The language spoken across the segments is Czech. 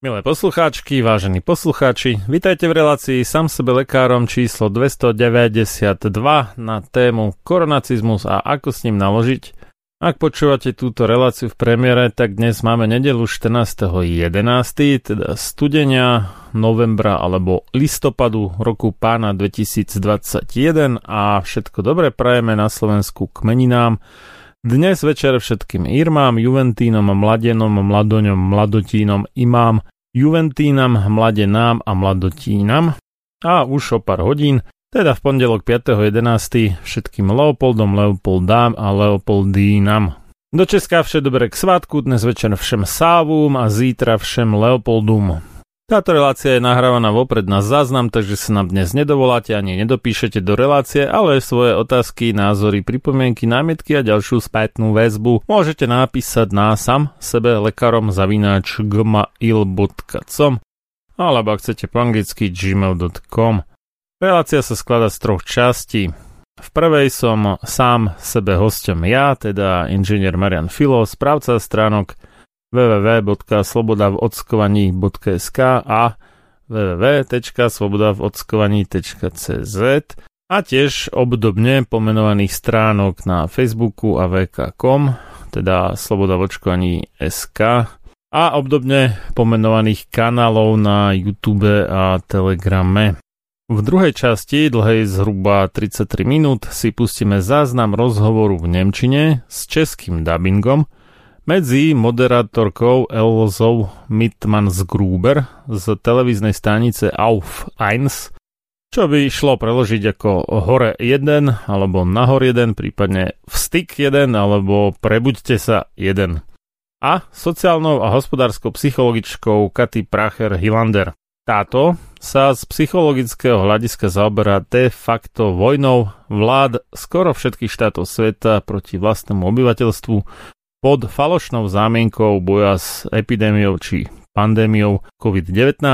Milé poslucháčky, vážení poslucháči, vitajte v relácii Sam sebe lekárom číslo 292 na tému koronacizmus a ako s ním naložiť. Ak počúvate túto reláciu v premiére, tak dnes máme nedelu 14.11., teda studenia novembra alebo listopadu roku pána 2021 a všetko dobre prajeme na Slovensku k meninám. Dnes večer všetkým Irmám, Juventínom, Mladenom, Mladoňom, Mladotínom, Imám, Juventínam, Mladenám a Mladotínam. A už o pár hodín teda v pondelok 5.11. všetkým Leopoldom, Leopoldám a Leopoldínam. Do Česka vše dobré k svátku, dnes večer všem Sávum a zítra všem Leopoldum. Táto relácia je nahrávaná vopred na záznam, takže sa nám dnes nedovoláte ani nedopíšete do relácie, ale svoje otázky, názory, pripomienky, námietky a ďalšiu spätnú väzbu môžete napísať na sam sebe lekárom zavináč gmail.com alebo ak chcete po anglicky gmail.com. Relácia sa skladá z troch častí. V prvej som sám sebe hostom ja, teda inžinier Marian Filo, správca stránok www.slobodavockovaní.sk a www.slobodavockovaní.cz a tiež obdobne pomenovaných stránok na Facebooku a vk.com, teda Sloboda a obdobne pomenovaných kanálov na YouTube a Telegrame. V druhej časti, dlhej zhruba 33 minút, si pustíme záznam rozhovoru v Nemčine s českým dubbingom medzi moderátorkou Elzou Mittmans-Gruber z televíznej stanice Auf 1, čo by šlo preložiť ako hore 1 alebo nahor 1, prípadne vstyk 1 alebo prebuďte sa 1. A sociálnou a hospodárskou psychologičkou Katy Pracher-Hilander. Táto sa z psychologického hľadiska zaoberá de facto vojnou vlád skoro všetkých štátov sveta proti vlastnému obyvateľstvu pod falošnou zámienkou boja s epidémiou či pandémiou COVID-19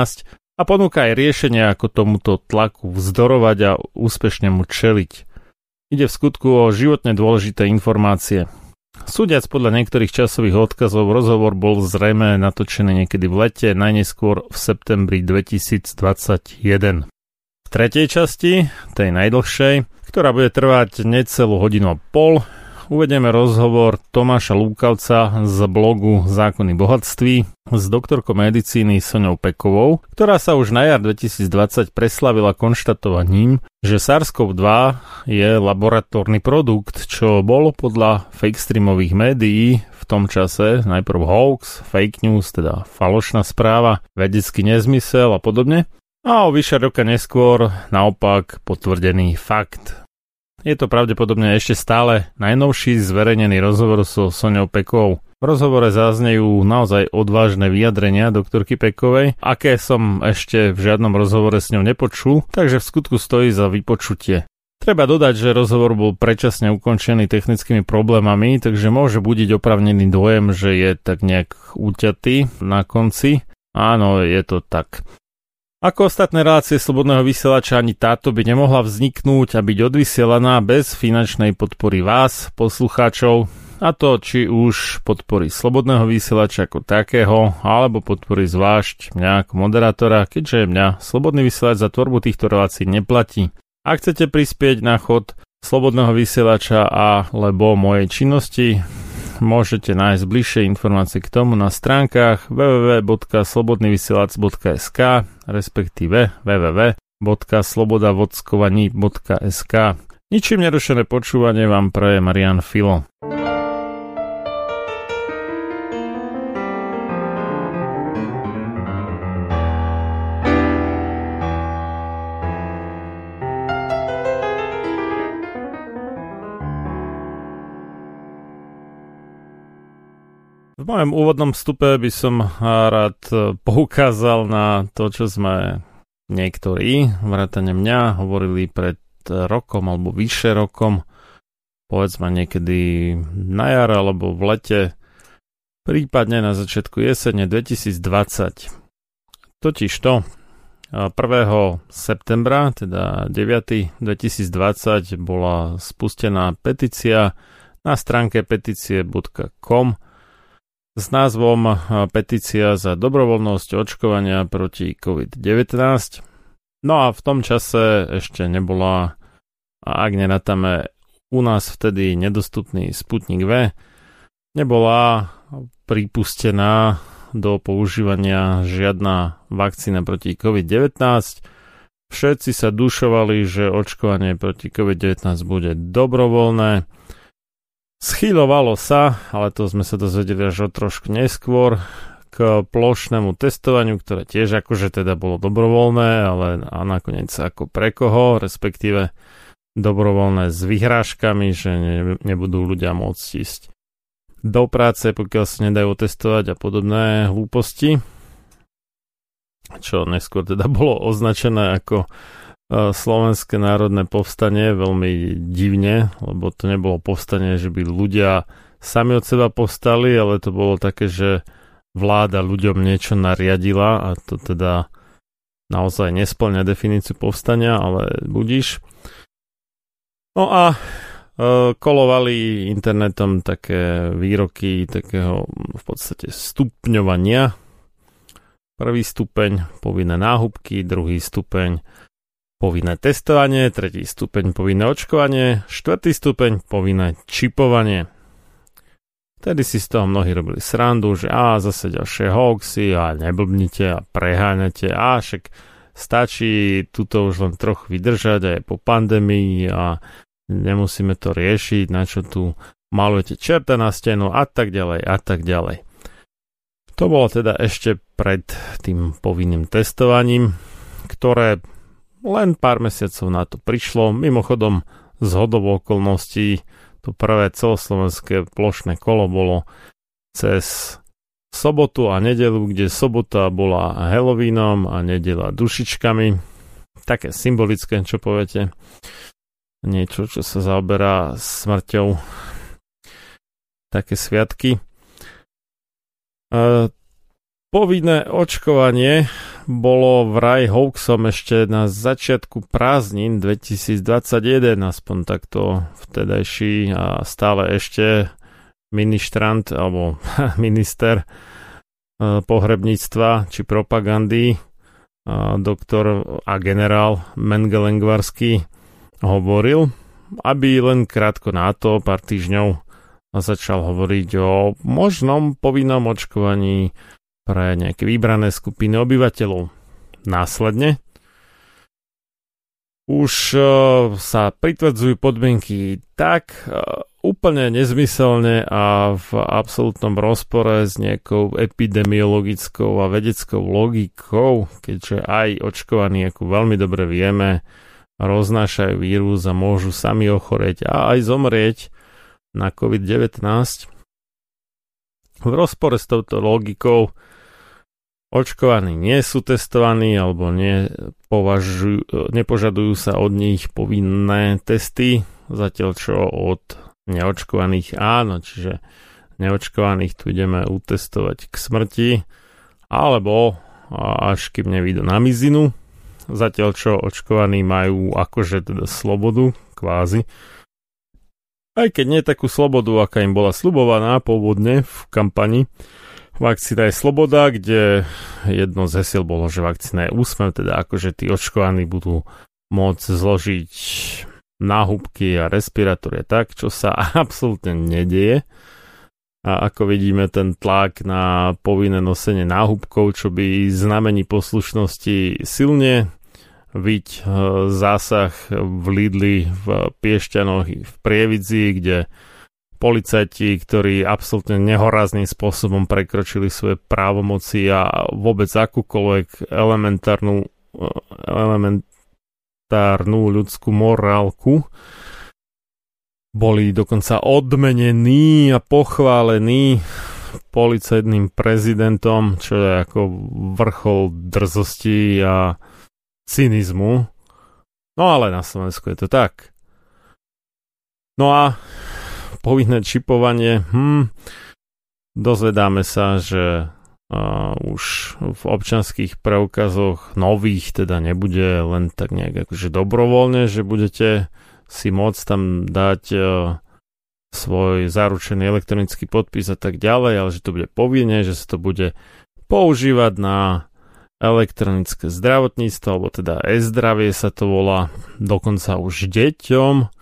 a ponúka aj riešenia, ako tomuto tlaku vzdorovať a úspešne mu čeliť. Ide v skutku o životne dôležité informácie. Súdiac podľa niektorých časových odkazov, rozhovor bol zrejme natočený niekedy v lete, najneskôr v septembri 2021. V tretej časti, tej najdlhšej, ktorá bude trvať necelú hodinu a pol, uvedieme rozhovor Tomáša Lúkavca z blogu Zákony bohatství s doktorkou medicíny Soňou Pekovou, ktorá sa už na jar 2020 preslavila konštatovaním, že SARS-CoV-2 je laboratórny produkt, čo bolo podľa fake streamových médií v tom čase najprv hoax, fake news, teda falošná správa, vedecký nezmysel a podobne, a o vyše roka neskôr naopak potvrdený fakt. Je to pravdepodobne ešte stále najnovší zverejnený rozhovor so Soňou Pekovou. V rozhovore zaznejú naozaj odvážne vyjadrenia doktorky Pekovej, aké som ešte v žiadnom rozhovore s ňou nepočul, takže v skutku stojí za vypočutie. Treba dodať, že rozhovor bol predčasne ukončený technickými problémami, takže môže budiť opravnený dojem, že je tak nejak úťatý na konci. Áno, je to tak. Ako ostatné relácie Slobodného vysielača, ani táto by nemohla vzniknúť a byť odvysielaná bez finančnej podpory vás, poslucháčov, a to či už podpory Slobodného vysielača ako takého, alebo podpory zvlášť mňa ako moderátora, keďže mňa Slobodný vysielač za tvorbu týchto relácií neplatí. Ak chcete prispieť na chod Slobodného vysielača a lebo mojej činnosti, môžete nájsť bližšie informácie k tomu na stránkach www.slobodnyvysielac.sk respektíve www.slobodavodskovani.sk Ničím nerušené počúvanie vám praje Marian Filo. V mojom úvodnom vstupe by som rád poukázal na to, čo sme niektorí, vrátane mňa, hovorili pred rokom alebo vyše rokom, povedzme niekedy na jar alebo v lete, prípadne na začiatku jesene 2020. Totiž to, 1. septembra, teda 9. 2020, bola spustená petícia na stránke petície.com s názvom Petícia za dobrovoľnosť očkovania proti COVID-19. No a v tom čase ešte nebola, a ak nenatame u nás vtedy nedostupný Sputnik V, nebola pripustená do používania žiadna vakcína proti COVID-19. Všetci sa dušovali, že očkovanie proti COVID-19 bude dobrovoľné Schylovalo sa, ale to sme sa dozvedeli až o trošku neskôr, k plošnému testovaniu, ktoré tiež akože teda bolo dobrovoľné, ale a nakoniec ako pre koho, respektíve dobrovoľné s vyhrážkami, že ne, nebudú ľudia môcť ísť do práce, pokiaľ sa nedajú testovať a podobné hlúposti, čo neskôr teda bolo označené ako Slovenské národné povstanie veľmi divne, lebo to nebolo povstanie, že by ľudia sami od seba povstali, ale to bolo také, že vláda ľuďom niečo nariadila a to teda naozaj nesplňa definíciu povstania, ale budíš. No a e, kolovali internetom také výroky takého v podstate stupňovania. Prvý stupeň povinné náhubky, druhý stupeň povinné testovanie, tretí stupeň povinné očkovanie, štvrtý stupeň povinné čipovanie. Vtedy si z toho mnohí robili srandu, že a zase ďalšie hoaxy a neblbnite a preháňate a však stačí tuto už len trochu vydržať aj po pandémii a nemusíme to riešiť, na čo tu malujete čerta na stenu a tak ďalej a tak ďalej. To bolo teda ešte pred tým povinným testovaním, ktoré len pár mesiacov na to prišlo. Mimochodom, z hodov okolností to prvé celoslovenské plošné kolo bolo cez sobotu a nedelu, kde sobota bola Halloweenom a nedela dušičkami. Také symbolické, čo poviete. Niečo, čo sa zaoberá smrťou. Také sviatky. E, Povinné očkovanie bolo vraj hoaxom ešte na začiatku prázdnin 2021, aspoň takto vtedajší a stále ešte ministrant alebo minister uh, pohrebníctva či propagandy uh, doktor a generál Mengelengvarský hovoril, aby len krátko na to, pár týždňov začal hovoriť o možnom povinnom očkovaní pre nejaké vybrané skupiny obyvateľov. Následne už uh, sa pritvrdzujú podmienky tak uh, úplne nezmyselne a v absolútnom rozpore s nejakou epidemiologickou a vedeckou logikou, keďže aj očkovaní, ako veľmi dobre vieme, roznášajú vírus a môžu sami ochoreť a aj zomrieť na COVID-19. V rozpore s touto logikou očkovaní nie sú testovaní alebo nepovažujú, nepožadujú sa od nich povinné testy, zatiaľ čo od neočkovaných áno, čiže neočkovaných tu ideme utestovať k smrti alebo až kým nevídu na mizinu, zatiaľ čo očkovaní majú akože teda slobodu, kvázi. Aj keď nie takú slobodu, aká im bola slubovaná pôvodne v kampani, Vakcína je sloboda, kde jedno z hesiel bolo, že vakcína je úsmev, teda akože tí očkovaní budú môcť zložiť náhubky a respirátory tak, čo sa absolútne nedieje. A ako vidíme, ten tlak na povinné nosenie náhubkov, čo by znamení poslušnosti silne viť e, zásah v Lidli, v Piešťanoch, v Prievidzi, kde policajti, ktorí absolútne nehorázným spôsobom prekročili svoje právomoci a vôbec akúkoľvek elementárnu, elementárnu ľudskú morálku boli dokonca odmenení a pochválení policajným prezidentom, čo je ako vrchol drzosti a cynizmu. No ale na Slovensku je to tak. No a povinné čipovanie, hm, dozvedáme sa, že uh, už v občanských preukazoch nových teda nebude len tak nejak akože dobrovoľne, že budete si môcť tam dať svoj zaručený elektronický podpis a tak ďalej, ale že to bude povinne, že sa to bude používať na elektronické zdravotníctvo, alebo teda e-zdravie sa to volá, dokonca už deťom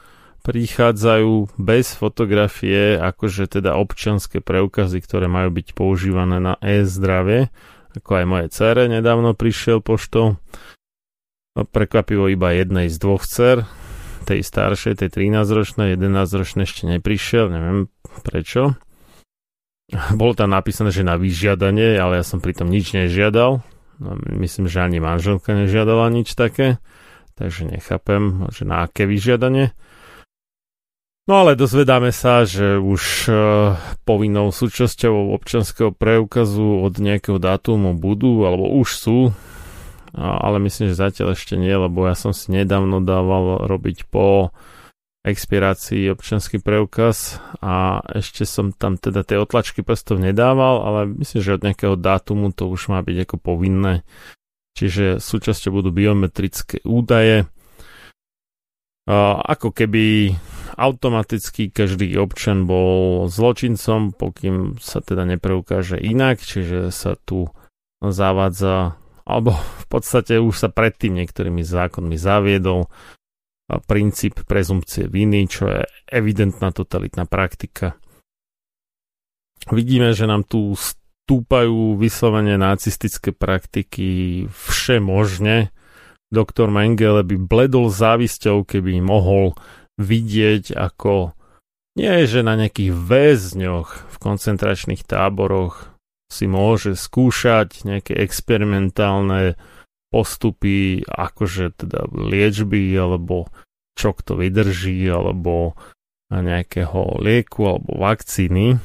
prichádzajú bez fotografie, akože teda občianské preukazy, ktoré majú byť používané na e-zdravie, ako aj moje cere nedávno prišiel poštou. No, prekvapivo iba jednej z dvoch cer, tej staršej, tej 13-ročnej, 11-ročnej ešte neprišiel, neviem prečo. Bolo tam napísané, že na vyžiadanie, ale ja som pritom nič nežiadal. No, myslím, že ani manželka nežiadala nič také, takže nechápem, že na aké vyžiadanie. No ale dozvedáme sa, že už uh, povinnou súčasťou občanského preukazu od nejakého dátumu budú, alebo už sú, ale myslím, že zatiaľ ešte nie, lebo ja som si nedávno dával robiť po expirácii občanský preukaz a ešte som tam teda tie otlačky prstov nedával, ale myslím, že od nejakého dátumu to už má byť ako povinné. Čiže súčasťou budú biometrické údaje. Ako keby automaticky každý občan bol zločincom, pokým sa teda nepreukáže inak, čiže sa tu zavádza, alebo v podstate už sa predtým niektorými zákonmi zaviedol princíp prezumpcie viny, čo je evidentná totalitná praktika. Vidíme, že nám tu stúpajú vyslovene nacistické praktiky všemožne. Doktor Mengele by bledol závisťou, keby mohol vidieť, ako nie že na nejakých väzňoch v koncentračných táboroch si môže skúšať nejaké experimentálne postupy, akože teda liečby, alebo čo kto vydrží, alebo nejakého lieku alebo vakcíny.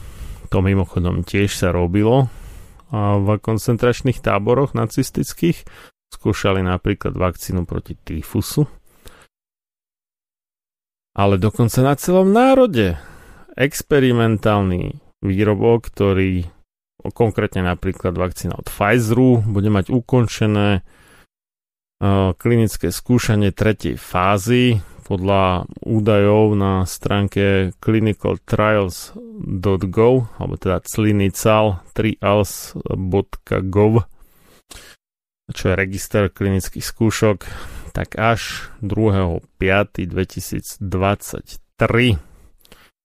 To mimochodom tiež sa robilo a v koncentračných táboroch nacistických. Skúšali napríklad vakcínu proti tyfusu ale dokonca na celom národe. Experimentálny výrobok, ktorý konkrétne napríklad vakcína od Pfizeru bude mať ukončené uh, klinické skúšanie tretej fázy, podľa údajov na stránke clinicaltrials.gov alebo teda clinical3als.gov čo je register klinických skúšok, tak až 2.5.2023,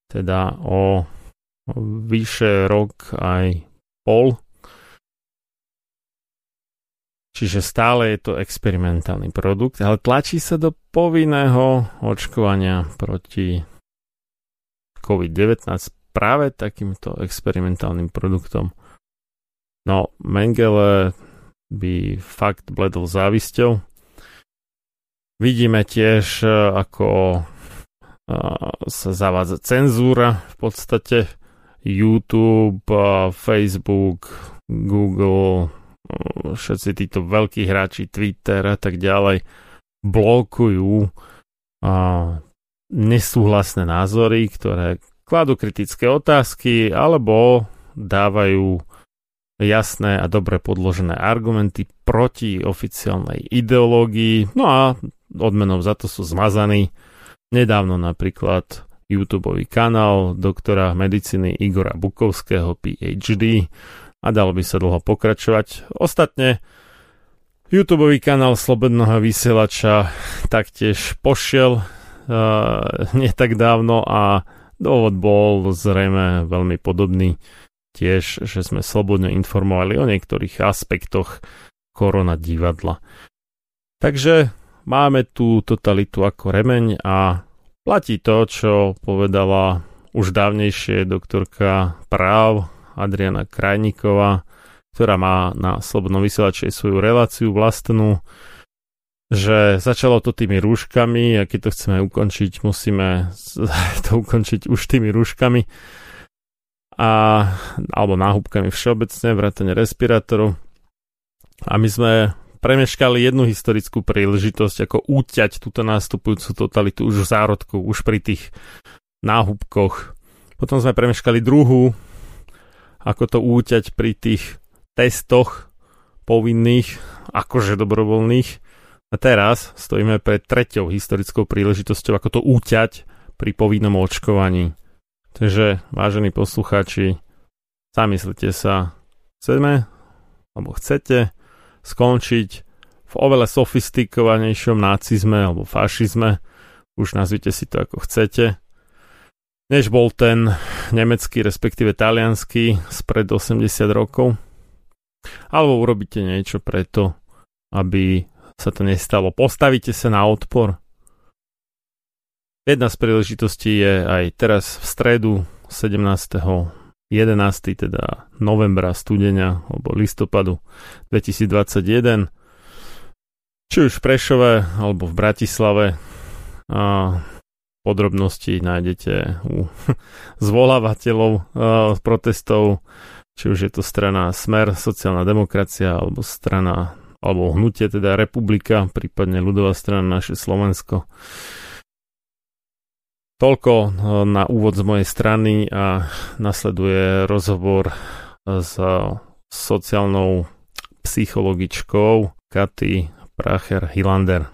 teda o vyše rok aj pol, Čiže stále je to experimentálny produkt, ale tlačí sa do povinného očkovania proti COVID-19 práve takýmto experimentálnym produktom. No, Mengele by fakt bledol závisťou. Vidíme tiež, ako sa zavádza cenzúra v podstate YouTube, Facebook, Google, všetci títo veľkí hráči Twitter a tak ďalej blokujú nesúhlasné názory, ktoré kladú kritické otázky alebo dávajú jasné a dobre podložené argumenty proti oficiálnej ideológii, no a odmenou za to sú zmazaní. Nedávno napríklad YouTube kanál doktora medicíny Igora Bukovského, PhD, a dalo by sa dlho pokračovať. Ostatne YouTube kanál Slobodného vysielača taktiež pošiel uh, nie tak dávno a dôvod bol zrejme veľmi podobný. Tiež, že sme slobodne informovali o niektorých aspektoch korona divadla. Takže máme tú totalitu ako remeň a platí to, čo povedala už dávnejšie doktorka práv Adriana Krajníková, ktorá má na Slobodnom vysielači svoju reláciu vlastnú, že začalo to tými rúškami a keď to chceme ukončiť, musíme to ukončiť už tými rúškami a, alebo náhubkami všeobecne, vrátane respirátorov. A my sme premeškali jednu historickú príležitosť, ako úťať túto nástupujúcu totalitu už v zárodku, už pri tých náhubkoch. Potom sme premeškali druhú, ako to úťať pri tých testoch povinných, akože dobrovoľných. A teraz stojíme pred treťou historickou príležitosťou, ako to úťať pri povinnom očkovaní. Takže, vážení poslucháči, zamyslite sa, chceme, alebo chcete skončiť v oveľa sofistikovanejšom nacizme alebo fašizme, už nazvite si to ako chcete, než bol ten nemecký, respektíve talianský spred 80 rokov. Alebo urobíte niečo preto, aby sa to nestalo. Postavíte sa na odpor. Jedna z príležitostí je aj teraz v stredu 17. 11. teda novembra, studenia alebo listopadu 2021 či už v Prešove alebo v Bratislave a Podrobnosti nájdete u zvolávateľov uh, protestov, či už je to strana Smer, sociálna demokracia, alebo strana, alebo hnutie, teda Republika, prípadne ľudová strana naše Slovensko. Toľko uh, na úvod z mojej strany a nasleduje rozhovor s sociálnou psychologičkou Katy Pracher-Hilander.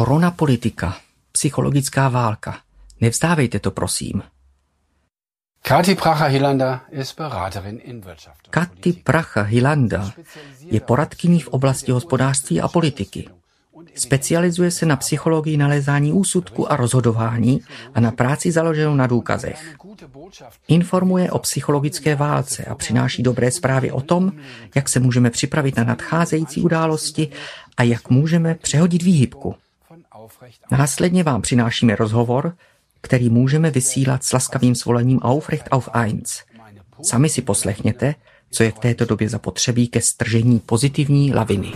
Korona politika psychologická válka. Nevzdávejte to, prosím. Kati Pracha Hilanda je poradkyní v oblasti hospodářství a politiky. Specializuje se na psychologii nalézání úsudku a rozhodování a na práci založenou na důkazech. Informuje o psychologické válce a přináší dobré zprávy o tom, jak se můžeme připravit na nadcházející události a jak můžeme přehodit výhybku. Následně vám přinášíme rozhovor, který můžeme vysílat s laskavým svolením Aufrecht auf Eins. Sami si poslechněte, co je v této době zapotřebí ke stržení pozitivní laviny.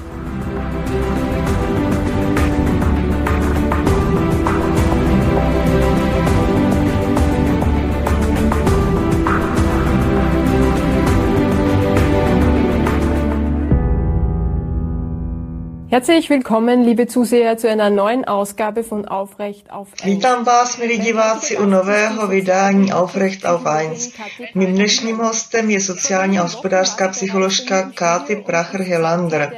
Herzlich willkommen, liebe Zuseher, zu einer neuen Ausgabe von Aufrecht auf 1. Vítám vás, milí diváci, u nového vydání Aufrecht auf 1. Mým dnešním hostem je sociální a hospodářská psycholožka Káty Pracher-Helander.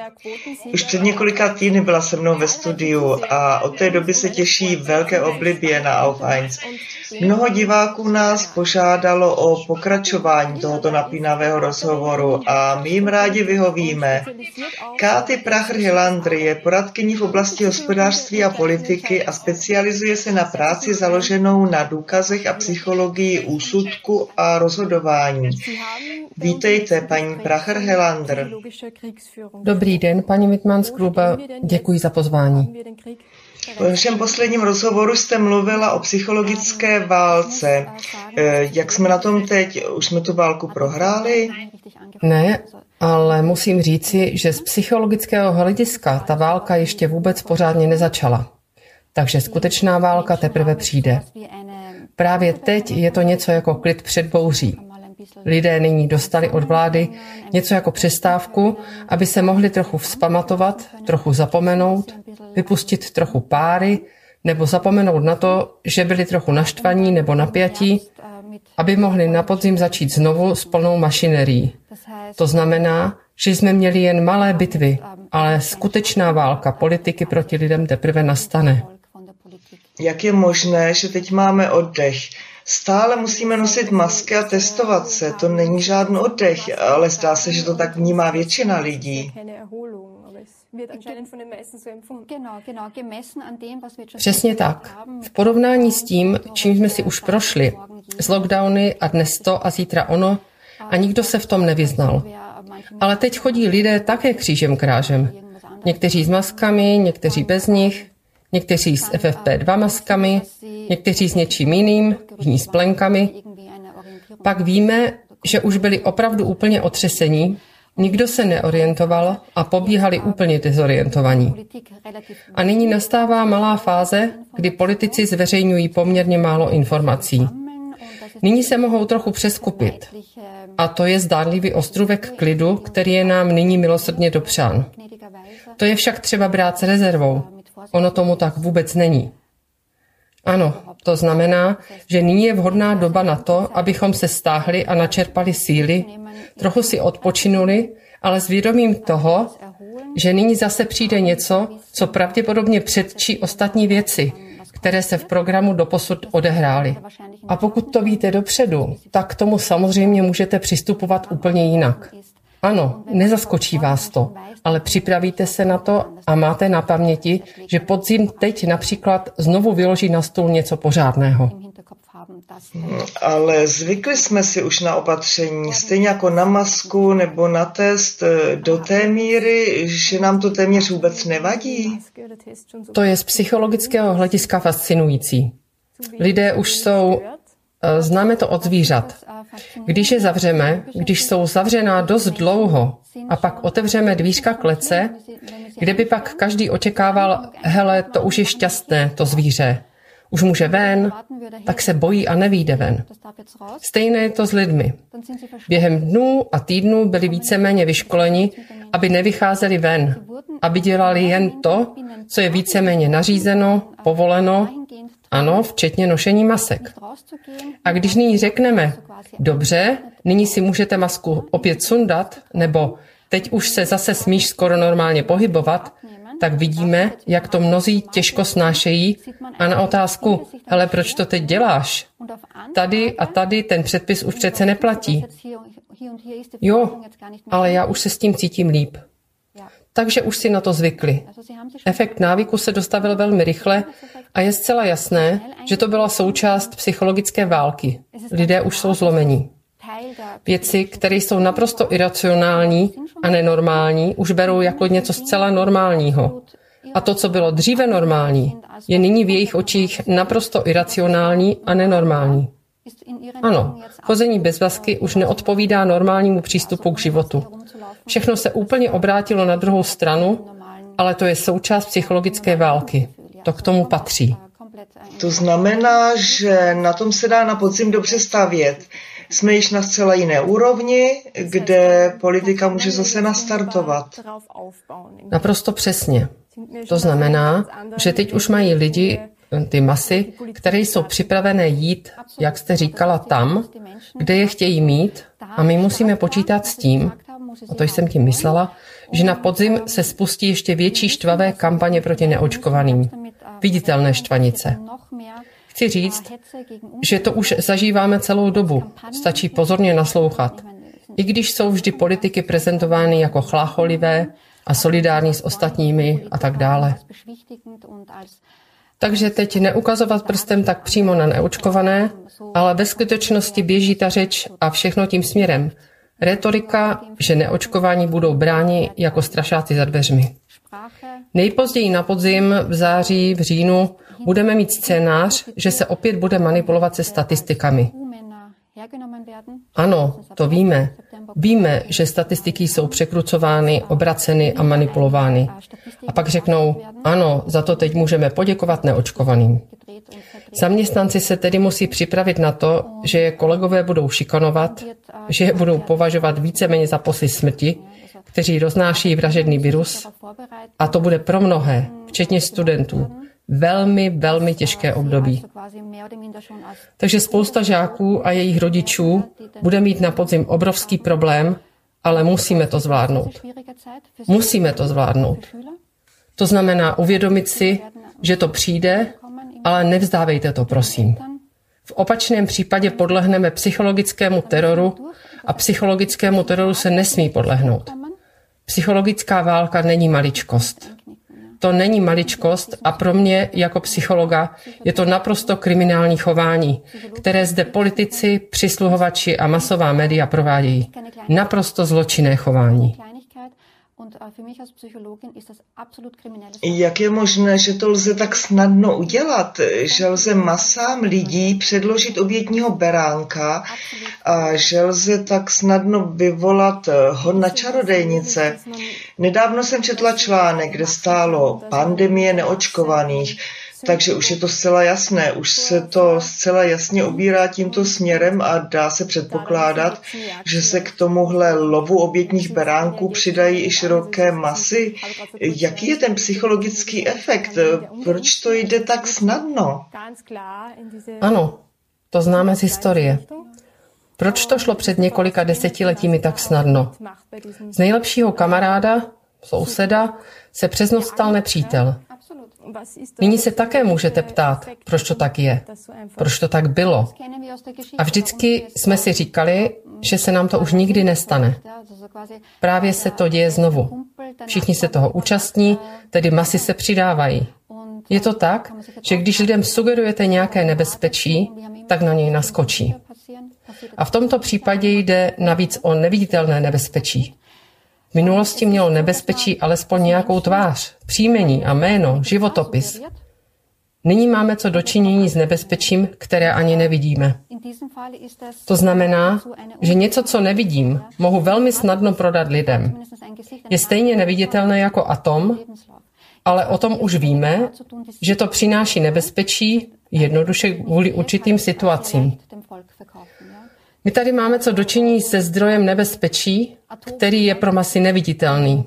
Už před několika týdny byla se mnou ve studiu a od té doby se těší velké oblibě na Auf 1. Mnoho diváků nás požádalo o pokračování tohoto napínavého rozhovoru a my jim rádi vyhovíme. Káty Pracher-Helander je poradkyní v oblasti hospodářství a politiky a specializuje se na práci založenou na důkazech a psychologii úsudku a rozhodování. Vítejte, paní Pracher-Helander. Dobrý den, paní Wittmannsgruber. Děkuji za pozvání. V našem posledním rozhovoru jste mluvila o psychologické válce. Eh, jak jsme na tom teď? Už jsme tu válku prohráli? Ne, ale musím říci, že z psychologického hlediska ta válka ještě vůbec pořádně nezačala. Takže skutečná válka teprve přijde. Právě teď je to něco jako klid před bouří. Lidé nyní dostali od vlády něco jako přestávku, aby se mohli trochu vzpamatovat, trochu zapomenout, vypustit trochu páry, nebo zapomenout na to, že byli trochu naštvaní nebo napjatí, aby mohli na podzim začít znovu s plnou mašinerií. To znamená, že jsme měli jen malé bitvy, ale skutečná válka politiky proti lidem teprve nastane. Jak je možné, že teď máme oddech? Stále musíme nosit masky a testovat se. To není žádný oddech, ale zdá se, že to tak vnímá většina lidí. Přesně tak. V porovnání s tím, čím jsme si už prošli, z lockdowny a dnes to a zítra ono, a nikdo se v tom nevyznal. Ale teď chodí lidé také křížem krážem. Někteří s maskami, někteří bez nich, někteří s FFP2 maskami, někteří s něčím jiným, jiní s plenkami. Pak víme, že už byli opravdu úplně otřesení, nikdo se neorientoval a pobíhali úplně dezorientovaní. A nyní nastává malá fáze, kdy politici zveřejňují poměrně málo informací. Nyní se mohou trochu přeskupit. A to je zdánlivý ostrůvek klidu, který je nám nyní milosrdně dopřán. To je však třeba brát s rezervou. Ono tomu tak vůbec není. Ano, to znamená, že nyní je vhodná doba na to, abychom se stáhli a načerpali síly, trochu si odpočinuli, ale s vědomím toho, že nyní zase přijde něco, co pravděpodobně předčí ostatní věci, které se v programu doposud odehrály. A pokud to víte dopředu, tak k tomu samozřejmě můžete přistupovat úplně jinak. Ano, nezaskočí vás to, ale připravíte se na to a máte na paměti, že podzim teď například znovu vyloží na stůl něco pořádného. Ale zvykli jsme si už na opatření, stejně jako na masku nebo na test, do té míry, že nám to téměř vůbec nevadí. To je z psychologického hlediska fascinující. Lidé už jsou E, známe to od zvířat. Když je zavřeme, když jsou zavřená dost dlouho a pak otevřeme dvířka klece, kde by pak každý očekával, hele, to už je šťastné, to zvíře. Už může ven, tak se bojí a nevíde ven. Stejné je to s lidmi. Během dnů a týdnů byli víceméně vyškoleni, aby nevycházeli ven, aby dělali jen to, co je víceméně nařízeno, povoleno, ano, včetně nošení masek. A když nyní řekneme, dobře, nyní si můžete masku opět sundat, nebo teď už se zase smíš skoro normálně pohybovat, tak vidíme, jak to mnozí těžko snášejí a na otázku, hele, proč to teď děláš? Tady a tady ten předpis už přece neplatí. Jo, ale já už se s tím cítím líp. Takže už si na to zvykli. Efekt návyku se dostavil velmi rychle a je zcela jasné, že to byla součást psychologické války. Lidé už jsou zlomení. Věci, které jsou naprosto iracionální a nenormální, už berou jako něco zcela normálního. A to, co bylo dříve normální, je nyní v jejich očích naprosto iracionální a nenormální. Ano, chození bez vasky už neodpovídá normálnímu přístupu k životu. Všechno se úplně obrátilo na druhou stranu, ale to je součást psychologické války. To k tomu patří. To znamená, že na tom se dá na podzim dobře stavět. Jsme již na zcela jiné úrovni, kde politika může zase nastartovat. Naprosto přesně. To znamená, že teď už mají lidi, ty masy, které jsou připravené jít, jak jste říkala, tam, kde je chtějí mít a my musíme počítat s tím, a to jsem tím myslela, že na podzim se spustí ještě větší štvavé kampaně proti neočkovaným. Viditelné štvanice. Chci říct, že to už zažíváme celou dobu. Stačí pozorně naslouchat. I když jsou vždy politiky prezentovány jako chlácholivé a solidární s ostatními a tak dále. Takže teď neukazovat prstem tak přímo na neočkované, ale ve skutečnosti běží ta řeč a všechno tím směrem. Retorika, že neočkování budou bráni jako strašáci za dveřmi. Nejpozději na podzim, v září, v říjnu budeme mít scénář, že se opět bude manipulovat se statistikami. Ano, to víme. Víme, že statistiky jsou překrucovány, obraceny a manipulovány. A pak řeknou, ano, za to teď můžeme poděkovat neočkovaným. Zaměstnanci se tedy musí připravit na to, že je kolegové budou šikanovat, že je budou považovat víceméně za posly smrti, kteří roznáší vražedný virus. A to bude pro mnohé, včetně studentů, velmi, velmi těžké období. Takže spousta žáků a jejich rodičů bude mít na podzim obrovský problém, ale musíme to zvládnout. Musíme to zvládnout. To znamená uvědomit si, že to přijde, ale nevzdávejte to, prosím. V opačném případě podlehneme psychologickému teroru a psychologickému teroru se nesmí podlehnout. Psychologická válka není maličkost to není maličkost a pro mě jako psychologa je to naprosto kriminální chování, které zde politici, přisluhovači a masová média provádějí. Naprosto zločinné chování. Jak je možné, že to lze tak snadno udělat, že lze masám lidí předložit obětního beránka a že lze tak snadno vyvolat hon na čarodejnice? Nedávno jsem četla článek, kde stálo pandemie neočkovaných. Takže už je to zcela jasné, už se to zcela jasně obírá tímto směrem a dá se předpokládat, že se k tomuhle lovu obětních beránků přidají i široké masy. Jaký je ten psychologický efekt? Proč to jde tak snadno? Ano, to známe z historie. Proč to šlo před několika desetiletími tak snadno? Z nejlepšího kamaráda, souseda, se přes stal nepřítel. Nyní se také můžete ptát, proč to tak je, proč to tak bylo. A vždycky jsme si říkali, že se nám to už nikdy nestane. Právě se to děje znovu. Všichni se toho účastní, tedy masy se přidávají. Je to tak, že když lidem sugerujete nějaké nebezpečí, tak na něj naskočí. A v tomto případě jde navíc o neviditelné nebezpečí. V minulosti mělo nebezpečí alespoň nějakou tvář, příjmení a jméno, životopis. Nyní máme co dočinění s nebezpečím, které ani nevidíme. To znamená, že něco, co nevidím, mohu velmi snadno prodat lidem. Je stejně neviditelné jako atom, ale o tom už víme, že to přináší nebezpečí jednoduše kvůli určitým situacím. My tady máme co dočiní se zdrojem nebezpečí, který je pro masy neviditelný.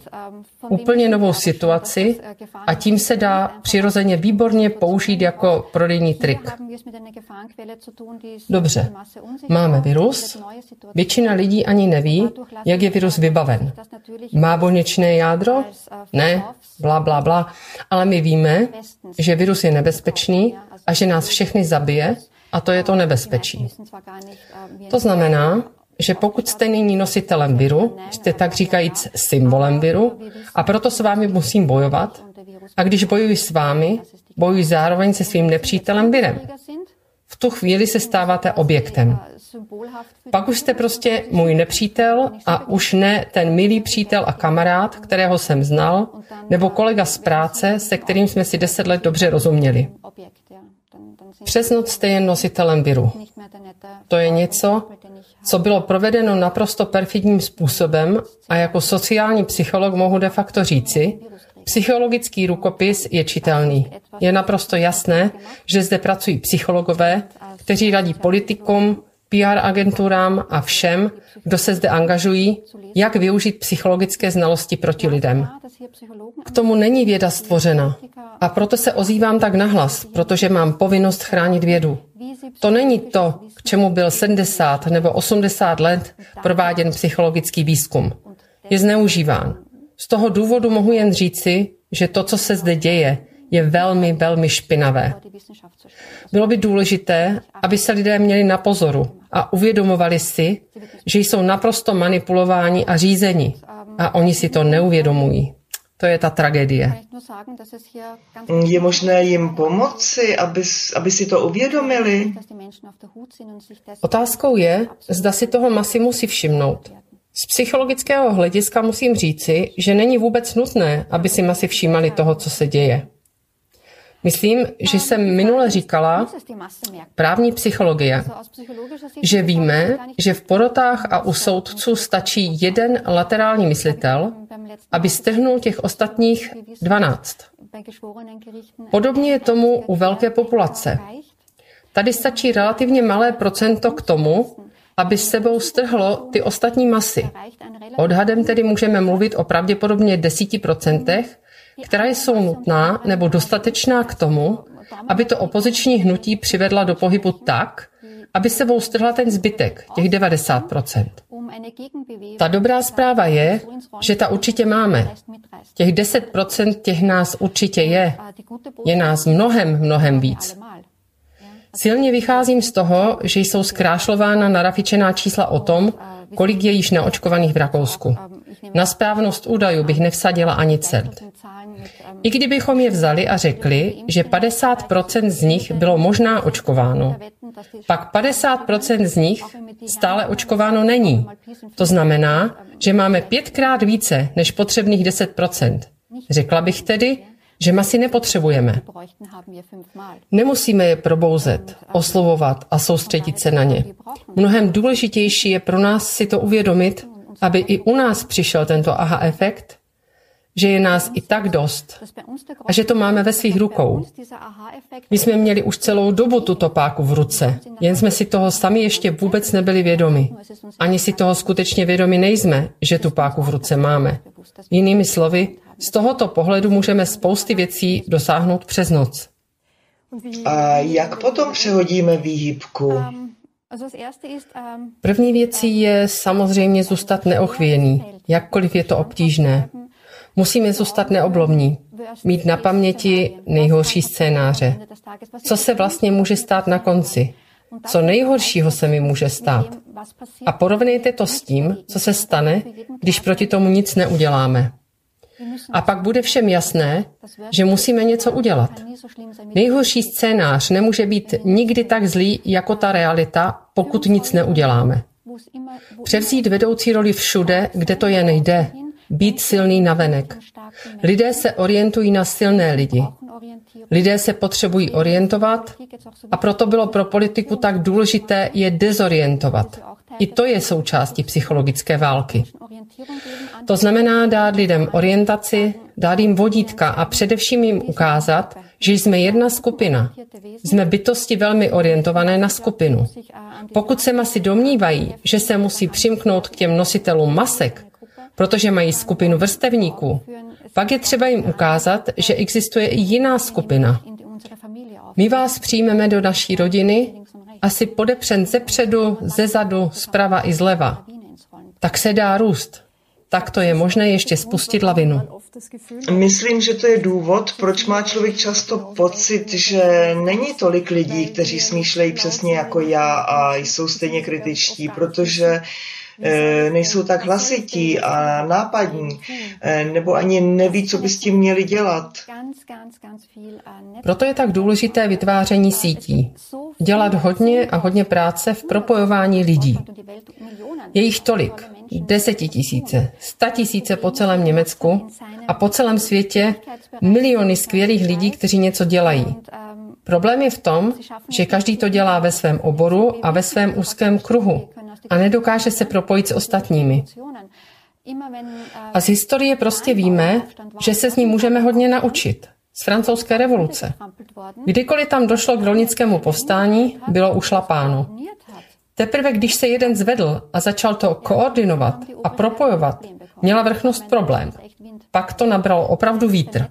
Úplně novou situaci a tím se dá přirozeně výborně použít jako prodejní trik. Dobře, máme virus, většina lidí ani neví, jak je virus vybaven. Má buněčné jádro? Ne, bla, bla, bla. Ale my víme, že virus je nebezpečný a že nás všechny zabije a to je to nebezpečí. To znamená, že pokud jste nyní nositelem viru, jste tak říkajíc symbolem viru a proto s vámi musím bojovat. A když bojuji s vámi, bojuji zároveň se svým nepřítelem virem. V tu chvíli se stáváte objektem. Pak už jste prostě můj nepřítel a už ne ten milý přítel a kamarád, kterého jsem znal, nebo kolega z práce, se kterým jsme si deset let dobře rozuměli. Přes jste jen nositelem viru. To je něco, co bylo provedeno naprosto perfidním způsobem a jako sociální psycholog mohu de facto říci, psychologický rukopis je čitelný. Je naprosto jasné, že zde pracují psychologové, kteří radí politikům, PR agenturám a všem, kdo se zde angažují, jak využít psychologické znalosti proti lidem. K tomu není věda stvořena. A proto se ozývám tak nahlas, protože mám povinnost chránit vědu. To není to, k čemu byl 70 nebo 80 let prováděn psychologický výzkum. Je zneužíván. Z toho důvodu mohu jen říci, že to, co se zde děje, je velmi, velmi špinavé. Bylo by důležité, aby se lidé měli na pozoru a uvědomovali si, že jsou naprosto manipulováni a řízeni a oni si to neuvědomují. To je ta tragédie. Je možné jim pomoci, aby, aby si to uvědomili? Otázkou je, zda si toho masy musí všimnout. Z psychologického hlediska musím říci, že není vůbec nutné, aby si masy všímali toho, co se děje. Myslím, že jsem minule říkala právní psychologie, že víme, že v porotách a u soudců stačí jeden laterální myslitel, aby strhnul těch ostatních 12. Podobně je tomu u velké populace. Tady stačí relativně malé procento k tomu, aby s sebou strhlo ty ostatní masy. Odhadem tedy můžeme mluvit o pravděpodobně 10%, která jsou nutná nebo dostatečná k tomu, aby to opoziční hnutí přivedla do pohybu tak, aby sebou strhla ten zbytek, těch 90%. Ta dobrá zpráva je, že ta určitě máme. Těch 10% těch nás určitě je. Je nás mnohem, mnohem víc. Silně vycházím z toho, že jsou zkrášlována narafičená čísla o tom, kolik je již neočkovaných v Rakousku. Na správnost údajů bych nevsadila ani cent. I kdybychom je vzali a řekli, že 50% z nich bylo možná očkováno, pak 50% z nich stále očkováno není. To znamená, že máme pětkrát více než potřebných 10%. Řekla bych tedy, že masy nepotřebujeme. Nemusíme je probouzet, oslovovat a soustředit se na ně. Mnohem důležitější je pro nás si to uvědomit, aby i u nás přišel tento aha efekt, že je nás i tak dost a že to máme ve svých rukou. My jsme měli už celou dobu tuto páku v ruce, jen jsme si toho sami ještě vůbec nebyli vědomi. Ani si toho skutečně vědomi nejsme, že tu páku v ruce máme. Jinými slovy, z tohoto pohledu můžeme spousty věcí dosáhnout přes noc. A jak potom přehodíme výhybku? První věcí je samozřejmě zůstat neochvěný, jakkoliv je to obtížné. Musíme zůstat neoblomní, mít na paměti nejhorší scénáře. Co se vlastně může stát na konci? Co nejhoršího se mi může stát? A porovnejte to s tím, co se stane, když proti tomu nic neuděláme. A pak bude všem jasné, že musíme něco udělat. Nejhorší scénář nemůže být nikdy tak zlý jako ta realita, pokud nic neuděláme. Převzít vedoucí roli všude, kde to jen jde, být silný navenek. Lidé se orientují na silné lidi. Lidé se potřebují orientovat a proto bylo pro politiku tak důležité je dezorientovat. I to je součástí psychologické války. To znamená dát lidem orientaci, dát jim vodítka a především jim ukázat, že jsme jedna skupina. Jsme bytosti velmi orientované na skupinu. Pokud se masy domnívají, že se musí přimknout k těm nositelům masek, protože mají skupinu vrstevníků, pak je třeba jim ukázat, že existuje i jiná skupina. My vás přijmeme do naší rodiny, asi podepřen ze předu, ze zadu, zprava i zleva. Tak se dá růst. Tak to je možné ještě spustit lavinu. Myslím, že to je důvod, proč má člověk často pocit, že není tolik lidí, kteří smýšlejí přesně jako já a jsou stejně kritičtí, protože nejsou tak hlasití a nápadní, eh, nebo ani neví, co by s tím měli dělat. Proto je tak důležité vytváření sítí. Dělat hodně a hodně práce v propojování lidí. Je jich tolik. Desetitisíce, sta tisíce po celém Německu a po celém světě miliony skvělých lidí, kteří něco dělají. Problém je v tom, že každý to dělá ve svém oboru a ve svém úzkém kruhu a nedokáže se propojit s ostatními. A z historie prostě víme, že se z ní můžeme hodně naučit. Z francouzské revoluce. Kdykoliv tam došlo k rolnickému povstání, bylo ušlapáno. Teprve když se jeden zvedl a začal to koordinovat a propojovat, měla vrchnost problém. Pak to nabralo opravdu vítr.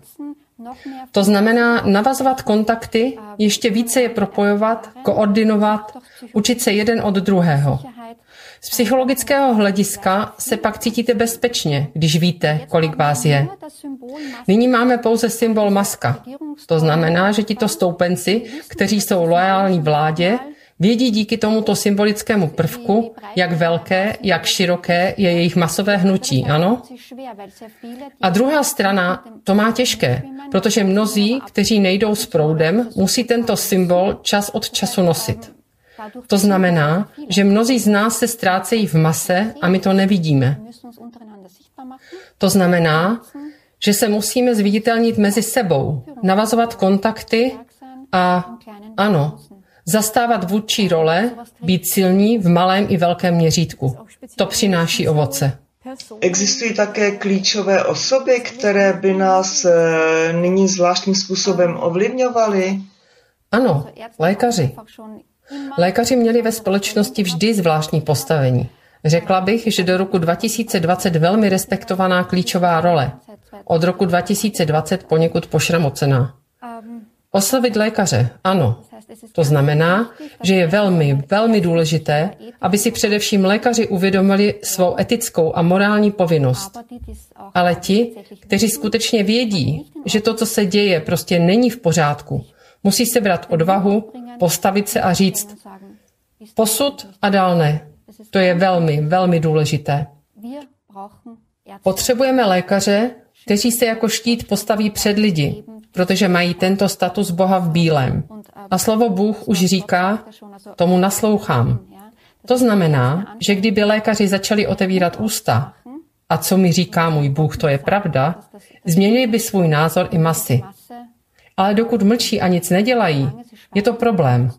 To znamená navazovat kontakty, ještě více je propojovat, koordinovat, učit se jeden od druhého. Z psychologického hlediska se pak cítíte bezpečně, když víte, kolik vás je. Nyní máme pouze symbol maska. To znamená, že tito stoupenci, kteří jsou loajální vládě, Vědí díky tomuto symbolickému prvku, jak velké, jak široké je jejich masové hnutí, ano? A druhá strana to má těžké, protože mnozí, kteří nejdou s proudem, musí tento symbol čas od času nosit. To znamená, že mnozí z nás se ztrácejí v mase a my to nevidíme. To znamená, že se musíme zviditelnit mezi sebou, navazovat kontakty a ano, zastávat vůdčí role, být silní v malém i velkém měřítku. To přináší ovoce. Existují také klíčové osoby, které by nás eh, nyní zvláštním způsobem ovlivňovaly? Ano, lékaři. Lékaři měli ve společnosti vždy zvláštní postavení. Řekla bych, že do roku 2020 velmi respektovaná klíčová role. Od roku 2020 poněkud pošramocená. Oslovit lékaře, ano. To znamená, že je velmi, velmi důležité, aby si především lékaři uvědomili svou etickou a morální povinnost. Ale ti, kteří skutečně vědí, že to, co se děje, prostě není v pořádku, musí se brát odvahu, postavit se a říct posud a dál ne. To je velmi, velmi důležité. Potřebujeme lékaře, kteří se jako štít postaví před lidi, protože mají tento status Boha v bílém. A slovo Bůh už říká, tomu naslouchám. To znamená, že kdyby lékaři začali otevírat ústa, a co mi říká můj Bůh, to je pravda, změnili by svůj názor i masy. Ale dokud mlčí a nic nedělají, je to problém.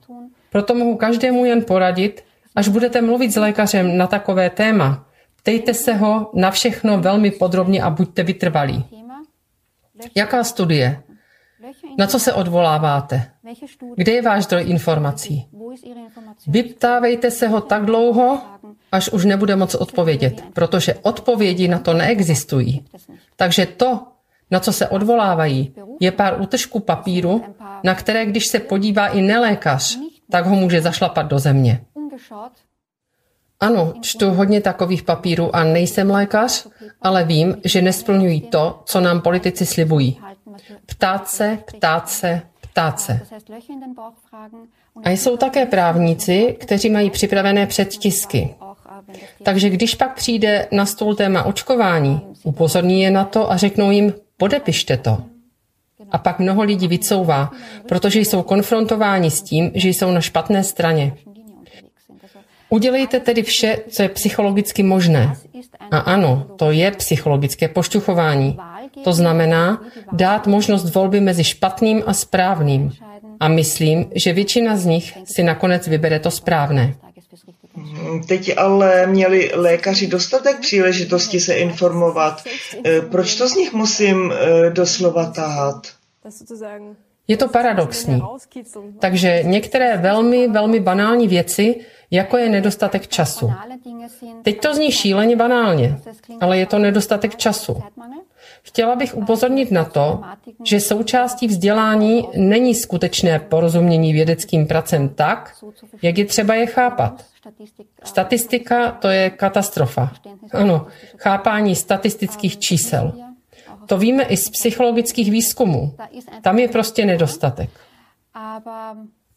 Proto mohu každému jen poradit, až budete mluvit s lékařem na takové téma, ptejte se ho na všechno velmi podrobně a buďte vytrvalí. Jaká studie? Na co se odvoláváte? Kde je váš zdroj informací? Vyptávejte se ho tak dlouho, až už nebude moc odpovědět, protože odpovědi na to neexistují. Takže to, na co se odvolávají, je pár útržků papíru, na které, když se podívá i nelékař, tak ho může zašlapat do země. Ano, čtu hodně takových papírů a nejsem lékař, ale vím, že nesplňují to, co nám politici slibují. Ptát se, ptát se, ptát se. A jsou také právníci, kteří mají připravené předtisky. Takže když pak přijde na stůl téma očkování, upozorní je na to a řeknou jim, podepište to. A pak mnoho lidí vycouvá, protože jsou konfrontováni s tím, že jsou na špatné straně. Udělejte tedy vše, co je psychologicky možné. A ano, to je psychologické pošťuchování. To znamená dát možnost volby mezi špatným a správným. A myslím, že většina z nich si nakonec vybere to správné. Teď ale měli lékaři dostatek příležitosti se informovat. Eh, Proč to z nich musím eh, doslova tahat? Je to paradoxní. Takže některé velmi, velmi banální věci, jako je nedostatek času. Teď to zní šíleně banálně, ale je to nedostatek času. Chtěla bych upozornit na to, že součástí vzdělání není skutečné porozumění vědeckým pracem tak, jak je třeba je chápat. Statistika to je katastrofa. Ano, chápání statistických čísel. To víme i z psychologických výzkumů. Tam je prostě nedostatek.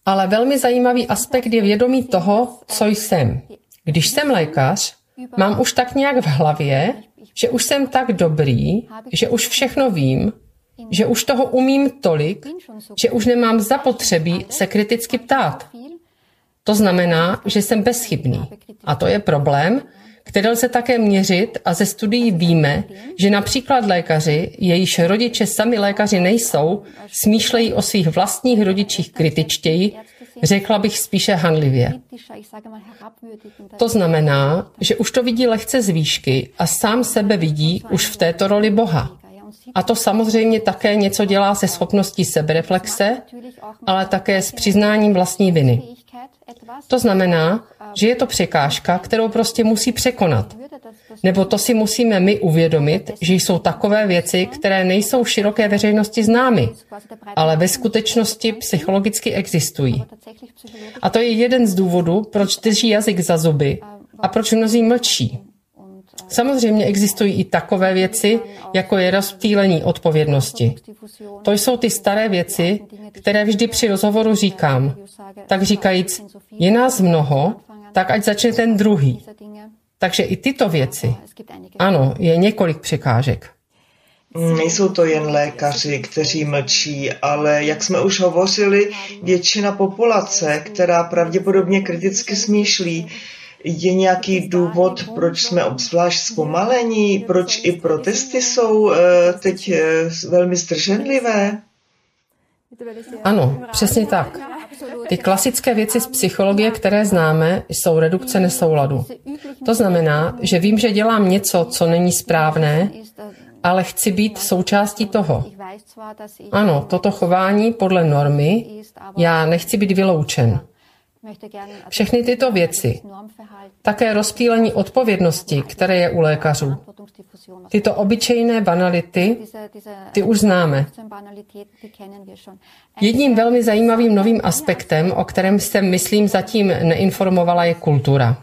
Ale velmi zajímavý aspekt je vědomí toho, co jsem. Když jsem lékař, mám už tak nějak v hlavě, že už jsem tak dobrý, že už všechno vím, že už toho umím tolik, že už nemám zapotřebí se kriticky ptát. To znamená, že jsem bezchybný. A to je problém, který lze také měřit a ze studií víme, že například lékaři, jejíž rodiče sami lékaři nejsou, smýšlejí o svých vlastních rodičích kritičtěji, řekla bych spíše hanlivě. To znamená, že už to vidí lehce z výšky a sám sebe vidí už v této roli Boha. A to samozřejmě také něco dělá se schopností sebereflexe, ale také s přiznáním vlastní viny. To znamená, že je to překážka, kterou prostě musí překonat. Nebo to si musíme my uvědomit, že jsou takové věci, které nejsou široké veřejnosti známy, ale ve skutečnosti psychologicky existují. A to je jeden z důvodů, proč drží jazyk za zuby a proč mnozí mlčí. Samozřejmě existují i takové věci, jako je rozptýlení odpovědnosti. To jsou ty staré věci, které vždy při rozhovoru říkám. Tak říkajíc, je nás mnoho, tak ať začne ten druhý. Takže i tyto věci. Ano, je několik překážek. Nejsou to jen lékaři, kteří mlčí, ale jak jsme už hovořili, většina populace, která pravděpodobně kriticky smýšlí, je nějaký důvod, proč jsme obzvlášť zpomalení, proč i protesty jsou eh, teď eh, velmi zdrženlivé? Ano, přesně tak. Ty klasické věci z psychologie, které známe, jsou redukce nesouladu. To znamená, že vím, že dělám něco, co není správné, ale chci být součástí toho. Ano, toto chování podle normy, já nechci být vyloučen. Všechny tyto věci, také rozptýlení odpovědnosti, které je u lékařů, tyto obyčejné banality, ty už známe. Jedním velmi zajímavým novým aspektem, o kterém jsem, myslím, zatím neinformovala, je kultura.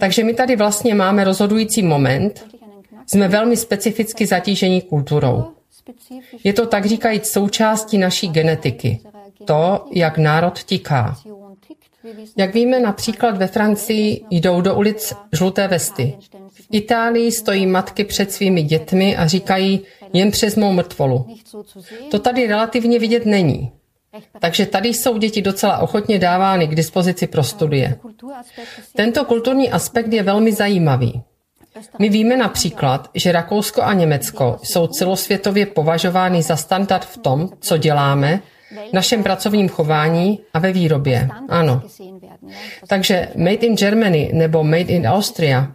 Takže my tady vlastně máme rozhodující moment, jsme velmi specificky zatížení kulturou. Je to tak říkajíc součástí naší genetiky. To, jak národ tiká. Jak víme, například ve Francii jdou do ulic žluté vesty. V Itálii stojí matky před svými dětmi a říkají jen přes mou mrtvolu. To tady relativně vidět není. Takže tady jsou děti docela ochotně dávány k dispozici pro studie. Tento kulturní aspekt je velmi zajímavý. My víme například, že Rakousko a Německo jsou celosvětově považovány za standard v tom, co děláme, našem pracovním chování a ve výrobě. Ano. Takže Made in Germany nebo Made in Austria,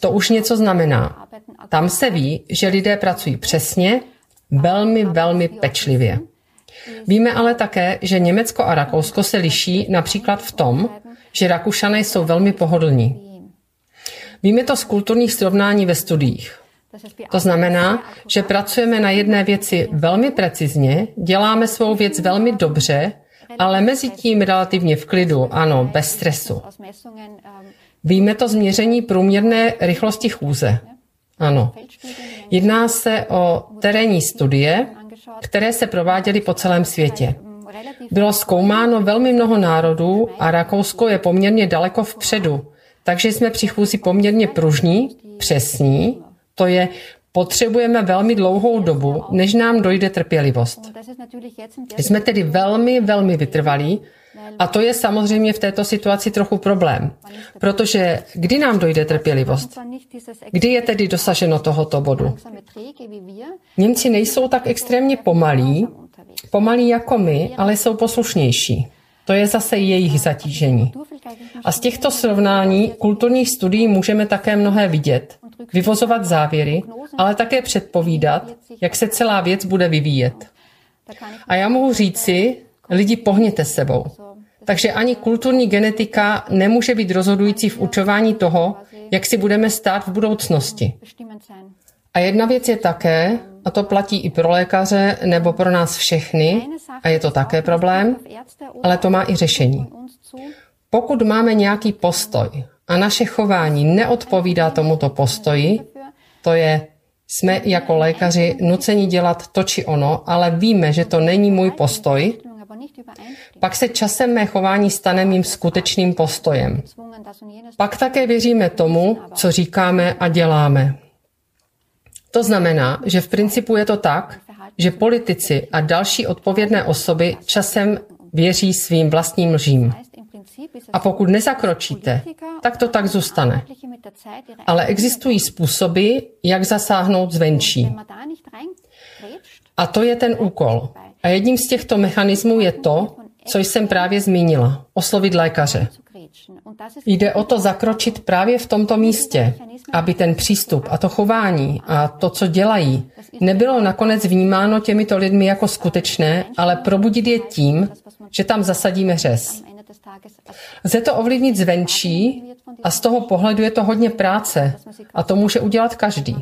to už něco znamená. Tam se ví, že lidé pracují přesně, velmi, velmi pečlivě. Víme ale také, že Německo a Rakousko se liší například v tom, že Rakušané jsou velmi pohodlní. Víme to z kulturních srovnání ve studiích. To znamená, že pracujeme na jedné věci velmi precizně, děláme svou věc velmi dobře, ale mezi tím relativně v klidu, ano, bez stresu. Víme to z měření průměrné rychlosti chůze. Ano. Jedná se o terénní studie, které se prováděly po celém světě. Bylo zkoumáno velmi mnoho národů a Rakousko je poměrně daleko vpředu, takže jsme při chůzi poměrně pružní, přesní to je Potřebujeme velmi dlouhou dobu, než nám dojde trpělivost. Jsme tedy velmi, velmi vytrvalí a to je samozřejmě v této situaci trochu problém, protože kdy nám dojde trpělivost? Kdy je tedy dosaženo tohoto bodu? Němci nejsou tak extrémně pomalí, pomalí jako my, ale jsou poslušnější. To je zase jejich zatížení. A z těchto srovnání kulturních studií můžeme také mnohé vidět, vyvozovat závěry, ale také předpovídat, jak se celá věc bude vyvíjet. A já mohu říci, lidi pohněte sebou. Takže ani kulturní genetika nemůže být rozhodující v učování toho, jak si budeme stát v budoucnosti. A jedna věc je také, a to platí i pro lékaře nebo pro nás všechny, a je to také problém, ale to má i řešení. Pokud máme nějaký postoj a naše chování neodpovídá tomuto postoji, to je, jsme jako lékaři nuceni dělat to či ono, ale víme, že to není můj postoj, pak se časem mé chování stane mým skutečným postojem. Pak také věříme tomu, co říkáme a děláme. To znamená, že v principu je to tak, že politici a další odpovědné osoby časem věří svým vlastním lžím. A pokud nezakročíte, tak to tak zůstane. Ale existují způsoby, jak zasáhnout zvenčí. A to je ten úkol. A jedním z těchto mechanismů je to, co jsem právě zmínila, oslovit lékaře. Jde o to zakročit právě v tomto místě, aby ten přístup a to chování a to, co dělají, nebylo nakonec vnímáno těmito lidmi jako skutečné, ale probudit je tím, že tam zasadíme řez. Lze to ovlivnit zvenčí a z toho pohledu je to hodně práce a to může udělat každý.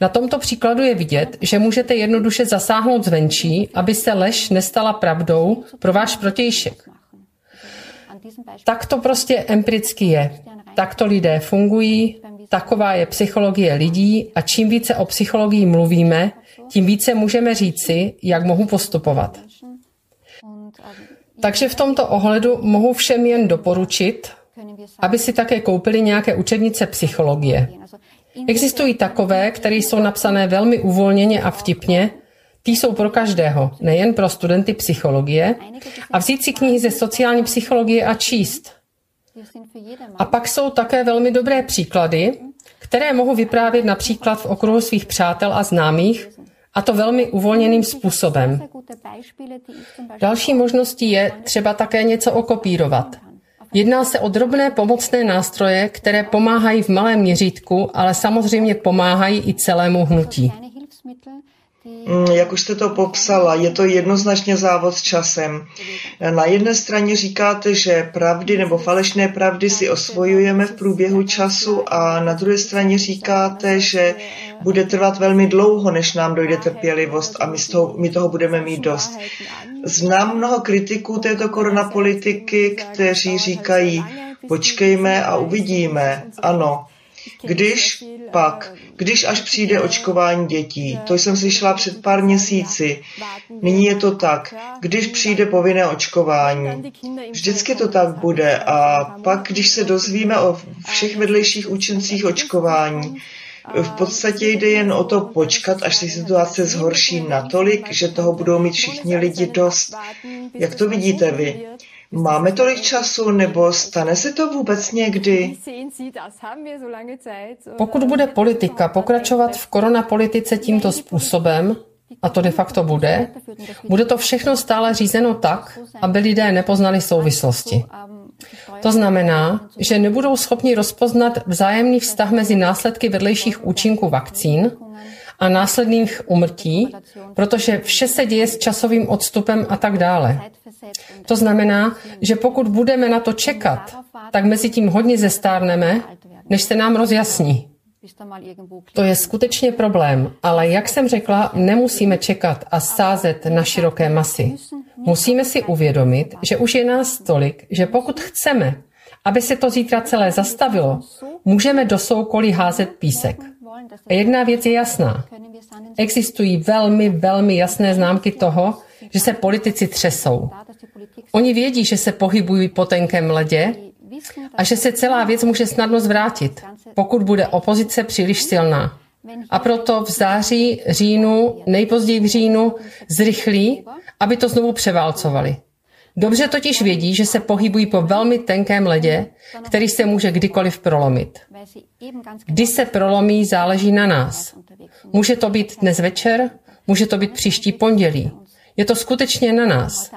Na tomto příkladu je vidět, že můžete jednoduše zasáhnout zvenčí, aby se lež nestala pravdou pro váš protějšek. Tak to prostě empiricky je. Takto lidé fungují, taková je psychologie lidí a čím více o psychologii mluvíme, tím více můžeme říci, jak mohu postupovat. Takže v tomto ohledu mohu všem jen doporučit, aby si také koupili nějaké učebnice psychologie. Existují takové, které jsou napsané velmi uvolněně a vtipně, Ty jsou pro každého, nejen pro studenty psychologie, a vzít si knihy ze sociální psychologie a číst. A pak jsou také velmi dobré příklady, které mohu vyprávět například v okruhu svých přátel a známých, a to velmi uvolněným způsobem. Další možností je třeba také něco okopírovat. Jedná se o drobné pomocné nástroje, které pomáhají v malém měřítku, ale samozřejmě pomáhají i celému hnutí. Mm, jak už jste to popsala, je to jednoznačně závod s časem. Na jedné straně říkáte, že pravdy nebo falešné pravdy si osvojujeme v průběhu času a na druhé straně říkáte, že bude trvat velmi dlouho, než nám dojde trpělivost a my, toho, my toho budeme mít dost. Znám mnoho kritiků této koronapolitiky, kteří říkají, počkejme a uvidíme. Ano, když pak, když až přijde očkování dětí, to jsem slyšela před pár měsíci, nyní je to tak, když přijde povinné očkování, vždycky to tak bude a pak, když se dozvíme o všech vedlejších účincích očkování, v podstatě jde jen o to počkat, až se situace zhorší natolik, že toho budou mít všichni lidi dost. Jak to vidíte vy? Máme tolik času, nebo stane se to vůbec někdy? Pokud bude politika pokračovat v koronapolitice tímto způsobem, a to de facto bude, bude to všechno stále řízeno tak, aby lidé nepoznali souvislosti. To znamená, že nebudou schopni rozpoznat vzájemný vztah mezi následky vedlejších účinků vakcín a následných umrtí, protože vše se děje s časovým odstupem a tak dále. To znamená, že pokud budeme na to čekat, tak mezi tím hodně zestárneme, než se nám rozjasní. To je skutečně problém, ale jak jsem řekla, nemusíme čekat a sázet na široké masy. Musíme si uvědomit, že už je nás tolik, že pokud chceme, aby se to zítra celé zastavilo, můžeme do soukolí házet písek. Jedna věc je jasná. Existují velmi, velmi jasné známky toho, že se politici třesou. Oni vědí, že se pohybují po tenkém ledě a že se celá věc může snadno zvrátit, pokud bude opozice příliš silná. A proto v září, říjnu, nejpozději v říjnu zrychlí, aby to znovu převálcovali. Dobře totiž vědí, že se pohybují po velmi tenkém ledě, který se může kdykoliv prolomit. Kdy se prolomí, záleží na nás. Může to být dnes večer, může to být příští pondělí. Je to skutečně na nás.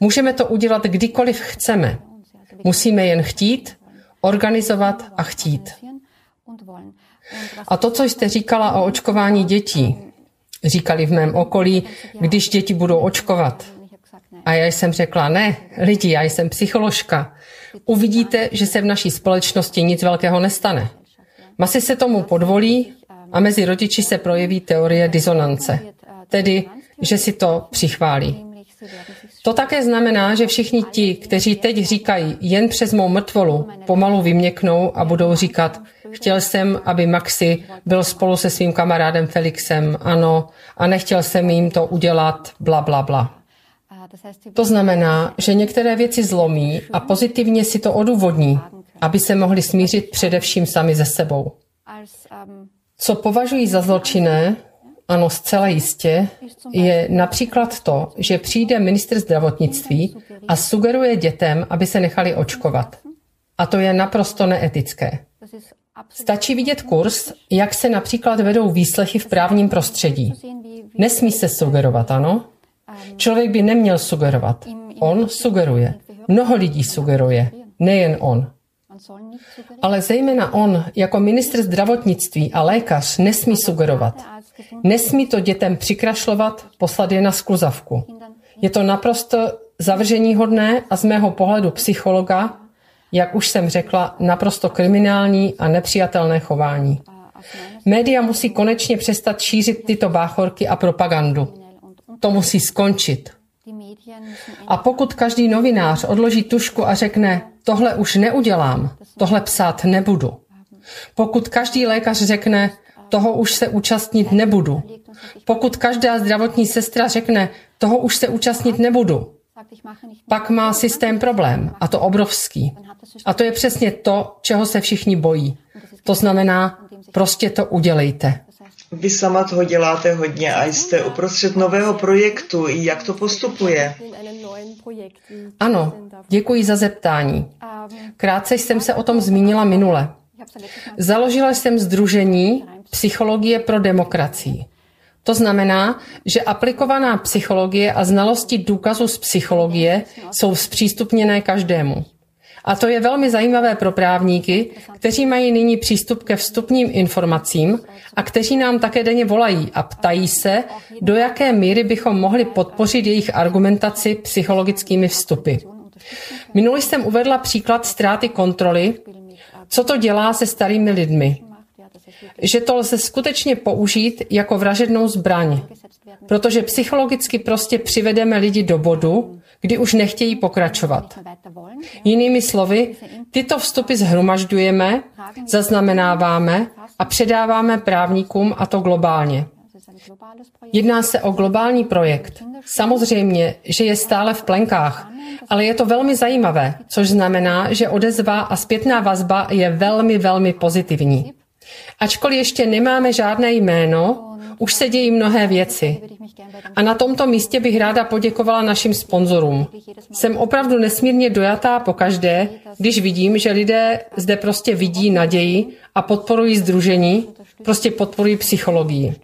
Můžeme to udělat kdykoliv chceme. Musíme jen chtít, organizovat a chtít. A to, co jste říkala o očkování dětí, říkali v mém okolí, když děti budou očkovat. A já jsem řekla, ne, lidi, já jsem psycholožka. Uvidíte, že se v naší společnosti nic velkého nestane. Masy se tomu podvolí a mezi rodiči se projeví teorie disonance, tedy, že si to přichválí. To také znamená, že všichni ti, kteří teď říkají jen přes mou mrtvolu, pomalu vyměknou a budou říkat, chtěl jsem, aby Maxi byl spolu se svým kamarádem Felixem, ano, a nechtěl jsem jim to udělat, bla, bla, bla. To znamená, že některé věci zlomí a pozitivně si to odůvodní, aby se mohli smířit především sami ze sebou. Co považují za zločinné, ano, zcela jistě, je například to, že přijde ministr zdravotnictví a sugeruje dětem, aby se nechali očkovat. A to je naprosto neetické. Stačí vidět kurz, jak se například vedou výslechy v právním prostředí. Nesmí se sugerovat, ano? Člověk by neměl sugerovat. On sugeruje. Mnoho lidí sugeruje. Nejen on. Ale zejména on, jako ministr zdravotnictví a lékař, nesmí sugerovat. Nesmí to dětem přikrašlovat, poslat je na skluzavku. Je to naprosto zavržení hodné a z mého pohledu psychologa, jak už jsem řekla, naprosto kriminální a nepřijatelné chování. Média musí konečně přestat šířit tyto báchorky a propagandu. To musí skončit. A pokud každý novinář odloží tušku a řekne, tohle už neudělám, tohle psát nebudu. Pokud každý lékař řekne, toho už se účastnit nebudu. Pokud každá zdravotní sestra řekne, toho už se účastnit nebudu, pak má systém problém, a to obrovský. A to je přesně to, čeho se všichni bojí. To znamená, prostě to udělejte. Vy sama toho děláte hodně a jste uprostřed nového projektu. Jak to postupuje? Ano, děkuji za zeptání. Krátce jsem se o tom zmínila minule. Založila jsem združení Psychologie pro demokracii. To znamená, že aplikovaná psychologie a znalosti důkazu z psychologie jsou zpřístupněné každému. A to je velmi zajímavé pro právníky, kteří mají nyní přístup ke vstupním informacím a kteří nám také denně volají a ptají se, do jaké míry bychom mohli podpořit jejich argumentaci psychologickými vstupy. Minulý jsem uvedla příklad ztráty kontroly, co to dělá se starými lidmi. Že to lze skutečně použít jako vražednou zbraň, protože psychologicky prostě přivedeme lidi do bodu, kdy už nechtějí pokračovat. Jinými slovy, tyto vstupy zhromažďujeme, zaznamenáváme a předáváme právníkům a to globálně. Jedná se o globální projekt. Samozřejmě, že je stále v plenkách, ale je to velmi zajímavé, což znamená, že odezva a zpětná vazba je velmi, velmi pozitivní. Ačkoliv ještě nemáme žádné jméno, už se dějí mnohé věci. A na tomto místě bych ráda poděkovala našim sponzorům. Jsem opravdu nesmírně dojatá po každé, když vidím, že lidé zde prostě vidí naději a podporují združení, prostě podporují psychologii.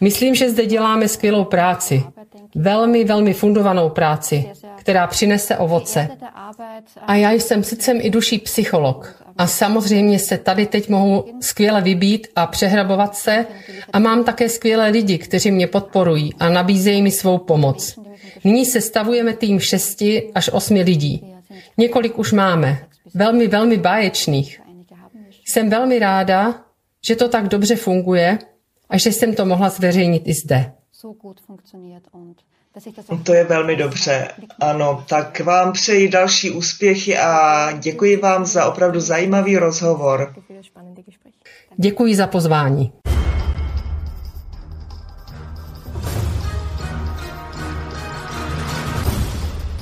Myslím, že zde děláme skvělou práci. Velmi, velmi fundovanou práci, která přinese ovoce. A já jsem sice i duší psycholog, a samozřejmě se tady teď mohu skvěle vybít a přehrabovat se a mám také skvělé lidi, kteří mě podporují a nabízejí mi svou pomoc. Nyní se stavujeme tým šesti až osmi lidí. Několik už máme. Velmi, velmi báječných. Jsem velmi ráda, že to tak dobře funguje a že jsem to mohla zveřejnit i zde. To je velmi dobře. Ano, tak vám přeji další úspěchy a děkuji vám za opravdu zajímavý rozhovor. Děkuji za pozvání.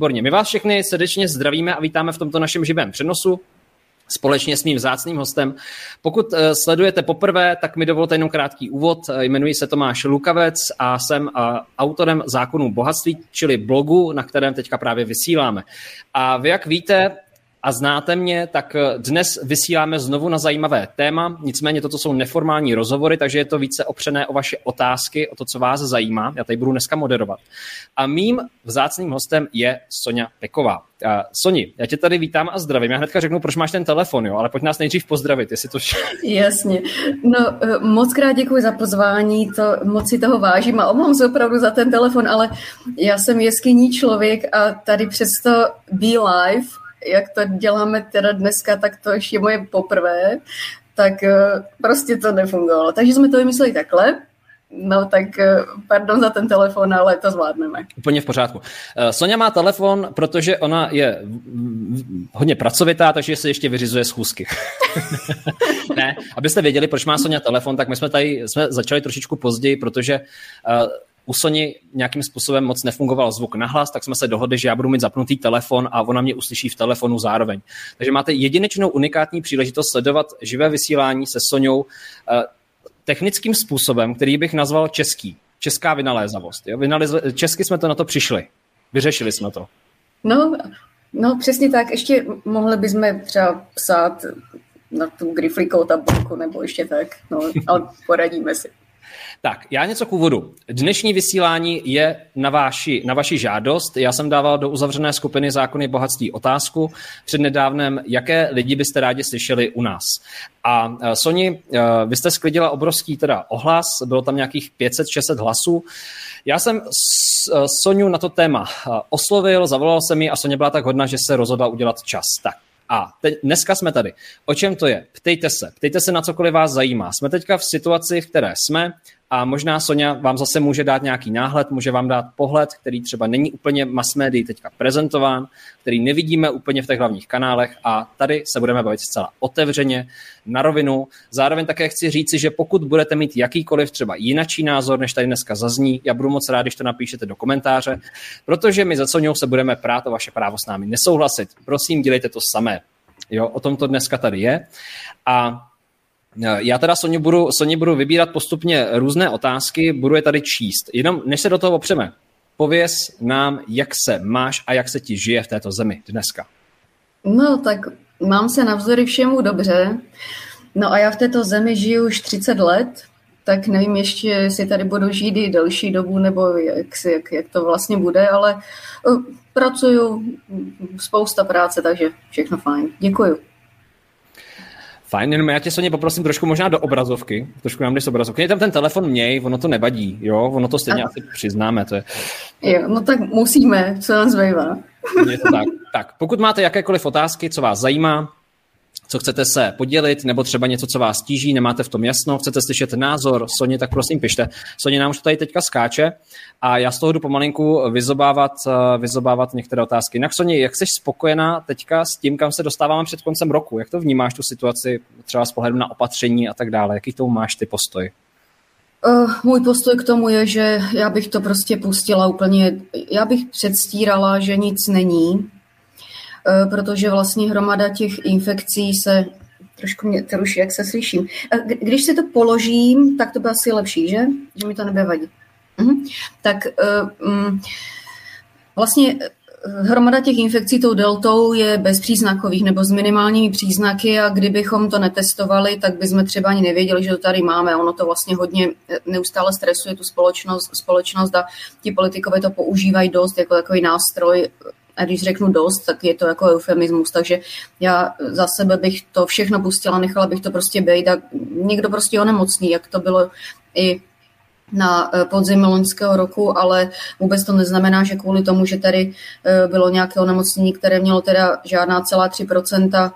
Výborně. My vás všechny srdečně zdravíme a vítáme v tomto našem živém přenosu společně s mým vzácným hostem. Pokud eh, sledujete poprvé, tak mi dovolte jenom krátký úvod. Eh, Jmenuji se Tomáš Lukavec a jsem eh, autorem zákonů bohatství, čili blogu, na kterém teďka právě vysíláme. A vy, jak víte, a znáte mě, tak dnes vysíláme znovu na zajímavé téma. Nicméně toto jsou neformální rozhovory, takže je to více opřené o vaše otázky, o to, co vás zajímá. Já tady budu dneska moderovat. A mým vzácným hostem je Sonja Peková. Uh, Soni, já tě tady vítám a zdravím. Já hnedka řeknu, proč máš ten telefon, jo, ale pojď nás nejdřív pozdravit, jestli to Jasně. No, eh, moc krát děkuji za pozvání, to moc si toho vážím a omlouvám se opravdu za ten telefon, ale já jsem jeskyní člověk a tady přesto Be Live, jak to děláme teda dneska, tak to ještě je moje poprvé, tak eh, prostě to nefungovalo. Takže jsme to vymysleli takhle, No tak eh, pardon za ten telefon, ale to zvládneme. Úplně v pořádku. Eh, Sonja má telefon, protože ona je hodně pracovitá, takže si ještě vyřizuje schůzky. ne, abyste věděli, proč má Sonja telefon, tak my jsme tady jsme začali trošičku později, protože u Sony nějakým způsobem moc nefungoval zvuk nahlas, tak jsme se dohodli, že já budu mít zapnutý telefon a ona mě uslyší v telefonu zároveň. Takže máte jedinečnou unikátní příležitost sledovat živé vysílání se Soňou eh, technickým způsobem, který bych nazval český. Česká vynalézavost. Jo? Vynalez... Česky jsme to na to přišli. Vyřešili jsme to. No, no přesně tak. Ještě mohli bychom třeba psát na tu griflikou tabulku nebo ještě tak, no, ale poradíme si. Tak, já něco k úvodu. Dnešní vysílání je na vaši, na vaši žádost. Já jsem dával do uzavřené skupiny Zákony bohatství otázku před nedávnem, jaké lidi byste rádi slyšeli u nás. A Soni, vy jste sklidila obrovský teda ohlas, bylo tam nějakých 500-600 hlasů. Já jsem Soniu na to téma oslovil, zavolal jsem ji a Soně byla tak hodná, že se rozhodla udělat čas. Tak, a teď, dneska jsme tady. O čem to je? Ptejte se. Ptejte se na cokoliv vás zajímá. Jsme teďka v situaci, v které jsme a možná Sonja vám zase může dát nějaký náhled, může vám dát pohled, který třeba není úplně mass médií teďka prezentován, který nevidíme úplně v těch hlavních kanálech a tady se budeme bavit zcela otevřeně, na rovinu. Zároveň také chci říci, že pokud budete mít jakýkoliv třeba jinačí názor, než tady dneska zazní, já budu moc rád, když to napíšete do komentáře, protože my za Sonjou se budeme prát o vaše právo s námi nesouhlasit. Prosím, dělejte to samé. Jo, o tom to dneska tady je. A já teda Soni budu, Soni budu vybírat postupně různé otázky, budu je tady číst. Jenom než se do toho opřeme, pověz nám, jak se máš a jak se ti žije v této zemi dneska. No tak mám se navzdory všemu dobře. No a já v této zemi žiju už 30 let, tak nevím ještě, jestli tady budu žít i delší dobu, nebo jak, jak, jak to vlastně bude, ale pracuju, spousta práce, takže všechno fajn. Děkuju. Fajn, jenom já tě Soně poprosím trošku možná do obrazovky, trošku nám jdeš obrazovky. Je tam ten telefon měj, ono to nevadí, jo, ono to stejně A- asi přiznáme, to je, Jo, no tak musíme, co nám zbývá. je to tak. Tak, pokud máte jakékoliv otázky, co vás zajímá, co chcete se podělit, nebo třeba něco, co vás tíží, nemáte v tom jasno, chcete slyšet názor Soně, tak prosím pište. Soně nám už tady teďka skáče a já z toho jdu pomalinku vyzobávat, eh, vyzobávat některé otázky. Jinak Soně, jak jsi spokojená teďka s tím, kam se dostáváme před koncem roku? Jak to vnímáš tu situaci třeba z pohledu na opatření a tak dále? Jaký tomu máš ty postoj? Uh, můj postoj k tomu je, že já bych to prostě pustila úplně, já bych předstírala, že nic není, protože vlastně hromada těch infekcí se, trošku mě ruší, jak se slyším. Kdy- Když si to položím, tak to by asi lepší, že? Že mi to nebude vadit. Mhm. Tak uh, mm, vlastně eh, hromada těch infekcí tou deltou je bezpříznakových nebo s minimálními příznaky a kdybychom to netestovali, tak bychom třeba ani nevěděli, že to tady máme. Ono to vlastně hodně eh, neustále stresuje tu společnost, společnost a ti politikové to používají dost jako takový nástroj a když řeknu dost, tak je to jako eufemismus, takže já za sebe bych to všechno pustila, nechala bych to prostě být a někdo prostě onemocní, jak to bylo i na eh, podzim loňského roku, ale vůbec to neznamená, že kvůli tomu, že tady eh, bylo nějaké onemocnění, které mělo teda žádná celá 3%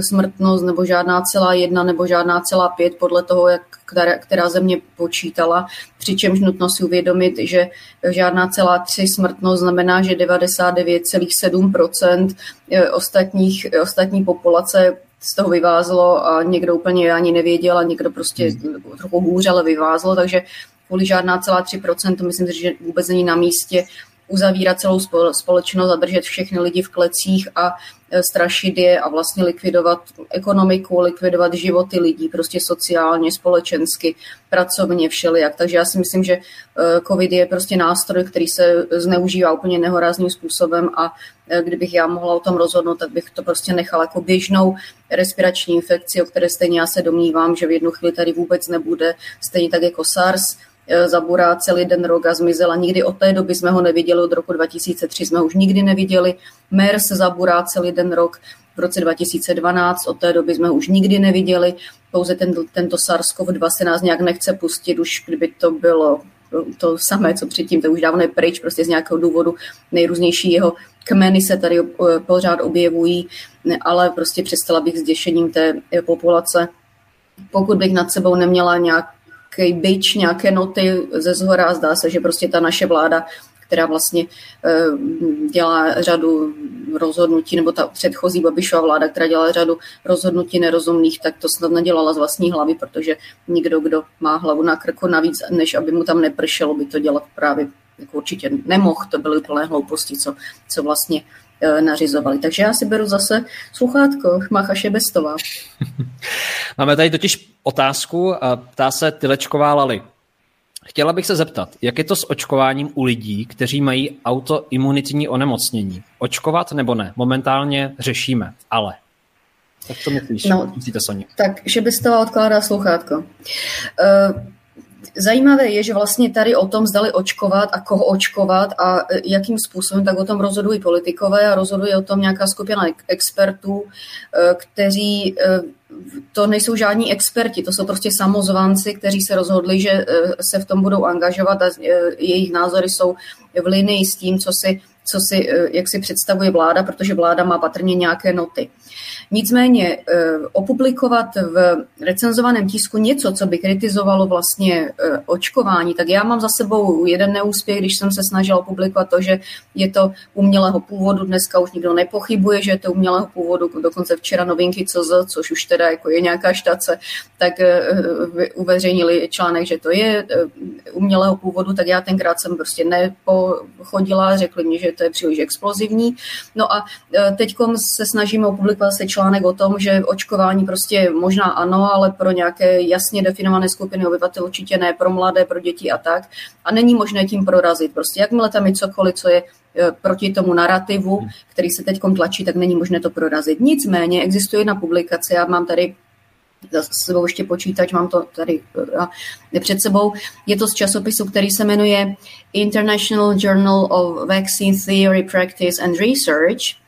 smrtnost, nebo žádná celá jedna, nebo žádná celá pět, podle toho, jak která, která země počítala. Přičemž nutno si uvědomit, že žádná celá tři smrtnost znamená, že 99,7% eh, ostatních, ostatní populace z toho vyvázlo a někdo úplně ani nevěděl a někdo prostě trochu hůř, ale vyvázlo, takže kvůli žádná celá 3%, to myslím že vůbec není na místě uzavírat celou spole- společnost a držet všechny lidi v klecích a e, strašit je a vlastně likvidovat ekonomiku, likvidovat životy lidí, prostě sociálně, společensky, pracovně, všelijak. Takže já si myslím, že e, COVID je prostě nástroj, který se zneužívá úplně nehorázným způsobem a e, kdybych já mohla o tom rozhodnout, tak bych to prostě nechala jako běžnou respirační infekci, o které stejně já se domnívám, že v jednu chvíli tady vůbec nebude, stejně tak jako SARS, e, zaburá celý den rok a zmizel a nikdy od té doby jsme ho neviděli, od roku 2003 jsme ho už nikdy neviděli. MERS zaburá celý den rok. V roce 2012, od té doby jsme ho už nikdy neviděli, pouze ten, tento SARS-CoV-2 se nás nějak nechce pustit, už kdyby to bylo to samé, co předtím, to už dávno je pryč, prostě z nějakého důvodu. Nejrůznější jeho kmeny se tady eh, pořád objevují, ale prostě přestala bych s děšením té populace. Pokud bych nad sebou neměla nějaký byč, nějaké noty ze zhora, zdá se, že prostě ta naše vláda která vlastně eh, dělá řadu rozhodnutí, nebo ta předchozí Babišova vláda, která dělá řadu rozhodnutí nerozumných, tak to snad nedělala z vlastní hlavy, protože nikdo, kdo má hlavu na krku navíc, než aby mu tam nepršelo, by to dělat právě jako určitě nemohl, to byly plné hlouposti, co, co vlastně nařizovali. Takže já si beru zase sluchátko Macha Šebestová. Máme tady totiž otázku, a ptá se Tylečková Lali. Chtěla bych se zeptat, jak je to s očkováním u lidí, kteří mají autoimunitní onemocnění? Očkovat nebo ne? Momentálně řešíme, ale. Jak to myslíš? No, Myslíte, Soni? Tak Šebestová odkládá sluchátko. Eh, Zajímavé je, že vlastně tady o tom zdali očkovat a koho očkovat a e, jakým způsobem, tak o tom rozhodují politikové a rozhoduje o tom nějaká skupina expertů, e, kteří e, to nejsou žádní experti, to jsou prostě samozvanci, kteří se rozhodli, že se v tom budou angažovat a jejich názory jsou v linii s tím, co si, co si, jak si představuje vláda, protože vláda má patrně nějaké noty. Nicméně opublikovat v recenzovaném tisku něco, co by kritizovalo vlastně očkování, tak já mám za sebou jeden neúspěch, když jsem se snažila opublikovat to, že je to umělého původu, dneska už nikdo nepochybuje, že je to umělého původu, dokonce včera novinky CZ, což už teda jako je nějaká štace, tak uveřejnili článek, že to je umělého původu, tak já tenkrát jsem prostě nepochodila, řekli mi, že to je příliš explozivní. No a teď se snažíme opublikovat se článek o tom, že očkování prostě možná ano, ale pro nějaké jasně definované skupiny obyvatel určitě ne, pro mladé, pro děti a tak. A není možné tím prorazit. Prostě jakmile tam je cokoliv, co je proti tomu narrativu, který se teď tlačí, tak není možné to prorazit. Nicméně existuje jedna publikace, já mám tady za sebou ještě počítač, mám to tady před sebou. Je to z časopisu, který se jmenuje International Journal of Vaccine Theory, Practice and Research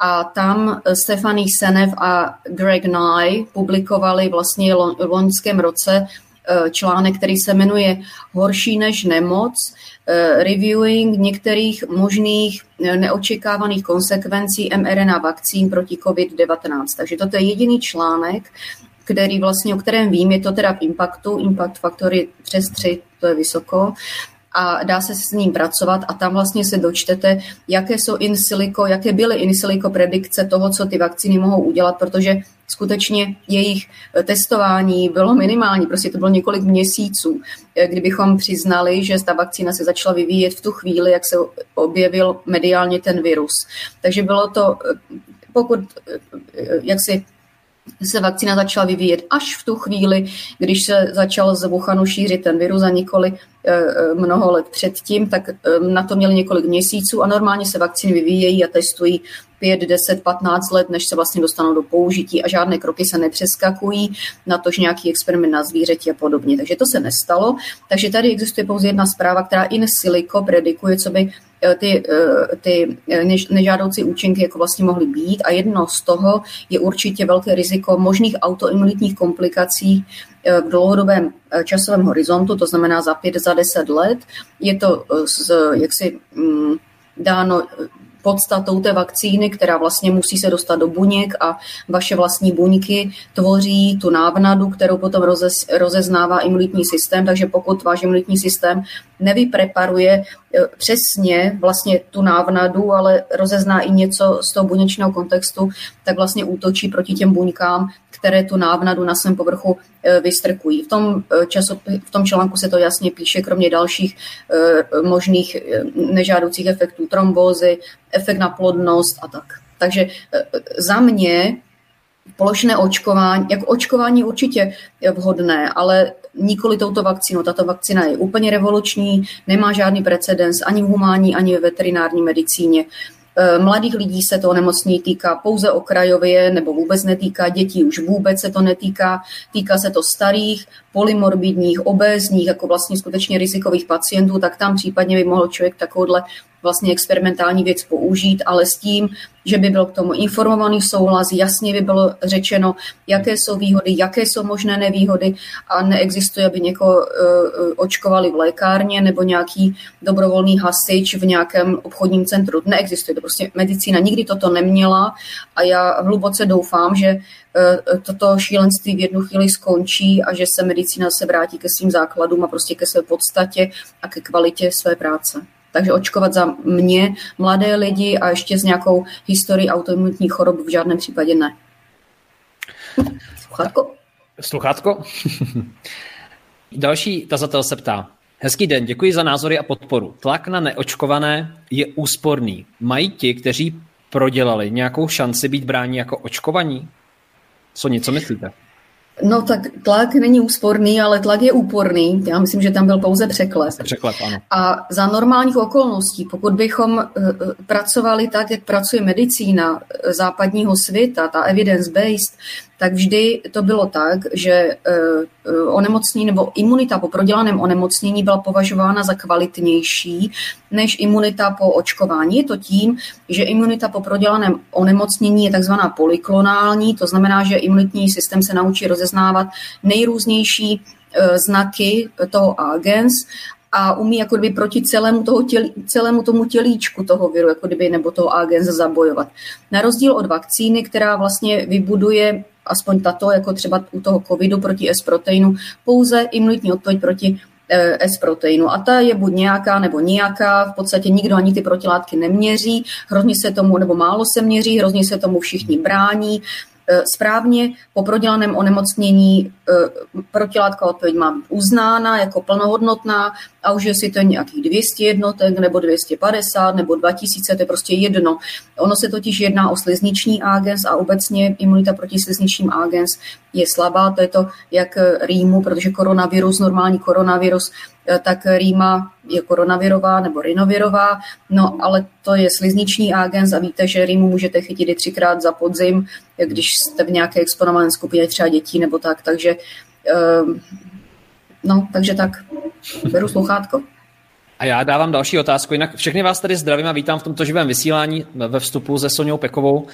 A tam Stephanie Senev a Greg Nye publikovali vlastně v loňském roce Eh, článek, který se jmenuje Horší než nemoc, eh, reviewing některých možných eh, neočekávaných konsekvencí mRNA vakcín proti COVID-19. Takže toto je jediný článek, který vlastně, o kterém vím, je to teda v Impactu, Impact faktory přes 3, to je vysoko, a dá se s ním pracovat a tam vlastně se dočtete, jaké jsou in silico, jaké byly in silico predikce toho, co ty vakcíny mohou udělat, protože skutečně jejich eh, testování bylo minimální, prostě to bylo několik měsíců, eh, kdybychom přiznali, že ta vakcína se začala vyvíjet v tu chvíli, jak se objevil mediálně ten virus. Takže bylo to, eh, pokud jak si se vakcína začala vyvíjet až v tu chvíli, když se začal z Wuhanu šířit ten virus a nikoli mnoho let předtím, tak na to měli několik měsíců a normálně se vakcíny vyvíjejí a testují 5, 10, 15 let, než se vlastně dostanou do použití a žádné kroky se nepřeskakují, na tož nějaký experiment na zvířeti a podobně. Takže to se nestalo. Takže tady existuje pouze jedna zpráva, která in silico predikuje, co by eh, ty, eh, ty eh, nežádoucí účinky jako vlastně mohly být a jedno z toho je určitě velké riziko možných autoimunitních komplikací v dlouhodobém časovém horizontu, to znamená za 5, za 10 let. Je to z, jaksi mm, dáno podstatou té vakcíny, která vlastně musí se dostat do buněk a vaše vlastní buňky tvoří tu návnadu, kterou potom rozez, rozeznává imunitní systém, takže pokud váš imunitní systém nevypreparuje e, přesně vlastně tu návnadu, ale rozezná i něco z toho buněčného kontextu, tak vlastně útočí proti těm buňkám, které tu návnadu na svém povrchu e, vystrkují. V tom, e, času, v tom článku se to jasně píše, kromě dalších možných nežádoucích efektů trombózy, efekt na plodnost a tak. Takže za mě plošné očkování, jako očkování určitě vhodné, ale nikoli touto vakcínou. Tato vakcína je úplně revoluční, nemá žádný precedens ani v humánní, ani ve veterinární medicíně. E, mladých lidí se to onemocnění týká pouze okrajově nebo vůbec netýká, dětí už vůbec se to netýká, týká se to starých, polymorbidních, obézních, jako vlastně skutečně rizikových pacientů, tak tam případně by mohl člověk takovouhle vlastně experimentální věc použít, ale s tím, že by byl k tomu informovaný souhlas, jasně by bylo řečeno, jaké jsou výhody, jaké jsou možné nevýhody a neexistuje, aby někoho uh, očkovali v lékárně nebo nějaký dobrovolný hasič v nějakém obchodním centru. Neexistuje to prostě medicína nikdy toto neměla a já hluboce doufám, že uh, toto šílenství v jednu chvíli skončí a že se medicína se vrátí ke svým základům a prostě ke své podstatě a ke kvalitě své práce. Takže očkovat za mě, mladé lidi a ještě s nějakou historií autoimunitních chorob v žádném případě ne. Sluchátko? Sluchátko? Další tazatel se ptá. Hezký den, děkuji za názory a podporu. Tlak na neočkované je úsporný. Mají ti, kteří prodělali nějakou šanci být bráni jako očkovaní? Co něco myslíte? No tak tlak není úsporný, ale tlak je úporný. Já myslím, že tam byl pouze překlep. Překlep, ano. A za normálních okolností, pokud bychom eh, eh, pracovali tak, jak pracuje medicína eh, západního světa, ta evidence-based, tak vždy to bylo tak, že eh, eh, onemocnění nebo imunita po prodělaném onemocnění byla považována za kvalitnější než imunita po očkování. Je to tím, že imunita po prodělaném onemocnění je takzvaná polyklonální, to znamená, že imunitní systém se naučí rozeznávat nejrůznější eh, znaky toho agens a umí jako kdyby proti celému, toho tělí, celému tomu tělíčku toho viru, jako kdyby, nebo toho agens zabojovat. Na rozdíl od vakcíny, která vlastně vybuduje aspoň tato, jako třeba u toho covidu proti S-proteinu, pouze imunitní odpověď proti eh, S-proteinu. A ta je buď nějaká nebo nějaká, v podstatě nikdo ani ty protilátky neměří, hrozně se tomu, nebo málo se měří, hrozně se tomu všichni brání. Eh, správně po prodělaném onemocnění eh, protilátková odpověď má být uznána jako plnohodnotná a už jestli to je nějakých 200 jednotek nebo 250 nebo 2000, to je prostě jedno. Ono se totiž jedná o slizniční agens a obecně imunita proti slizničním agens je slabá, to je to jak rýmu, protože koronavirus, normální koronavirus tak rýma je koronavirová nebo rinovirová, no ale to je slizniční agens a víte, že rýmu můžete chytit i třikrát za podzim, když jste v nějaké exponované skupině třeba dětí nebo tak, takže ehm, no, takže tak, beru sluchátko. A já dávám další otázku. Jinak všechny vás tady zdravím a vítám v tomto živém vysílání ve vstupu se Soňou Pekovou.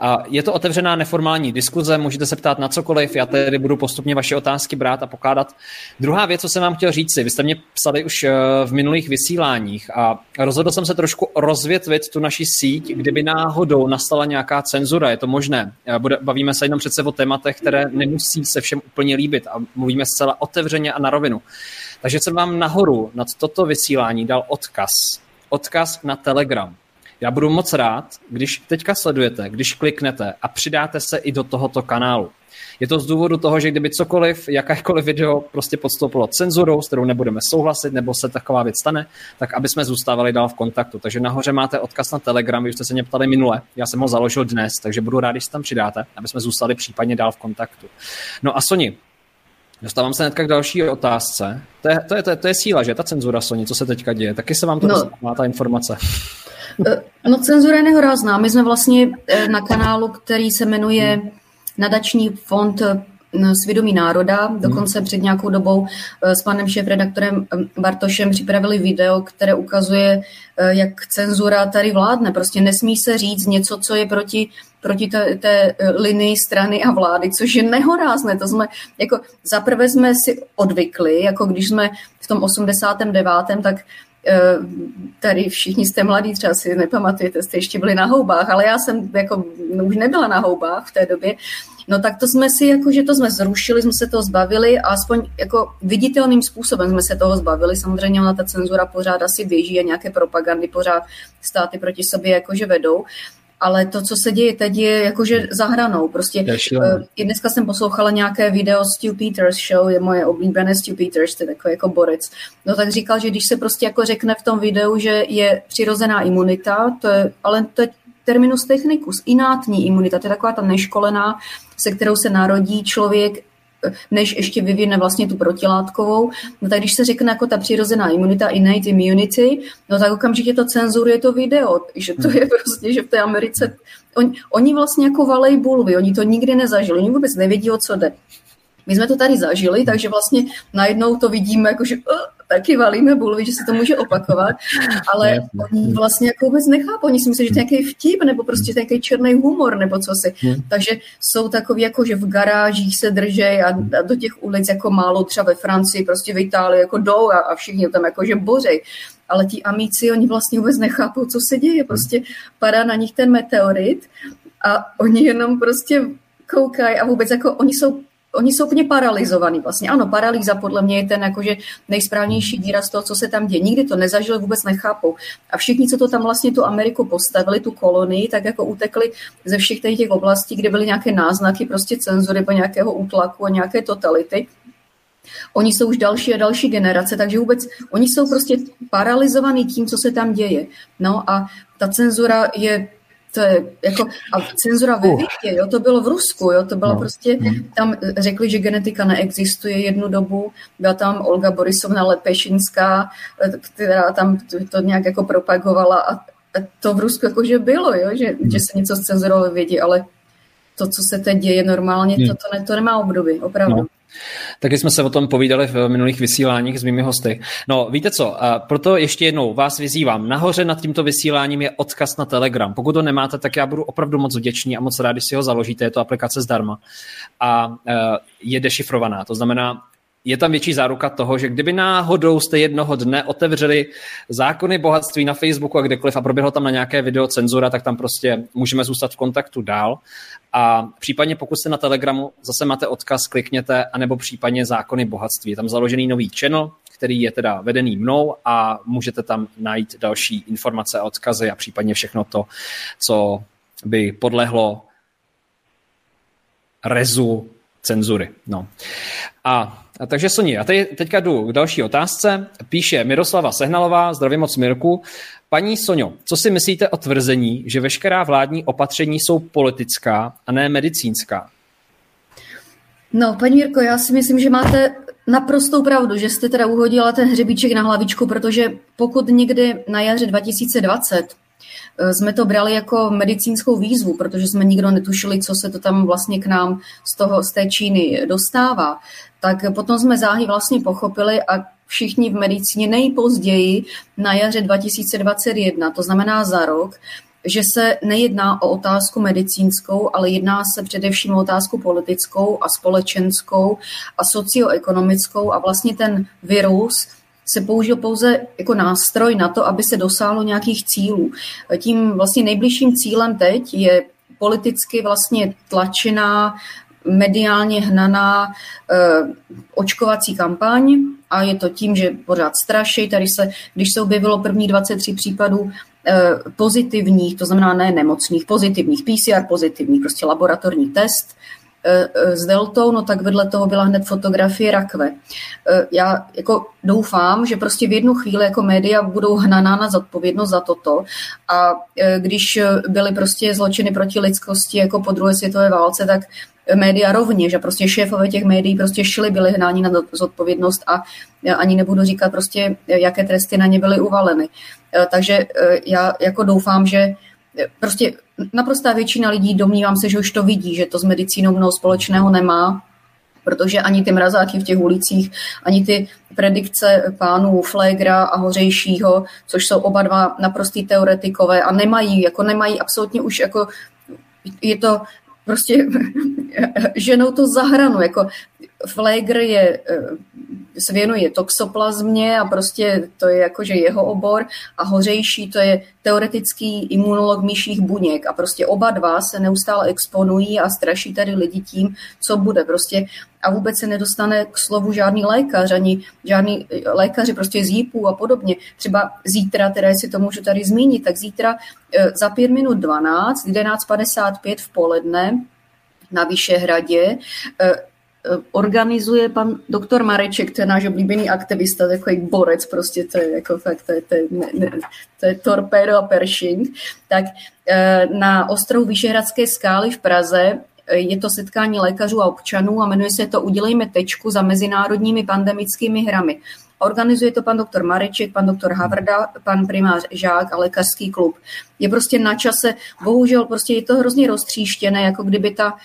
A je to otevřená neformální diskuze, můžete se ptát na cokoliv, já tedy budu postupně vaše otázky brát a pokládat. Druhá věc, co jsem vám chtěl říct, vy jste mě psali už eh, v minulých vysíláních a rozhodl jsem se trošku rozvětvit tu naši síť, kdyby náhodou nastala nějaká cenzura, je to možné. Bavíme se jenom přece o tématech, které nemusí se všem úplně líbit a mluvíme zcela otevřeně a na rovinu. Takže jsem vám nahoru nad toto vysílání dal odkaz. Odkaz na Telegram. Já budu moc rád, když teďka sledujete, když kliknete a přidáte se i do tohoto kanálu. Je to z důvodu toho, že kdyby cokoliv, jakékoliv video prostě podstoupilo cenzurou, s kterou nebudeme souhlasit, nebo se taková věc stane, tak aby jsme zůstávali dál v kontaktu. Takže nahoře máte odkaz na Telegram, vy jste se mě ptali minule, já jsem ho založil dnes, takže budu rád, když se tam přidáte, aby jsme zůstali případně dál v kontaktu. No a Soni, Dostávám se hnedka k další otázce. To je, to je, to je, to je síla, že ta cenzura Sony, co se teďka děje. Taky se vám to no. má ta informace. Eh, no cenzura je nehorázná. My jsme vlastně eh, na kanálu, který se jmenuje Nadační fond Svědomí národa. Dokonce před nějakou dobou s panem šéf-redaktorem Bartošem připravili video, které ukazuje, jak cenzura tady vládne. Prostě nesmí se říct něco, co je proti proti té, té linii strany a vlády, což je nehorázné. To jsme, jako zaprvé jsme si odvykli, jako když jsme v tom 89. tak Eh, tady všichni jste mladí, třeba si nepamatujete, jste ještě byli na houbách, ale já jsem jako už nebyla na houbách v té době, No tak to jsme si, jako, že to jsme zrušili, jsme se toho zbavili a aspoň jako viditelným způsobem jsme se toho zbavili. Samozřejmě ona ta cenzura pořád asi běží a nějaké propagandy pořád státy proti sobě jakože vedou ale to, co se děje teď, je jakože za hranou. Prostě je dneska jsem poslouchala nějaké video Stu Peters show, je moje oblíbené Stu Peters, to je takový jako borec. No tak říkal, že když se prostě jako řekne v tom videu, že je přirozená imunita, to je, ale to je terminus technicus, inátní imunita, to je taková ta neškolená, se kterou se narodí člověk než ještě vyvine vlastně tu protilátkovou. No tak když se řekne jako ta přirozená imunita, innate immunity, no tak okamžitě to cenzuruje to video, že to je prostě, že v té Americe, on, oni vlastně jako valej bulvy, oni to nikdy nezažili, oni vůbec nevědí, o co jde. My jsme to tady zažili, takže vlastně najednou to vidíme, jako že uh, taky valíme bulvy, že se to může opakovat, ale oni vlastně jako vůbec nechápou, oni si myslí, že to je nějaký vtip, nebo prostě nějaký černý humor, nebo co si. Hmm. Takže jsou takový, jako že v garážích se držej a, a do těch ulic jako málo třeba ve Francii, prostě v Itálii jako jdou a, a všichni tam jako že bořej. Ale ti amici, oni vlastně vůbec nechápou, co se děje. Prostě padá na nich ten meteorit a oni jenom prostě koukají a vůbec jako oni jsou oni jsou úplně paralizovaní vlastně. Ano, paralýza podle mě je ten jakože nejsprávnější výraz toho, co se tam děje. Nikdy to nezažili, vůbec nechápou. A všichni, co to tam vlastně tu Ameriku postavili, tu kolonii, tak jako utekli ze všech těch oblastí, kde byly nějaké náznaky prostě cenzury nebo nějakého útlaku a nějaké totality. Oni jsou už další a další generace, takže vůbec oni jsou prostě paralizovaní tím, co se tam děje. No a ta cenzura je to je jako, a cenzura ve větě, jo, to bylo v Rusku, jo, to bylo no. prostě, tam řekli, že genetika neexistuje jednu dobu, byla tam Olga Borisovna Lepešinská, která tam to nějak jako propagovala a to v Rusku jakože bylo, jo, že, že se něco zcenzurovalo ve vědě, ale to, co se teď děje normálně, to, to, ne, to nemá období, opravdu. No. Taky jsme se o tom povídali v minulých vysíláních s mými hosty. No, víte co, proto ještě jednou vás vyzývám. Nahoře nad tímto vysíláním je odkaz na Telegram. Pokud to nemáte, tak já budu opravdu moc vděčný a moc rád, když si ho založíte. Je to aplikace zdarma a e, je dešifrovaná. To znamená, je tam větší záruka toho, že kdyby náhodou jste jednoho dne otevřeli zákony bohatství na Facebooku a kdekoliv a proběhlo tam na nějaké video cenzura, tak tam prostě můžeme zůstat v kontaktu dál. A případně pokud jste na Telegramu, zase máte odkaz, klikněte, anebo případně zákony bohatství. Je tam založený nový channel, který je teda vedený mnou a můžete tam najít další informace a odkazy a případně všechno to, co by podlehlo rezu cenzury. No. A a takže Soni, já teď, teďka jdu k další otázce. Píše Miroslava Sehnalová, zdravím moc Mirku. Paní Sonio, co si myslíte o tvrzení, že veškerá vládní opatření jsou politická a ne medicínská? No, paní Jirko, já si myslím, že máte naprostou pravdu, že jste teda uhodila ten hřebíček na hlavičku, protože pokud někdy na jaře 2020 eh, jsme to brali jako medicínskou výzvu, protože jsme nikdo netušili, co se to tam vlastně k nám z, toho, z té Číny dostává, tak potom jsme záhy vlastně pochopili a všichni v medicíně nejpozději na jaře 2021, to znamená za rok, že se nejedná o otázku medicínskou, ale jedná se především o otázku politickou a společenskou a socioekonomickou a vlastně ten virus se použil pouze jako nástroj na to, aby se dosáhlo nějakých cílů. Tím vlastně nejbližším cílem teď je politicky vlastně tlačená, mediálně hnaná eh, očkovací kampaň a je to tím, že pořád straší. Tady se, když se objevilo první 23 případů eh, pozitivních, to znamená ne nemocných, pozitivních, PCR pozitivních, prostě laboratorní test, s deltou, no tak vedle toho byla hned fotografie rakve. Eh, já jako doufám, že prostě v jednu chvíli jako média budou hnaná na zodpovědnost za toto a když byly prostě zločiny proti lidskosti jako po druhé světové válce, tak média rovněž a prostě šéfové těch médií prostě šli, byli hnáni na zodpovědnost a ani nebudu říkat prostě, jaké tresty na ně byly uvaleny. Takže já jako doufám, že prostě naprostá většina lidí, domnívám se, že už to vidí, že to s medicínou mnoho společného nemá, protože ani ty mrazáky v těch ulicích, ani ty predikce pánů Flegra a Hořejšího, což jsou oba dva naprostý teoretikové a nemají, jako nemají absolutně už jako je to prostě ženou to za hranu, jako Flegr je, eh, se věnuje toxoplazmě a prostě to je jakože jeho obor a hořejší to je teoretický imunolog myších buněk a prostě oba dva se neustále exponují a straší tady lidi tím, co bude prostě a vůbec se nedostane k slovu žádný lékař, ani žádný eh, lékaři prostě z jípů a podobně. Třeba zítra, teda si to můžu tady zmínit, tak zítra eh, za 5 minut 12, 11.55 v poledne na Vyšehradě Eh, organizuje pan doktor Mareček, to je náš oblíbený aktivista, takový borec, prostě to je jako fakt, to je, to je, ne, ne, to je torpedo a pershing, tak eh, na ostrovu Vyšehradské skály v Praze eh, je to setkání lékařů a občanů a jmenuje se to Udělejme tečku za mezinárodními pandemickými hrami. Organizuje to pan doktor Mareček, pan doktor Havrda, pan primář Žák a lékařský klub. Je prostě na čase, bohužel prostě je to hrozně roztříštěné, jako kdyby ta Eh,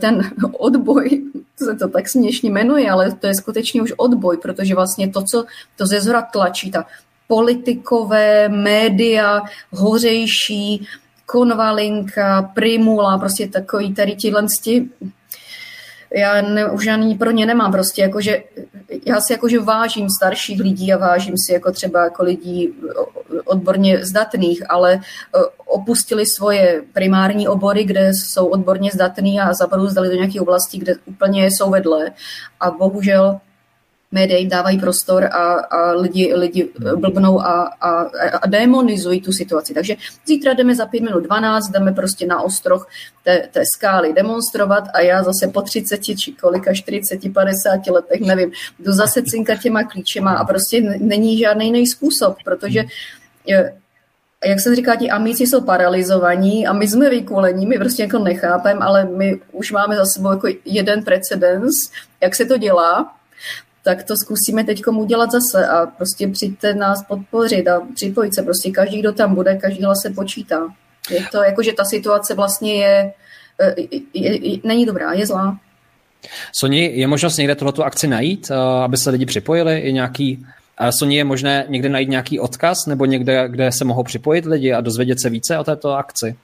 ten odboj, se to tak směšně jmenuje, ale to je skutečně už odboj, protože vlastně to, co to ze zhora tlačí, ta politikové, média, hořejší, konvalinka, primula, prostě takový tady tihle já ne, už ani pro ně nemám prostě, jakože, já si jakože vážím starších lidí a vážím si jako třeba jako lidí odborně zdatných, ale e, opustili svoje primární obory, kde jsou odborně zdatní a zabrouzdali do nějaké oblasti, kde úplně jsou vedle. A bohužel média jim dávají prostor a, a lidi, lidi blbnou a, a, a demonizují tu situaci. Takže zítra jdeme za 5 minut 12, jdeme prostě na ostroh té, té skály demonstrovat a já zase po 30 či kolika 40, 50 letech, nevím, jdu zase cinkat těma klíčema a prostě není žádný jiný způsob, protože jak se říká, ti amici jsou paralizovaní a my jsme vykulení, my prostě jako nechápem, ale my už máme za sebou jako jeden precedens, jak se to dělá tak to zkusíme teď udělat zase a prostě přijďte nás podpořit a připojit se. Prostě každý, kdo tam bude, každý hlas se počítá. Je to jako, že ta situace vlastně je, je, je, je není dobrá, je zlá. Soni, je možnost někde tohoto akci najít, eh, aby se lidi připojili? Je nějaký, Soni, je možné někde najít nějaký odkaz nebo někde, kde se mohou připojit lidi a dozvědět se více o této akci?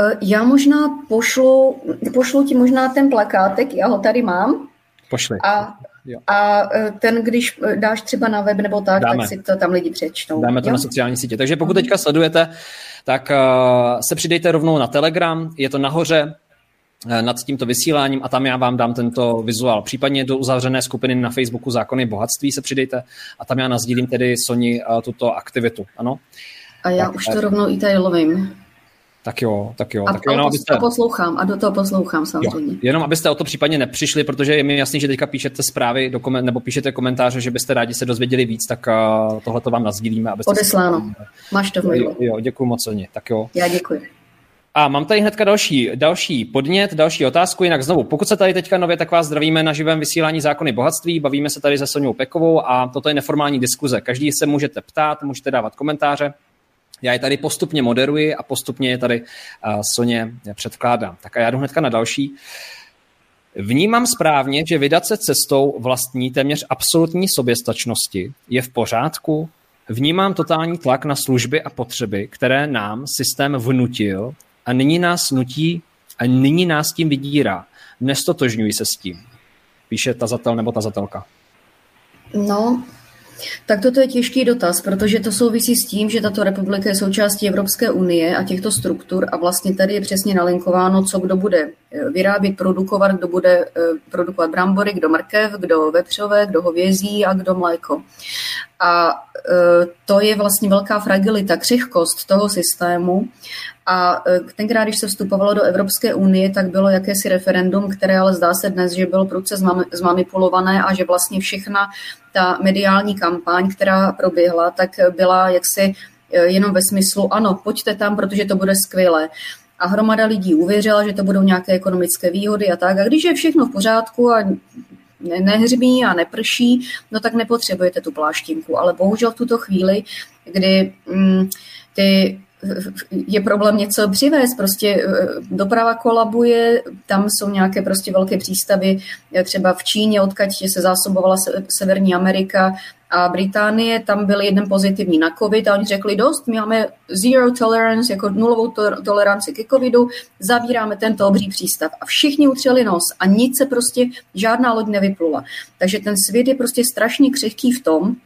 Eh, já možná pošlu, pošlu ti možná ten plakátek, já ho tady mám. Pošli. A Jo. A e, ten, když e, dáš třeba na web nebo tak, Dáme. tak si to tam lidi přečtou. Dáme to jo? na sociální sítě. Takže pokud teďka sledujete, tak uh, se přidejte rovnou na Telegram, je to nahoře nad tímto vysíláním a tam já vám dám tento vizuál. Případně do uzavřené skupiny na Facebooku Zákony bohatství se přidejte a tam já nazdílím tedy Soni uh, tuto aktivitu. Ano? A já tak, už to rovnou i tady lovím. Tak jo, tak jo. A, tak jenom, abyste... poslouchám a do toho poslouchám samozřejmě. Jo, jenom abyste o to případně nepřišli, protože je mi jasný, že teďka píšete zprávy do nebo píšete komentáře, že byste rádi se dozvěděli víc, tak uh, tohle to vám nazdílíme. Abyste Odesláno. Si... Máš to v mailu. Jo, jo, děkuji moc, Oni. Tak jo. Já děkuji. A mám tady hnedka další, další podnět, další otázku. Jinak znovu, pokud se tady teďka nově, tak vás zdravíme na živém vysílání Zákony bohatství. Bavíme se tady se Soňou Pekovou a toto je neformální diskuze. Každý se můžete ptát, můžete dávat komentáře. Já je tady postupně moderuji a postupně je tady Soně předkládám. Tak a já jdu hnedka na další. Vnímám správně, že vydat se cestou vlastní téměř absolutní soběstačnosti je v pořádku? Vnímám totální tlak na služby a potřeby, které nám systém vnutil a nyní nás nutí a nyní nás tím vydírá. Nestotožňuji se s tím, píše tazatel nebo tazatelka. No, tak toto je těžký dotaz, protože to souvisí s tím, že tato republika je součástí Evropské unie a těchto struktur a vlastně tady je přesně nalinkováno, co kdo bude eh, vyrábět, produkovat, kdo bude eh, produkovat brambory, kdo mrkev, kdo vepřové, kdo hovězí a kdo mléko. A eh, to je vlastně velká fragilita, křehkost toho systému a tenkrát, když se vstupovalo do Evropské unie, tak bylo jakési referendum, které ale zdá se dnes, že bylo prudce zmanipulované a že vlastně všechna ta mediální kampaň, která proběhla, tak byla jaksi e, jenom ve smyslu, ano, pojďte tam, protože to bude skvělé. A hromada lidí uvěřila, že to budou nějaké ekonomické výhody a tak. A když je všechno v pořádku a nehřmí a neprší, no tak nepotřebujete tu pláštinku. Ale bohužel v tuto chvíli, kdy mm, ty je problém něco přivést, prostě eh, doprava kolabuje, tam jsou nějaké prostě velké přístavy, eh, třeba v Číně, odkud se zásobovala Severní Amerika a Británie, tam byl jeden pozitivní na covid a oni řekli dost, my máme zero tolerance, jako nulovou to- toleranci ke covidu, zavíráme tento obří přístav a všichni utřeli nos a nic se prostě, žádná loď nevyplula. Takže ten svět je prostě strašně křehký v tom,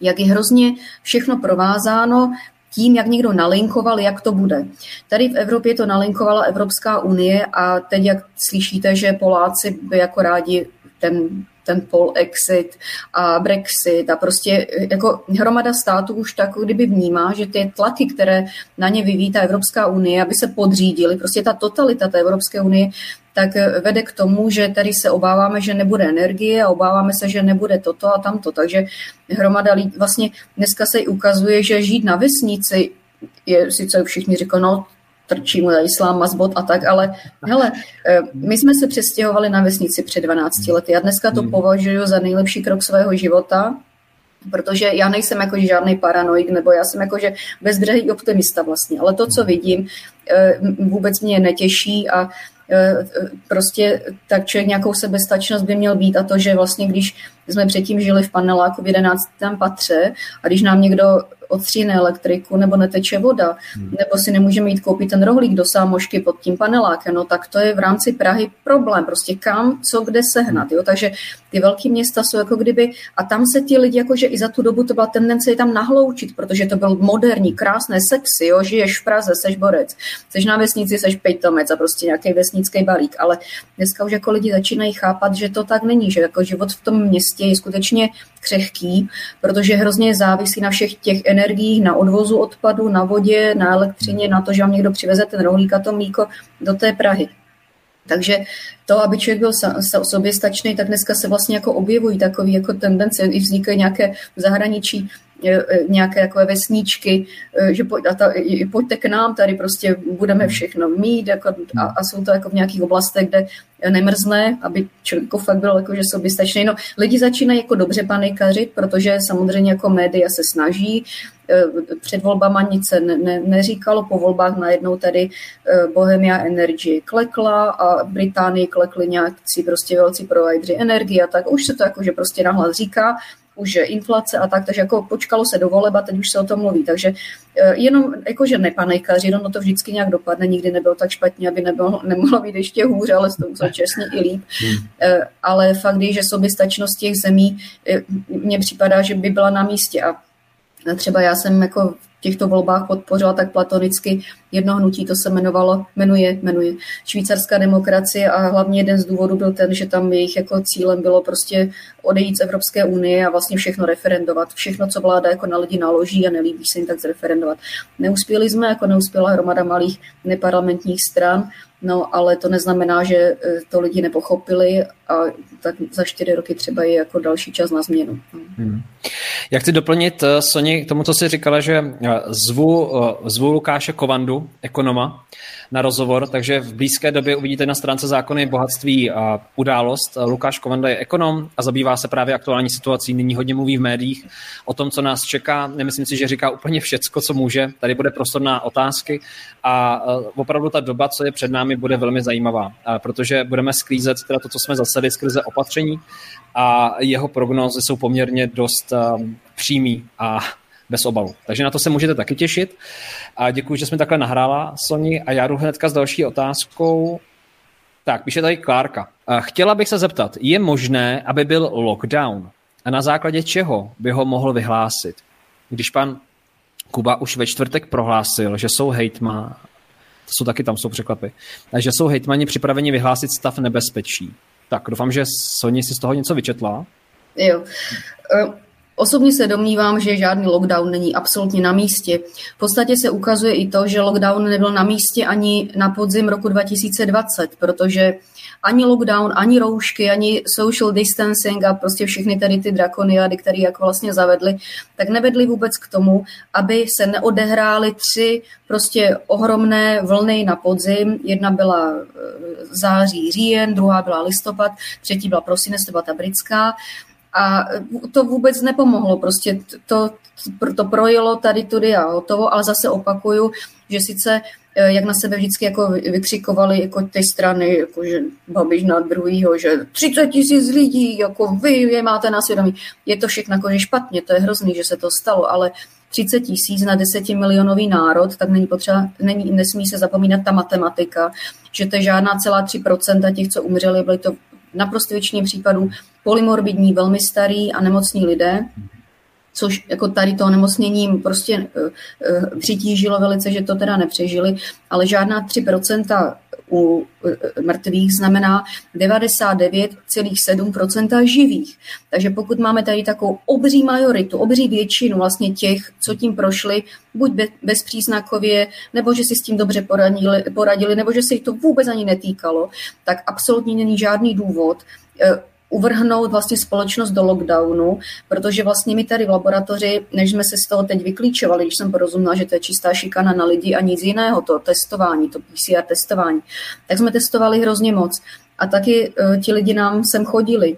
jak je hrozně všechno provázáno, tím, jak někdo nalinkoval, jak to bude. Tady v Evropě to nalinkovala Evropská unie a teď, jak slyšíte, že Poláci by jako rádi ten ten pol exit a Brexit a prostě jako hromada států už tak kdyby vnímá, že ty tlaky, které na ně vyvíjí ta Evropská unie, aby se podřídili, prostě ta totalita té Evropské unie, tak vede k tomu, že tady se obáváme, že nebude energie a obáváme se, že nebude toto a tamto. Takže hromada lidí, vlastně dneska se ukazuje, že žít na vesnici je sice všichni říkají, no trčí mu islám, mazbot a tak, ale hele, eh, my jsme se přestěhovali na vesnici před 12 lety. A dneska to považuji za nejlepší krok svého života, protože já nejsem jako žádný paranoik, nebo já jsem jako že bezbřehý optimista vlastně, ale to, co vidím, eh, vůbec mě netěší a eh, prostě tak člověk nějakou sebestačnost by měl být a to, že vlastně když jsme předtím žili v paneláku v 11. patře a když nám někdo odstříne elektriku nebo neteče voda, hmm. nebo si nemůžeme jít koupit ten rohlík do sámošky pod tím panelákem, no tak to je v rámci Prahy problém, prostě kam, co, kde sehnat, jo, takže ty velké města jsou jako kdyby, a tam se ti lidi, jakože i za tu dobu to byla tendence je tam nahloučit, protože to byl moderní, krásné, sexy, jo, žiješ v Praze, seš borec, seš na vesnici, seš pejtomec a prostě nějaký vesnický balík, ale dneska už jako lidi začínají chápat, že to tak není, že jako život v tom městě je skutečně křehký, protože hrozně závisí na všech těch energiích, na odvozu odpadu, na vodě, na elektřině, na to, že vám někdo přiveze ten rohlík a to mlíko do té Prahy. Takže to, aby člověk byl soběstačný, tak dneska se vlastně jako objevují takové jako tendence, i vznikají nějaké v zahraničí E, e, nějaké jako vesníčky, e, že pojď, a ta, pojďte k nám, tady prostě budeme všechno mít jako, a, a, jsou to jako v nějakých oblastech, kde nemrzne, aby člověk jako fakt byl jako, že soběstačný. No, lidi začínají jako dobře panikařit, protože samozřejmě jako média se snaží, před volbama nic se ne, ne, neříkalo, po volbách najednou tady Bohemia Energy klekla a Británii klekli nějaký prostě velcí provideri energie a tak už se to jako, že prostě nahlas říká, už inflace a tak, takže jako počkalo se do voleba, teď už se o tom mluví, takže eh, jenom jakože nepanikaři, no to vždycky nějak dopadne, nikdy nebylo tak špatně, aby nebylo, nemohlo být ještě hůř, ale s tom čestně i líp. Hmm. Eh, ale fakt je, že soběstačnost těch zemí eh, mně připadá, že by byla na místě a třeba já jsem jako těchto volbách podpořila tak platonicky jedno hnutí, to se jmenovalo, jmenuje, jmenuje švýcarská demokracie a hlavně jeden z důvodů byl ten, že tam jejich jako cílem bylo prostě odejít z Evropské unie a vlastně všechno referendovat. Všechno, co vláda jako na lidi naloží a nelíbí se jim tak zreferendovat. Neuspěli jsme, jako neuspěla hromada malých neparlamentních stran, No, ale to neznamená, že e, to lidi nepochopili a tak za čtyři roky třeba je jako další čas na změnu. Hmm. Já chci doplnit, eh, Soni, k tomu, co jsi říkala, že eh, zvu, eh, zvu Lukáše Kovandu, ekonoma, na rozhovor, takže v blízké době uvidíte na stránce zákony bohatství a událost. Lukáš Kovanda je ekonom a zabývá se právě aktuální situací. Nyní hodně mluví v médiích o tom, co nás čeká. Nemyslím si, že říká úplně všecko, co může. Tady bude prostor na otázky a opravdu ta doba, co je před námi, bude velmi zajímavá, protože budeme sklízet teda to, co jsme zaseli skrze opatření a jeho prognózy jsou poměrně dost um, přímý a bez obalu. Takže na to se můžete taky těšit. A děkuji, že jsme takhle nahrála, Soni. A já jdu hnedka s další otázkou. Tak, píše tady Klárka. Chtěla bych se zeptat, je možné, aby byl lockdown? A na základě čeho by ho mohl vyhlásit? Když pan Kuba už ve čtvrtek prohlásil, že jsou hejtma, to jsou taky tam jsou překvapy, že jsou hejtmani připraveni vyhlásit stav nebezpečí. Tak doufám, že Soni si z toho něco vyčetla. Jo. Osobně se domnívám, že žádný lockdown není absolutně na místě. V podstatě se ukazuje i to, že lockdown nebyl na místě ani na podzim roku 2020, protože ani lockdown, ani roušky, ani social distancing a prostě všechny tady ty drakoniady, které jako vlastně zavedly, tak nevedly vůbec k tomu, aby se neodehrály tři prostě ohromné vlny na podzim. Jedna byla e, září, říjen, druhá byla listopad, třetí byla prosinec, to byla ta britská. A to vůbec nepomohlo, prostě to, to projelo tady tudy a hotovo, ale zase opakuju, že sice eh, jak na sebe vždycky jako vykřikovali jako ty strany, jako že Babiš na druhýho, že 30 tisíc lidí, jako vy je máte na svědomí. Je to všechno jako, že špatně, to je hrozný, že se to stalo, ale 30 tisíc na 10 milionový národ, tak není potřeba, není, nesmí se zapomínat ta matematika, že to je žádná celá 3% těch, co umřeli, byly to naprosto většině případů polymorbidní, velmi starý a nemocní lidé, což jako tady to onemocněním prostě uh, uh, přitížilo velice, že to teda nepřežili, ale žádná 3% u uh, mrtvých znamená 99,7% živých. Takže pokud máme tady takovou obří majoritu, obří většinu vlastně těch, co tím prošli, buď bezpříznakově, nebo že si s tím dobře poradili, poradili nebo že se jich to vůbec ani netýkalo, tak absolutně není žádný důvod uvrhnout vlastně společnost do lockdownu, protože vlastně my tady v laboratoři, než jsme se z toho teď vyklíčovali, když jsem porozuměla, že to je čistá šikana na lidi a nic jiného, to testování, to PCR testování, tak jsme testovali hrozně moc. A taky uh, ti lidi nám sem chodili,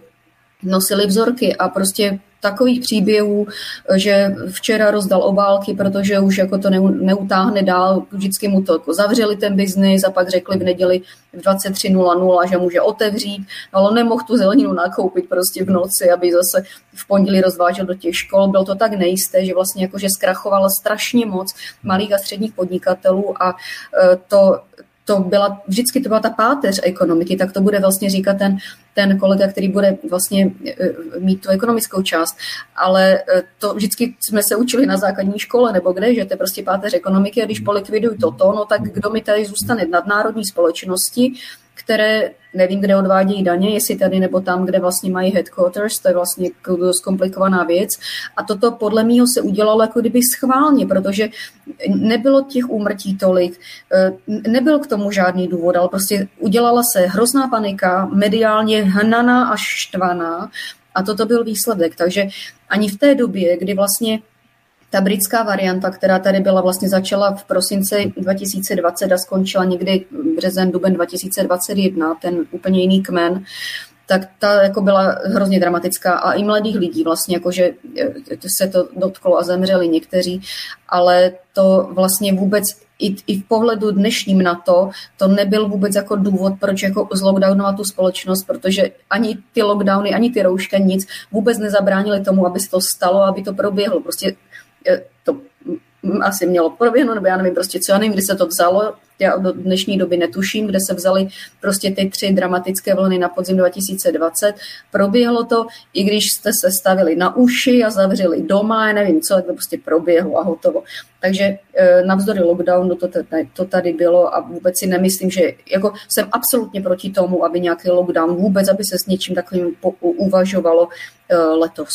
nosili vzorky a prostě takových příběhů, že včera rozdal obálky, protože už jako to neutáhne dál, vždycky mu to jako zavřeli ten biznis a pak řekli v neděli v 23.00, že může otevřít, ale on nemohl tu zeleninu nakoupit prostě v noci, aby zase v pondělí rozvážel do těch škol. Bylo to tak nejisté, že vlastně jako, že zkrachovalo strašně moc malých a středních podnikatelů a e, to to byla, vždycky to byla ta páteř ekonomiky, tak to bude vlastně říkat ten, ten kolega, který bude vlastně e, mít tu ekonomickou část. Ale e, to vždycky jsme se učili na základní škole nebo kde, že to je prostě páteř ekonomiky a když polikvidují toto, no tak kdo mi tady zůstane nadnárodní společnosti, které nevím, kde odvádějí daně, jestli tady nebo tam, kde vlastně mají headquarters, to je vlastně dost komplikovaná věc. A toto podle mého se udělalo jako kdyby schválně, protože nebylo těch úmrtí tolik, eh, nebyl k tomu žádný důvod, ale prostě udělala se hrozná panika, mediálně hnaná až štvaná a toto byl výsledek. Takže ani v té době, kdy vlastně ta britská varianta, která tady byla, vlastně začala v prosinci 2020 a skončila někdy březen, duben 2021, ten úplně jiný kmen, tak ta jako byla hrozně dramatická a i mladých lidí vlastně, jakože eh, se to dotklo a zemřeli někteří, ale to vlastně vůbec i, i v pohledu dnešním na to, to nebyl vůbec jako důvod, proč jako zlockdownovat tu společnost, protože ani ty lockdowny, ani ty roušky, nic vůbec nezabránili tomu, aby se to stalo, aby to proběhlo. Prostě to asi mělo proběhnout, nebo já nevím prostě co, já nevím, kdy se to vzalo, já do dnešní doby netuším, kde se vzali prostě ty tři dramatické vlny na podzim 2020. Proběhlo to, i když jste se stavili na uši a zavřeli doma, já nevím co, to prostě proběhlo a hotovo. Takže e, navzdory lockdownu to, to tady bylo a vůbec si nemyslím, že jako jsem absolutně proti tomu, aby nějaký lockdown vůbec, aby se s něčím takovým uvažovalo e, letos.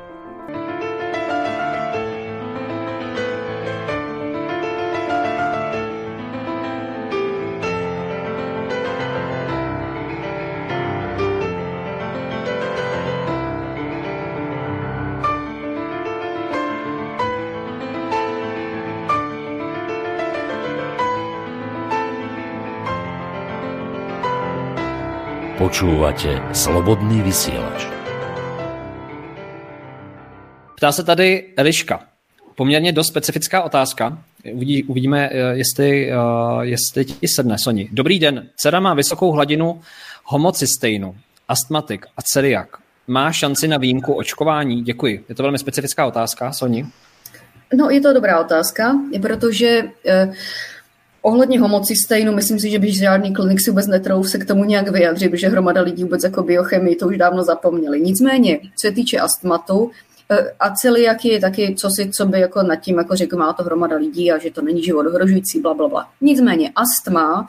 Počúvate Slobodný vysielač. Ptá se tady Eliška. Poměrně dost specifická otázka. Uvidí, uvidíme, eh, jestli, uh, jestli ti sedne, Soni. Dobrý den. Dcera má vysokou hladinu homocysteinu, astmatik a celiak. Má šanci na výjimku očkování? Děkuji. Je to velmi specifická otázka, Soni. No, je to dobrá otázka, protože uh, Ohledně homocystejnu, myslím si, že by žádný klinik si vůbec netrouf se k tomu nějak vyjadřit, protože hromada lidí vůbec jako biochemii to už dávno zapomněli. Nicméně, co se týče astmatu, eh, a celiaky je taky, co si, co by jako nad tím jako řekl, má to hromada lidí a že to není život ohrožující, bla, bla, bla. Nicméně astma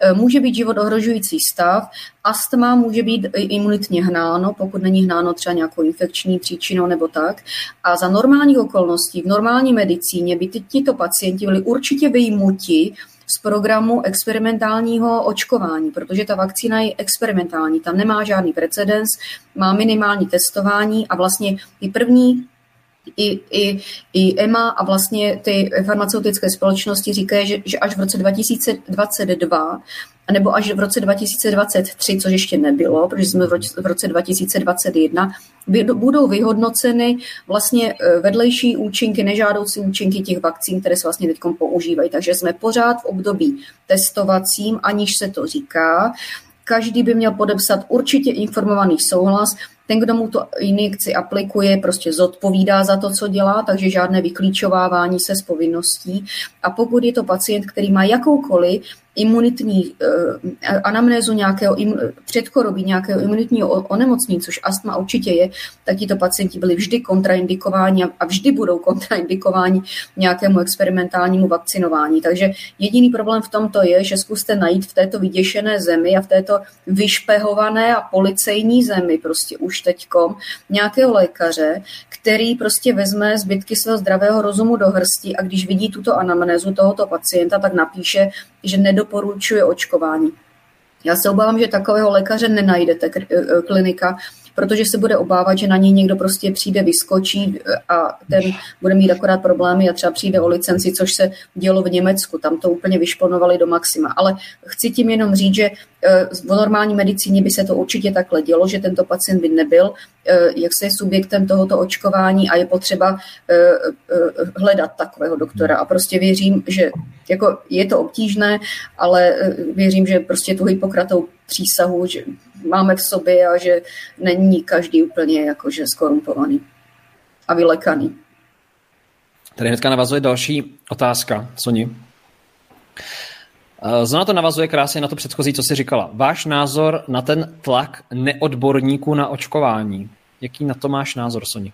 eh, může být život ohrožující stav. Astma může být imunitně hnáno, pokud není hnáno třeba nějakou infekční příčinou nebo tak. A za normálních okolností, v normální medicíně by tyto pacienti byli určitě vyjmuti z programu experimentálního očkování, protože ta vakcína je experimentální, tam nemá žádný precedens, má minimální testování a vlastně ty první i, i, i EMA a vlastně ty farmaceutické společnosti říkají, že, že až v roce 2022 nebo až v roce 2023, což ještě nebylo, protože jsme v roce 2021, budou vyhodnoceny vlastně e, vedlejší účinky, nežádoucí účinky těch vakcín, které se vlastně teď používají. Takže jsme pořád v období testovacím, aniž se to říká. Každý by měl podepsat určitě informovaný souhlas, ten, kdo mu to injekci aplikuje, prostě zodpovídá za to, co dělá, takže žádné vyklíčovávání se z povinností. A pokud je to pacient, který má jakoukoliv imunitní uh, anamnézu nějakého im, předchorobí, nějakého imunitního onemocnění, což astma určitě je, tak tito pacienti byli vždy kontraindikováni a vždy budou kontraindikováni nějakému experimentálnímu vakcinování. Takže jediný problém v tomto je, že zkuste najít v této vyděšené zemi a v této vyšpehované a policejní zemi prostě už teďkom nějakého lékaře, který prostě vezme zbytky svého zdravého rozumu do hrsti a když vidí tuto anamnézu tohoto pacienta, tak napíše, že nedoporučuje očkování. Já se obávám, že takového lékaře nenajdete eh, klinika, protože se bude obávat, že na něj někdo prostě přijde, vyskočí a ten bude mít akorát problémy a třeba přijde o licenci, což se dělo v Německu. Tam to úplně vyšponovali do maxima. Ale chci tím jenom říct, že eh, v normální medicíně by se to určitě takhle dělo, že tento pacient by nebyl eh, jak se je subjektem tohoto očkování a je potřeba hledat takového doktora. A prostě věřím, že jako je to obtížné, ale věřím, že prostě tu Hippokratovou přísahu že máme v sobě a že není každý úplně jakože skorumpovaný a vylekaný. Tady hnedka navazuje další otázka, Soni. Eh, Zona to navazuje krásně na to předchozí, co jsi říkala. Váš názor na ten tlak neodborníků na očkování. Jaký na to máš názor, Soni?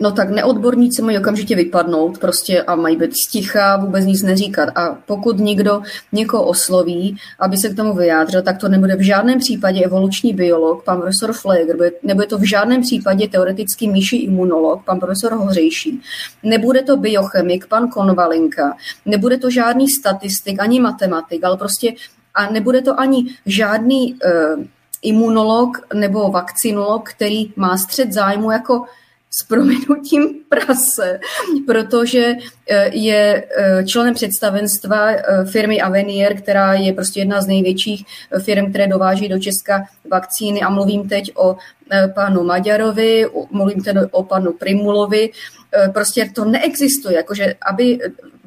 No tak neodborníci mají okamžitě vypadnout prostě a mají být sticha, vůbec nic neříkat. A pokud někdo někoho osloví, aby se k tomu vyjádřil, tak to nebude v žádném případě evoluční biolog, pan profesor Fleger, nebude to v žádném případě teoretický myší imunolog, pan profesor Hořejší, nebude to biochemik, pan Konvalinka, nebude to žádný statistik, ani matematik, ale prostě a nebude to ani žádný uh, imunolog nebo vakcinolog, který má střed zájmu jako s prominutím prase, protože eh, je eh, členem představenstva eh, firmy Avenier, která je prostě jedna z největších firm, které dováží do Česka vakcíny. A mluvím teď o panu Maďarovi, mluvím teď o panu Primulovi, prostě to neexistuje, jakože aby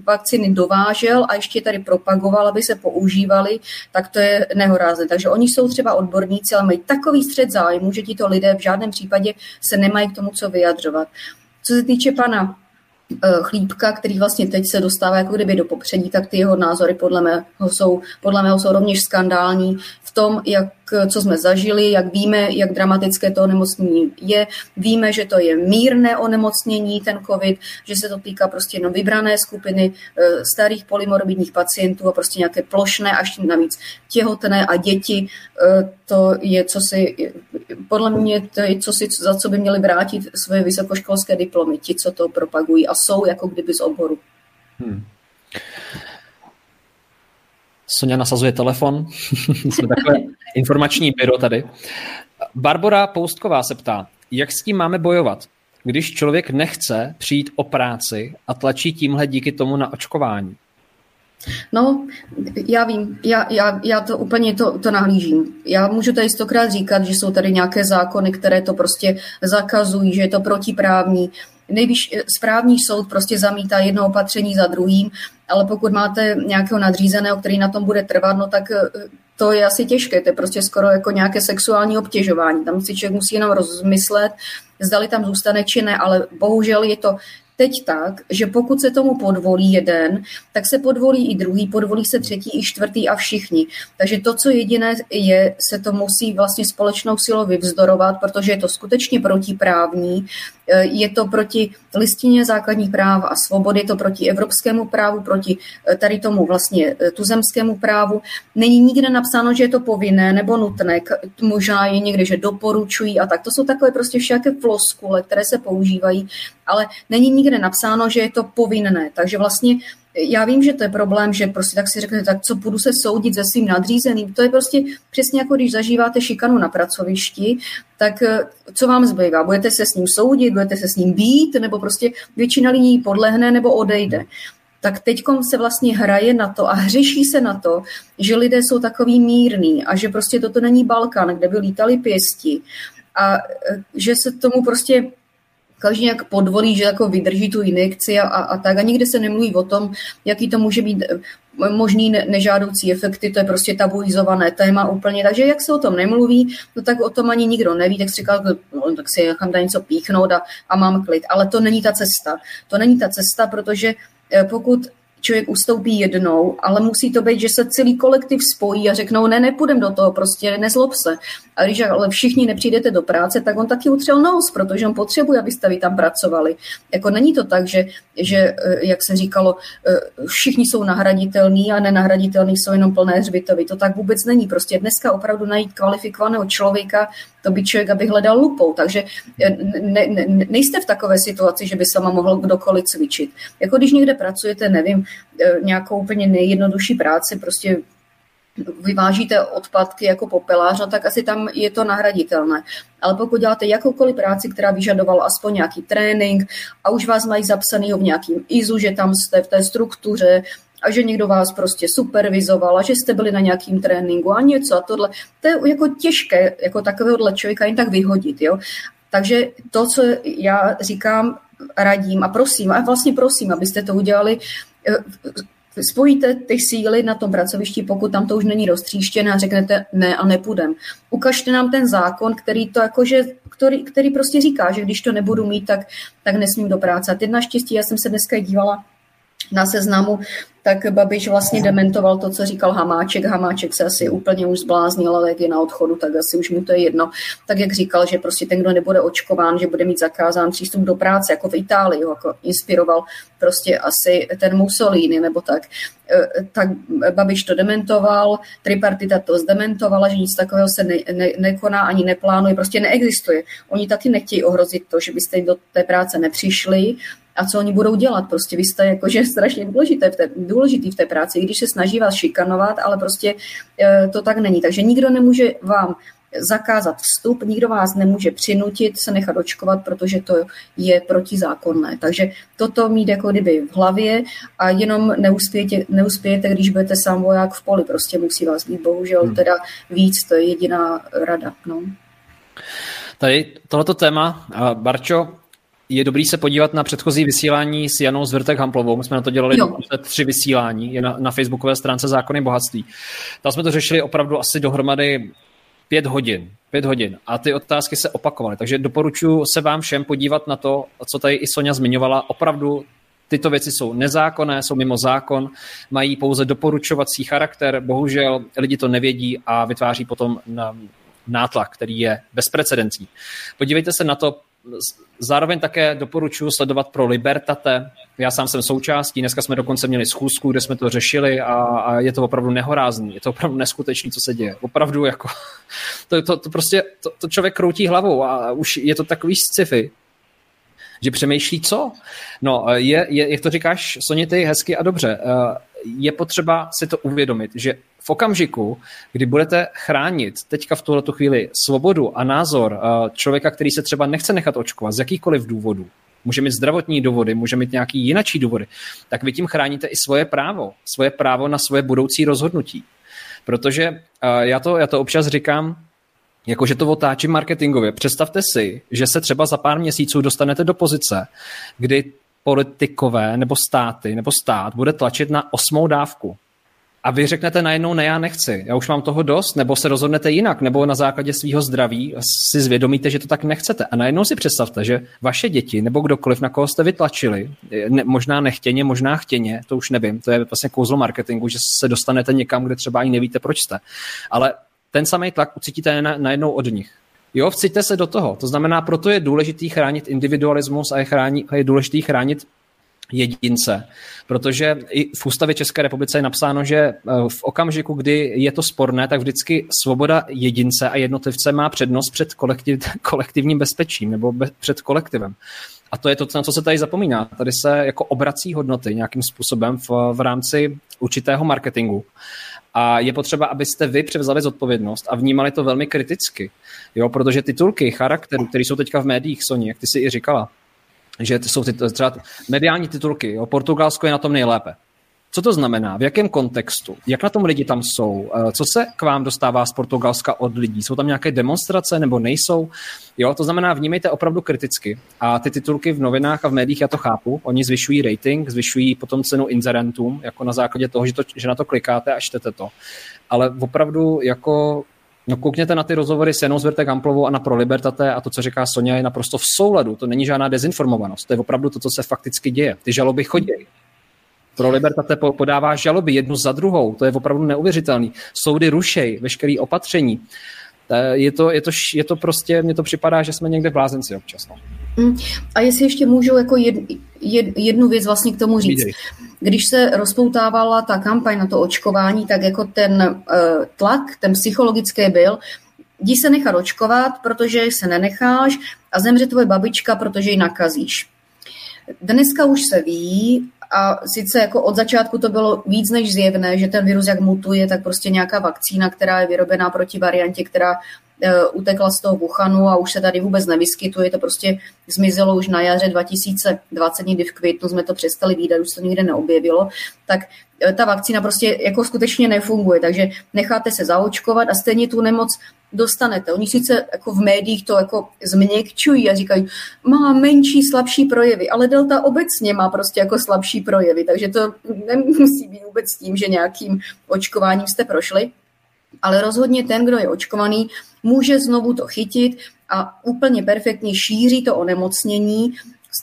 vakcíny dovážel a ještě tady propagoval, aby se používaly, tak to je nehorázné. Takže oni jsou třeba odborníci, ale mají takový střed zájmu, že tito lidé v žádném případě se nemají k tomu co vyjadřovat. Co se týče pana eh, Chlípka, který vlastně teď se dostává jako kdyby do popředí, tak ty jeho názory podle mého jsou, podle mého jsou rovněž skandální v tom, jak co jsme zažili, jak víme, jak dramatické to onemocnění je. Víme, že to je mírné onemocnění, ten COVID, že se to týká prostě jenom vybrané skupiny eh, starých polymorbidních pacientů a prostě nějaké plošné, až navíc těhotné a děti. Eh, to je, co si, podle mě, to je, co si, za co by měli vrátit své vysokoškolské diplomy, ti, co to propagují a jsou jako kdyby z oboru. Hmm. Sonja nasazuje telefon. Jsme takové informační byro tady. Barbara Poustková se ptá, jak s tím máme bojovat, když člověk nechce přijít o práci a tlačí tímhle díky tomu na očkování? No, já vím, já, já, já to úplně to, to nahlížím. Já můžu tady stokrát říkat, že jsou tady nějaké zákony, které to prostě zakazují, že je to protiprávní. Nejvyš správní soud prostě zamítá jedno opatření za druhým, ale pokud máte nějakého nadřízeného, který na tom bude trvat, no tak eh, to je asi těžké, to je prostě skoro jako nějaké sexuální obtěžování. Tam si člověk musí jenom rozmyslet, zdali tam zůstane či ne, ale bohužel je to teď tak, že pokud se tomu podvolí jeden, tak se podvolí i druhý, podvolí se třetí i čtvrtý a všichni. Takže to, co jediné je, se to musí vlastně společnou silou vyvzdorovat, protože je to skutečně protiprávní, je to proti listině základních práv a svobody, je to proti evropskému právu, proti eh, tady tomu vlastně eh, tuzemskému právu. Není nikde napsáno, že je to povinné nebo nutné, možná je někde, že doporučují a tak. To jsou takové prostě všaké floskule, které se používají, ale není nikde napsáno, že je to povinné. Takže vlastně já vím, že to je problém, že prostě tak si řeknete, tak co budu se soudit se svým nadřízeným. To je prostě přesně jako když zažíváte šikanu na pracovišti, tak eh, co vám zbývá? Budete se s ním soudit, budete se s ním být, nebo prostě většina lidí podlehne nebo odejde tak teď se vlastně hraje na to a hřeší se na to, že lidé jsou takový mírný a že prostě toto není Balkán, kde by lítali pěsti a eh, že se tomu prostě každý nějak podvolí, že jako vydrží tu injekci a, a, tak. A nikde se nemluví o tom, jaký to může být eh, možný nežádoucí efekty, to je prostě tabuizované téma úplně. Takže jak se o tom nemluví, no tak o tom ani nikdo neví, tak si říkal, no, tak si nechám tady něco píchnout a, a mám klid. Ale to není ta cesta. To není ta cesta, protože eh, pokud člověk ustoupí jednou, ale musí to být, že se celý kolektiv spojí a řeknou, ne, nepůjdem do toho, prostě nezlob se. A když ale všichni nepřijdete do práce, tak on taky utřel nos, protože on potřebuje, abyste vy tam pracovali. Jako není to tak, že, že eh, jak se říkalo, eh, všichni jsou nahraditelní a nenahraditelní jsou jenom plné hřbitovy. To tak vůbec není. Prostě dneska opravdu najít kvalifikovaného člověka, to by člověk, aby hledal lupou. Takže eh, ne, ne, nejste v takové situaci, že by sama mohl kdokoliv cvičit. Jako když někde pracujete, nevím, nějakou úplně nejjednodušší práci, prostě vyvážíte odpadky jako popelář, no tak asi tam je to nahraditelné. Ale pokud děláte jakoukoliv práci, která vyžadovala aspoň nějaký trénink a už vás mají zapsanýho v nějakým IZU, že tam jste v té struktuře, a že někdo vás prostě supervizoval a že jste byli na nějakým tréninku a něco a tohle. To je jako těžké, jako takovéhohle člověka jen tak vyhodit. Jo? Takže to, co já říkám, radím a prosím, a vlastně prosím, abyste to udělali spojíte ty síly na tom pracovišti, pokud tam to už není roztříštěné a řeknete ne a nepůjdem. Ukažte nám ten zákon, který to jakože, který, který prostě říká, že když to nebudu mít, tak, tak nesmím do práce. A teď naštěstí, já jsem se dneska dívala na seznamu, tak Babiš vlastně dementoval to, co říkal Hamáček. Hamáček se asi úplně už zbláznil, ale jak je na odchodu, tak asi už mu to je jedno. Tak jak říkal, že prostě ten, kdo nebude očkován, že bude mít zakázán přístup do práce, jako v Itálii, jako inspiroval prostě asi ten Mussolini nebo tak. E, tak Babiš to dementoval, tripartita to zdementovala, že nic takového se ne, ne, nekoná ani neplánuje, prostě neexistuje. Oni taky nechtějí ohrozit to, že byste do té práce nepřišli, a co oni budou dělat. Prostě vy jste jakože strašně důležité v té, důležitý v té práci, i když se snaží vás šikanovat, ale prostě e, to tak není. Takže nikdo nemůže vám zakázat vstup, nikdo vás nemůže přinutit se nechat očkovat, protože to je protizákonné. Takže toto mít jako kdyby v hlavě a jenom neuspějete, neuspějete když budete sám voják v poli, prostě musí vás být bohužel hmm. teda víc, to je jediná rada. No. Tady tohleto téma, Barčo, je dobrý se podívat na předchozí vysílání s Janou Zvrtek Hamplovou. My jsme na to dělali tři vysílání, je na, na facebookové stránce Zákony bohatství. Tam jsme to řešili opravdu asi dohromady pět hodin. Pět hodin. A ty otázky se opakovaly. Takže doporučuji se vám všem podívat na to, co tady i Sonja zmiňovala. Opravdu tyto věci jsou nezákonné, jsou mimo zákon, mají pouze doporučovací charakter. Bohužel lidi to nevědí a vytváří potom na nátlak, který je bezprecedentní. Podívejte se na to, Zároveň také doporučuji sledovat pro Libertate. Já sám jsem součástí, dneska jsme dokonce měli schůzku, kde jsme to řešili a, a je to opravdu nehorázný, je to opravdu neskutečný, co se děje. Opravdu jako, to, to, to prostě, to, to člověk kroutí hlavou a už je to takový sci-fi, že přemýšlí co? No, je, je, jak to říkáš, Soně, ty hezky a dobře, eh, je potřeba si to uvědomit, že v okamžiku, kdy budete chránit teďka v tuhle chvíli svobodu a názor eh, člověka, který se třeba nechce nechat očkovat z jakýchkoliv důvodů, může mít zdravotní důvody, může mít nějaký jinačí důvody, tak vy tím chráníte i svoje právo, svoje právo na svoje budoucí rozhodnutí. Protože eh, já to, já to občas říkám, jakože to otáčím marketingově. Představte si, že se třeba za pár měsíců dostanete do pozice, kdy politikové nebo státy nebo stát bude tlačit na osmou dávku. A vy řeknete najednou ne, já nechci, já už mám toho dost, nebo se rozhodnete jinak, nebo na základě svého zdraví si zvědomíte, že to tak nechcete. A najednou si představte, že vaše děti nebo kdokoliv, na koho jste vytlačili, ne, možná nechtěně, možná chtěně, to už nevím, to je vlastně kouzlo marketingu, že se dostanete někam, kde třeba ani nevíte, proč jste. Ale ten samý tlak ucítíte najednou od nich. Jo, vciťte se do toho. To znamená, proto je důležitý chránit individualismus a je, chránit, je důležitý chránit jedince. Protože i v ústavě České republice je napsáno, že eh, v okamžiku, kdy je to sporné, tak vždycky svoboda jedince a jednotlivce má přednost před kolektiv, kolektivním bezpečím nebo be, před kolektivem. A to je to, na co se tady zapomíná. Tady se jako obrací hodnoty nějakým způsobem v, v rámci určitého marketingu. A je potřeba, abyste vy převzali zodpovědnost a vnímali to velmi kriticky. Jo, protože titulky charakteru, které jsou teďka v médiích, Soni, jak ty si i říkala, že jsou ty, třeba mediální titulky, jo, Portugalsko je na tom nejlépe. Co to znamená? V jakém kontextu? Jak na tom lidi tam jsou? Eh, co se k vám dostává z Portugalska od lidí? Jsou tam nějaké demonstrace nebo nejsou? Jo, to znamená, vnímejte opravdu kriticky. A ty titulky v novinách a v médiích, já to chápu, oni zvyšují rating, zvyšují potom cenu inzerentům, jako na základě toho, že, to, že na to klikáte a čtete to. Ale opravdu jako No koukněte na ty rozhovory s Janou Zvrtek Amplovou a na Pro Libertate a to, co říká Sonja, je naprosto v souladu. To není žádná dezinformovanost. To je opravdu to, co se fakticky děje. Ty žaloby chodí. Pro Libertate podává žaloby jednu za druhou. To je opravdu neuvěřitelný. Soudy rušej veškeré opatření. Je to, je, to, je to prostě, mně to připadá, že jsme někde v blázenci občas. No. Mm. A jestli ještě můžu jako jed, jed, jednu věc vlastně k tomu říct. Když se rozpoutávala ta kampaň na to očkování, tak jako ten uh, tlak, ten psychologický byl, jdi se nechat očkovat, protože se nenecháš a zemře tvoje babička, protože ji nakazíš. Dneska už se ví, a sice jako od začátku to bylo víc než zjevné, že ten virus jak mutuje, tak prostě nějaká vakcína, která je vyrobená proti variantě, která utekla z toho Wuhanu a už se tady vůbec nevyskytuje, to prostě zmizelo už na jaře 2020, někdy v květnu jsme to přestali výdat, už se to nikde neobjevilo, tak eh, ta vakcína prostě jako skutečně nefunguje, takže necháte se zaočkovat a stejně tu nemoc dostanete. Oni sice jako v médiích to jako změkčují a říkají, má menší, slabší projevy, ale delta obecně má prostě jako slabší projevy, takže to nemusí být vůbec tím, že nějakým očkováním jste prošli ale rozhodně ten, kdo je očkovaný, může znovu to chytit a úplně perfektně šíří to onemocnění.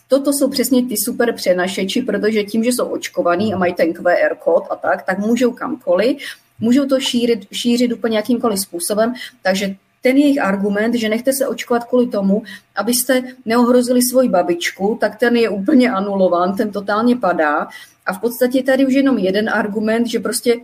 Toto jsou přesně ty super přenašeči, protože tím, že jsou očkovaný a mají ten QR kód a tak, tak můžou kamkoliv, můžou to šířit, šířit úplně jakýmkoliv způsobem, takže ten jejich argument, že nechte se očkovat kvůli tomu, abyste neohrozili svoji babičku, tak ten je úplně anulován, ten totálně padá. A v podstatě tady už jenom jeden argument, že prostě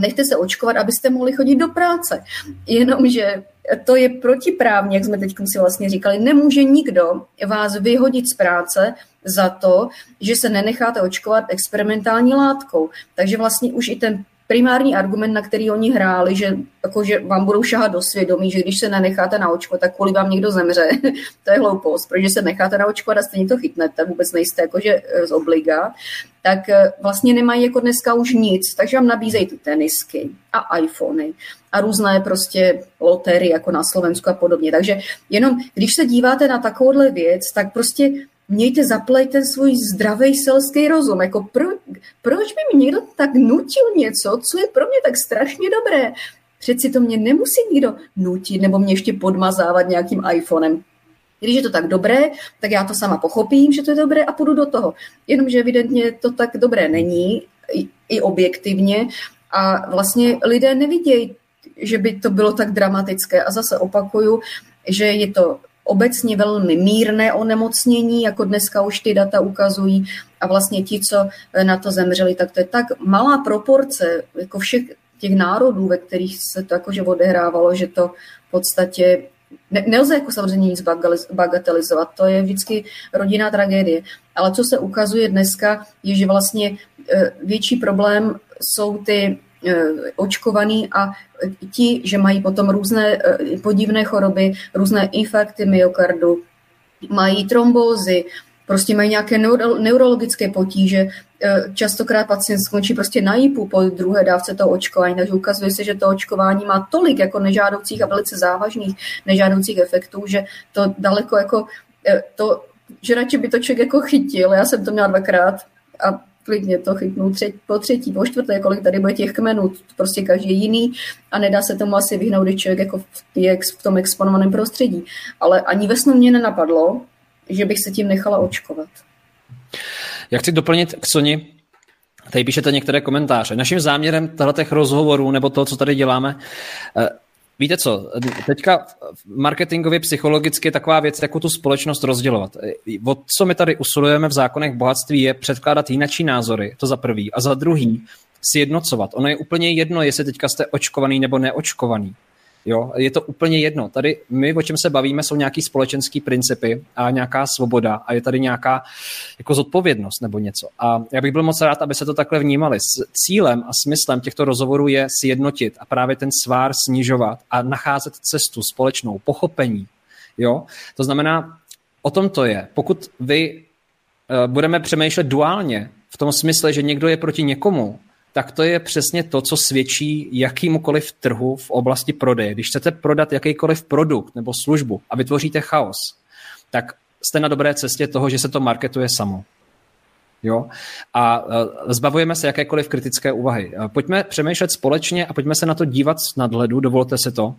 nechte se očkovat, abyste mohli chodit do práce. Jenomže to je protiprávně, jak jsme teď si vlastně říkali, nemůže nikdo vás vyhodit z práce za to, že se nenecháte očkovat experimentální látkou. Takže vlastně už i ten primární argument, na který oni hráli, že, jako, že vám budou šahat do svědomí, že když se nenecháte naočkovat, tak kvůli vám někdo zemře. to je hloupost, protože se necháte naočkovat a stejně to chytnete, vůbec nejste jakože eh, z obliga, tak eh, vlastně nemají jako dneska už nic, takže vám nabízejí ty tenisky a iPhony a různé prostě lotery jako na Slovensku a podobně. Takže jenom, když se díváte na takovouhle věc, tak prostě mějte zaplej ten svůj zdravý selský rozum. Jako pro, proč by mi někdo tak nutil něco, co je pro mě tak strašně dobré? Přeci to mě nemusí nikdo nutit nebo mě ještě podmazávat nějakým iPhonem. Když je to tak dobré, tak já to sama pochopím, že to je dobré a půjdu do toho. Jenomže evidentně to tak dobré není, i, i objektivně, a vlastně lidé nevidějí, že by to bylo tak dramatické. A zase opakuju, že je to obecně velmi mírné onemocnění, jako dneska už ty data ukazují, a vlastně ti, co na to zemřeli, tak to je tak malá proporce jako všech těch národů, ve kterých se to jakože odehrávalo, že to v podstatě ne, nelze jako samozřejmě nic bagatelizovat, to je vždycky rodinná tragédie. Ale co se ukazuje dneska, je, že vlastně e, větší problém jsou ty očkovaný a ti, že mají potom různé e, podivné choroby, různé infarkty myokardu, mají trombózy, prostě mají nějaké neuro, neurologické potíže. E, častokrát pacient skončí prostě na jípu po druhé dávce toho očkování, takže ukazuje se, že to očkování má tolik jako nežádoucích a velice závažných nežádoucích efektů, že to daleko jako to, že radši by to člověk jako chytil. Já jsem to měla dvakrát a klidně to chytnu tři, po třetí, po čtvrté, kolik tady bude těch kmenů, prostě každý jiný a nedá se tomu asi vyhnout, když člověk jako v, v tom exponovaném prostředí. Ale ani ve snu mě nenapadlo, že bych se tím nechala očkovat. Já chci doplnit k Soni, Tady píšete některé komentáře. Naším záměrem těchto rozhovorů nebo to, co tady děláme, eh, Víte co, teďka marketingově, psychologicky je taková věc, jako tu společnost rozdělovat. O co my tady usilujeme v zákonech bohatství je předkládat jinačí názory, to za prvý. A za druhý, sjednocovat. Ono je úplně jedno, jestli teďka jste očkovaný nebo neočkovaný. Jo, je to úplně jedno. Tady my, o čem se bavíme, jsou nějaký společenský principy a nějaká svoboda a je tady nějaká jako zodpovědnost nebo něco. A já bych byl moc rád, aby se to takhle vnímali. S cílem a smyslem těchto rozhovorů je sjednotit a právě ten svár snižovat a nacházet cestu společnou, pochopení. Jo? To znamená, o tom to je. Pokud vy uh, budeme přemýšlet duálně, v tom smysle, že někdo je proti někomu, tak to je přesně to, co svědčí jakýmukoliv trhu v oblasti prodeje. Když chcete prodat jakýkoliv produkt nebo službu a vytvoříte chaos, tak jste na dobré cestě toho, že se to marketuje samo. Jo? A e, zbavujeme se jakékoliv kritické úvahy. E, pojďme přemýšlet společně a pojďme se na to dívat z nadhledu, dovolte si to.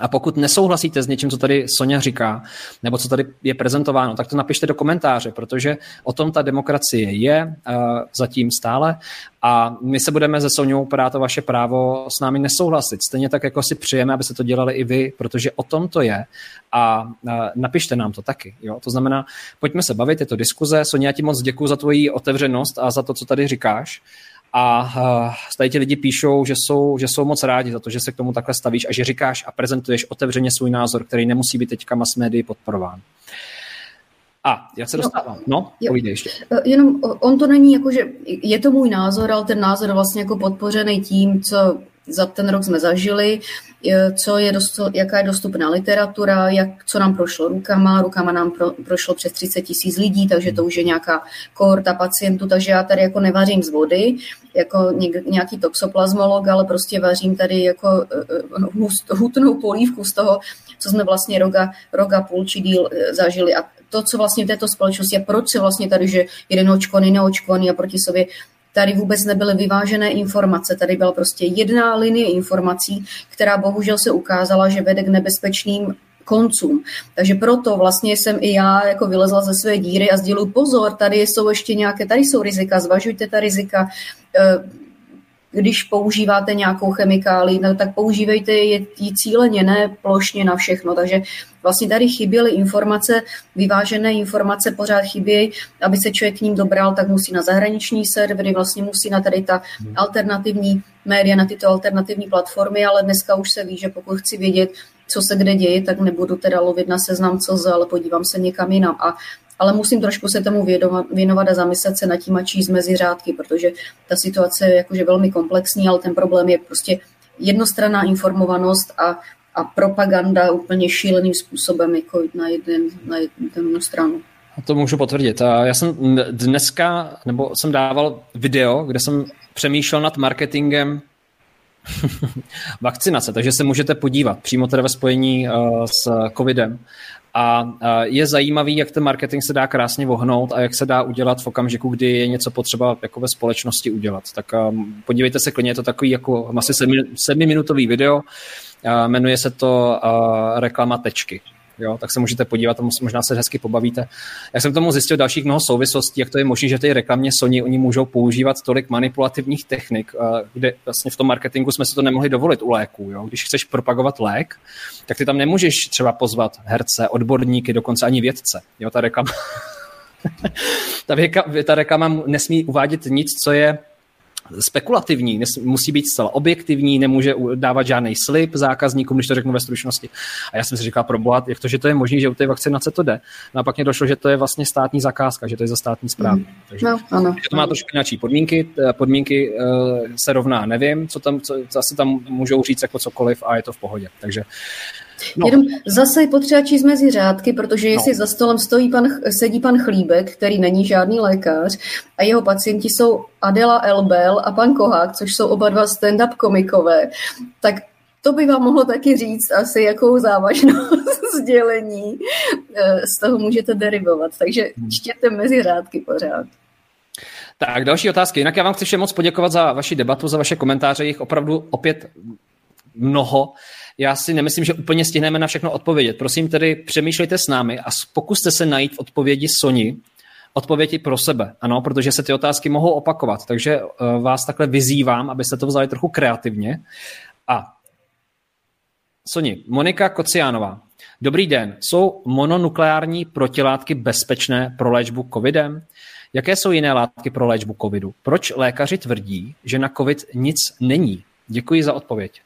A pokud nesouhlasíte s něčím, co tady Sonja říká, nebo co tady je prezentováno, tak to napište do komentáře, protože o tom ta demokracie je uh, zatím stále a my se budeme se Soňou prát o vaše právo s námi nesouhlasit. Stejně tak, jako si přijeme, aby se to dělali i vy, protože o tom to je a uh, napište nám to taky. Jo? To znamená, pojďme se bavit, je to diskuze. Sonja, ti moc děkuji za tvoji otevřenost a za to, co tady říkáš. A uh, tady ti lidi píšou, že jsou, že jsou moc rádi za to, že se k tomu takhle stavíš a že říkáš a prezentuješ otevřeně svůj názor, který nemusí být teďka mass médii podporován. A já se dostávám. No, povídej ještě. E, jenom on to není jako, že je to můj názor, ale ten názor vlastně jako podpořený tím, co za ten rok jsme zažili, co je dost, jaká je dostupná literatura, jak, co nám prošlo rukama. Rukama nám pro, prošlo přes 30 tisíc lidí, takže to už je nějaká kohorta pacientů, takže já tady jako nevařím z vody, jako nějaký toxoplazmolog, ale prostě vařím tady jako uh, hust, hutnou polívku z toho, co jsme vlastně roga, roga půl či díl zažili. A to, co vlastně v této společnosti a proč se vlastně tady, že jeden očkovaný, neočkovaný a proti sobě Tady vůbec nebyly vyvážené informace, tady byla prostě jedna linie informací, která bohužel se ukázala, že vede k nebezpečným koncům. Takže proto vlastně jsem i já jako vylezla ze své díry a sděluji pozor, tady jsou ještě nějaké, tady jsou rizika, zvažujte ta rizika, eh, když používáte nějakou chemikáli, no, tak používejte ji cíleně, ne plošně na všechno. Takže vlastně tady chyběly informace, vyvážené informace pořád chybějí, aby se člověk k ním dobral, tak musí na zahraniční servery, vlastně musí na tady ta hmm. alternativní média, na tyto alternativní platformy, ale dneska už se ví, že pokud chci vědět, co se kde děje, tak nebudu teda lovit na seznam CZ, ale podívám se někam jinam. A ale musím trošku se tomu věnovat a zamyslet se nad tím a číst mezi řádky, protože ta situace je jakože velmi komplexní, ale ten problém je prostě jednostranná informovanost a, a propaganda úplně šíleným způsobem jako na, jeden, na jednu stranu. To můžu potvrdit. Já jsem dneska, nebo jsem dával video, kde jsem přemýšlel nad marketingem vakcinace, takže se můžete podívat přímo teda ve spojení uh, s covidem. A je zajímavý, jak ten marketing se dá krásně vohnout a jak se dá udělat v okamžiku, kdy je něco potřeba jako ve společnosti udělat. Tak um, podívejte se klidně, je to takový jako asi sedmiminutový video, jmenuje se to reklama tečky jo, tak se můžete podívat a možná se hezky pobavíte. Já jsem tomu zjistil dalších mnoho souvislostí, jak to je možné, že ty reklamě Sony oni můžou používat tolik manipulativních technik, kde vlastně v tom marketingu jsme si to nemohli dovolit u léků. Jo. Když chceš propagovat lék, tak ty tam nemůžeš třeba pozvat herce, odborníky, dokonce ani vědce. Jo, ta reklama ta, věka, ta reklama nesmí uvádět nic, co je spekulativní, musí být zcela objektivní, nemůže dávat žádný slib zákazníkům, když to řeknu ve stručnosti. A já jsem si říkal, probohat, jak to, že to je možné, že u té vakcinace to jde. No a pak mě došlo, že to je vlastně státní zakázka, že to je za státní zprávu. Mm. Takže no, ano. to má trošku jináčí podmínky. Podmínky uh, se rovná, nevím, co tam, co, zase tam můžou říct jako cokoliv a je to v pohodě. Takže No. Jenom zase je potřeba číst mezi řádky, protože jestli no. za stolem stojí pan, sedí pan Chlíbek, který není žádný lékař, a jeho pacienti jsou Adela Elbel a pan Kohák, což jsou oba dva stand-up komikové, tak to by vám mohlo taky říct asi, jakou závažnost sdělení eh, z toho můžete derivovat. Takže hmm. čtěte mezi řádky pořád. Tak, další otázky. Jinak já vám chci všem moc poděkovat za vaši debatu, za vaše komentáře, jich opravdu opět mnoho. Já si nemyslím, že úplně stihneme na všechno odpovědět. Prosím tedy přemýšlejte s námi a pokuste se najít v odpovědi Soni odpovědi pro sebe, ano, protože se ty otázky mohou opakovat, takže uh, vás takhle vyzývám, abyste to vzali trochu kreativně. A Soni, Monika Kociánová. Dobrý den. Jsou mononukleární protilátky bezpečné pro léčbu covidem? Jaké jsou jiné látky pro léčbu covidu? Proč lékaři tvrdí, že na covid nic není? Děkuji za odpověď.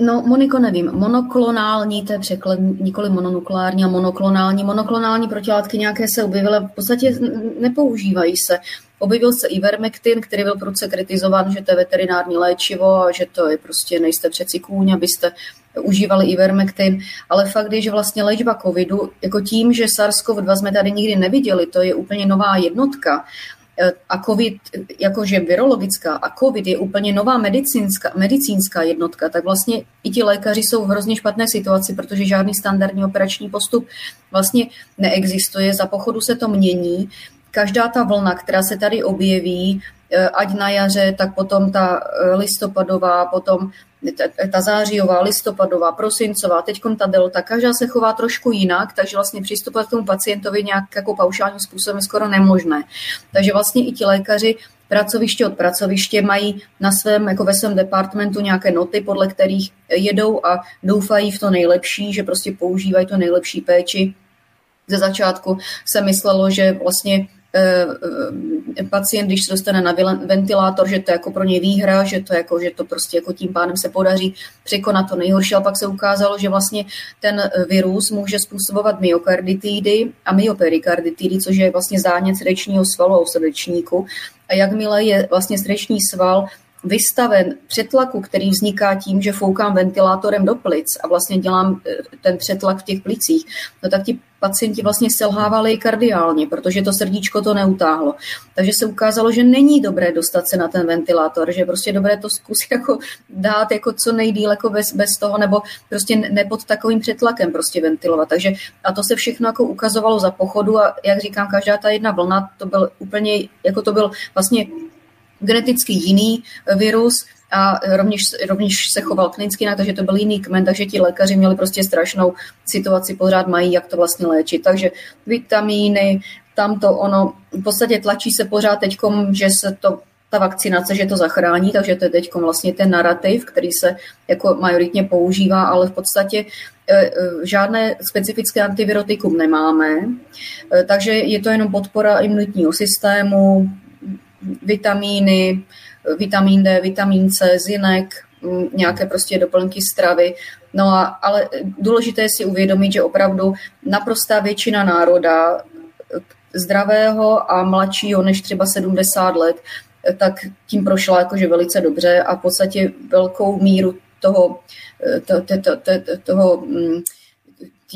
No, Moniko, nevím. Monoklonální, to je překlad, nikoli mononukleární a monoklonální. Monoklonální protilátky nějaké se objevily, v podstatě nepoužívají se. Objevil se Ivermectin, který byl prudce kritizován, že to je veterinární léčivo a že to je prostě, nejste přeci kůň, abyste užívali Ivermectin, ale fakt je, že vlastně léčba covidu, jako tím, že SARS-CoV-2 jsme tady nikdy neviděli, to je úplně nová jednotka, a COVID, jakože virologická a COVID je úplně nová medicínská, medicínská jednotka, tak vlastně i ti lékaři jsou v hrozně špatné situaci, protože žádný standardní operační postup vlastně neexistuje. Za pochodu se to mění. Každá ta vlna, která se tady objeví, eh, ať na jaře, tak potom ta eh, listopadová, potom ta zářijová, listopadová, prosincová, teď ta delta, každá se chová trošku jinak, takže vlastně přistupovat k tomu pacientovi nějak jako paušálním způsobem je skoro nemožné. Takže vlastně i ti lékaři pracoviště od pracoviště mají na svém, jako ve svém departmentu nějaké noty, podle kterých jedou a doufají v to nejlepší, že prostě používají to nejlepší péči. Ze začátku se myslelo, že vlastně Eh, eh, pacient, když se dostane na ventilátor, že to je jako pro ně výhra, že to, jako, že to prostě jako tím pádem se podaří překonat to nejhorší, ale pak se ukázalo, že vlastně ten virus může způsobovat myokarditidy a myoperikarditidy, což je vlastně zánět srdečního svalu a srdečníku. A jakmile je vlastně srdeční sval vystaven přetlaku, který vzniká tím, že foukám ventilátorem do plic a vlastně dělám eh, ten přetlak v těch plicích, no tak ti pacienti vlastně selhávali kardiálně, protože to srdíčko to neutáhlo. Takže se ukázalo, že není dobré dostat se na ten ventilátor, že prostě dobré to zkusit jako dát jako co nejdíl jako bez, bez toho, nebo prostě ne pod takovým přetlakem prostě ventilovat. Takže a to se všechno jako ukazovalo za pochodu a jak říkám, každá ta jedna vlna, to byl úplně, jako to byl vlastně geneticky jiný virus, a rovněž, rovněž se choval klinicky jinak, takže to byl jiný kmen, takže ti lékaři měli prostě strašnou situaci, pořád mají, jak to vlastně léčit. Takže vitamíny, tam to ono, v podstatě tlačí se pořád teďkom, že se to ta vakcinace, že to zachrání, takže to je teď vlastně ten narrativ, který se jako majoritně používá, ale v podstatě e, e, žádné specifické antivirotikum nemáme, takže je to jenom podpora imunitního systému, vitamíny, vitamin D, vitamin C, zinek, mm, nějaké prostě doplňky stravy. No a, ale důležité je si uvědomit, že opravdu naprostá většina národa zdravého a mladšího než třeba 70 let, tak tím prošla jakože velice dobře a v podstatě velkou míru toho, to, to, to, to, toho mm,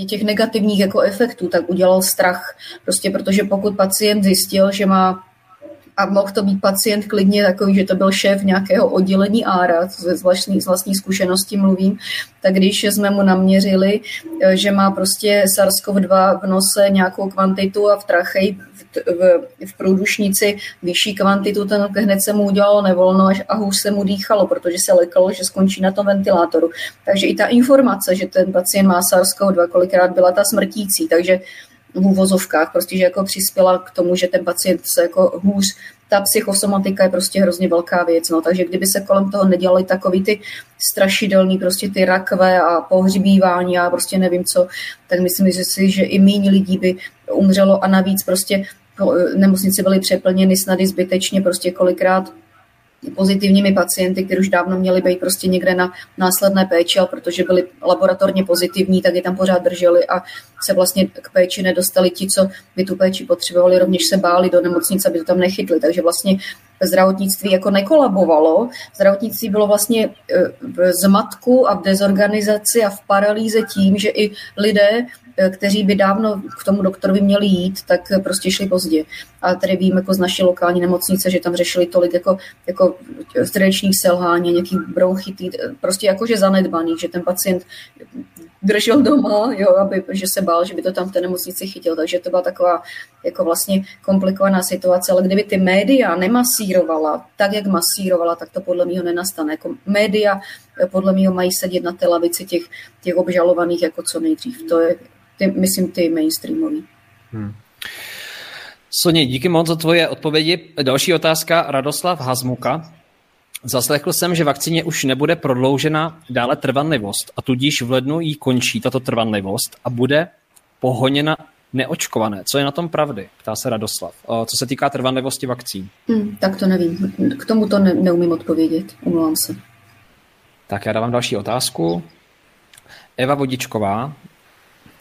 těch negativních jako efektů, tak udělal strach. Prostě protože pokud pacient zjistil, že má a mohl to být pacient klidně takový, že to byl šéf nějakého oddělení ARA, z vlastní, z vlastní zkušenosti mluvím, tak když jsme mu naměřili, eh, že má prostě SARS-CoV-2 v nose nějakou kvantitu a v trachej v, v, v průdušnici vyšší kvantitu, ten hned se mu udělalo nevolno a hůř se mu dýchalo, protože se lekalo, že skončí na tom ventilátoru. Takže i ta informace, že ten pacient má SARS-CoV-2, kolikrát byla ta smrtící, takže v úvozovkách, prostě, že jako přispěla k tomu, že ten pacient se jako hůř ta psychosomatika je prostě hrozně velká věc, no, takže kdyby se kolem toho nedělali takový ty strašidelný prostě ty rakve a pohřbívání a prostě nevím co, tak myslím že si, že i méně lidí by umřelo a navíc prostě no, nemocnice byly přeplněny snady zbytečně, prostě kolikrát pozitivními pacienty, kteří už dávno měli být prostě někde na následné péči, ale protože byli laboratorně pozitivní, tak je tam pořád drželi a se vlastně k péči nedostali ti, co by tu péči potřebovali, rovněž se báli do nemocnice, aby to tam nechytli. Takže vlastně zdravotnictví jako nekolabovalo. Zdravotnictví bylo vlastně e, v zmatku a v dezorganizaci a v paralýze tím, že i lidé Eh, kteří by dávno k tomu doktorovi měli jít, tak prostě šli pozdě. A tady vím jako z naší lokální nemocnice, že tam řešili tolik jako, jako srdečních selhání, nějaký bronchitý, prostě jakože zanedbaný, že ten pacient držel doma, jo, aby, že se bál, že by to tam v té nemocnici chytil. Takže to byla taková jako vlastně komplikovaná situace. Ale kdyby ty média nemasírovala tak, jak masírovala, tak to podle mého nenastane. Jako média podle mého mají sedět na té lavici těch, těch obžalovaných jako co nejdřív. To je, ty, myslím, ty mainstreamový. Hmm. Soně, díky moc za tvoje odpovědi. Další otázka, Radoslav Hazmuka. Zaslechl jsem, že vakcíně už nebude prodloužena dále trvanlivost a tudíž v lednu jí končí tato trvanlivost a bude pohoněna neočkované. Co je na tom pravdy? Ptá se Radoslav. Co se týká trvanlivosti vakcín. Hmm, tak to nevím. K tomu to ne, neumím odpovědět. Umlám se. Tak já dávám další otázku. Eva Vodičková,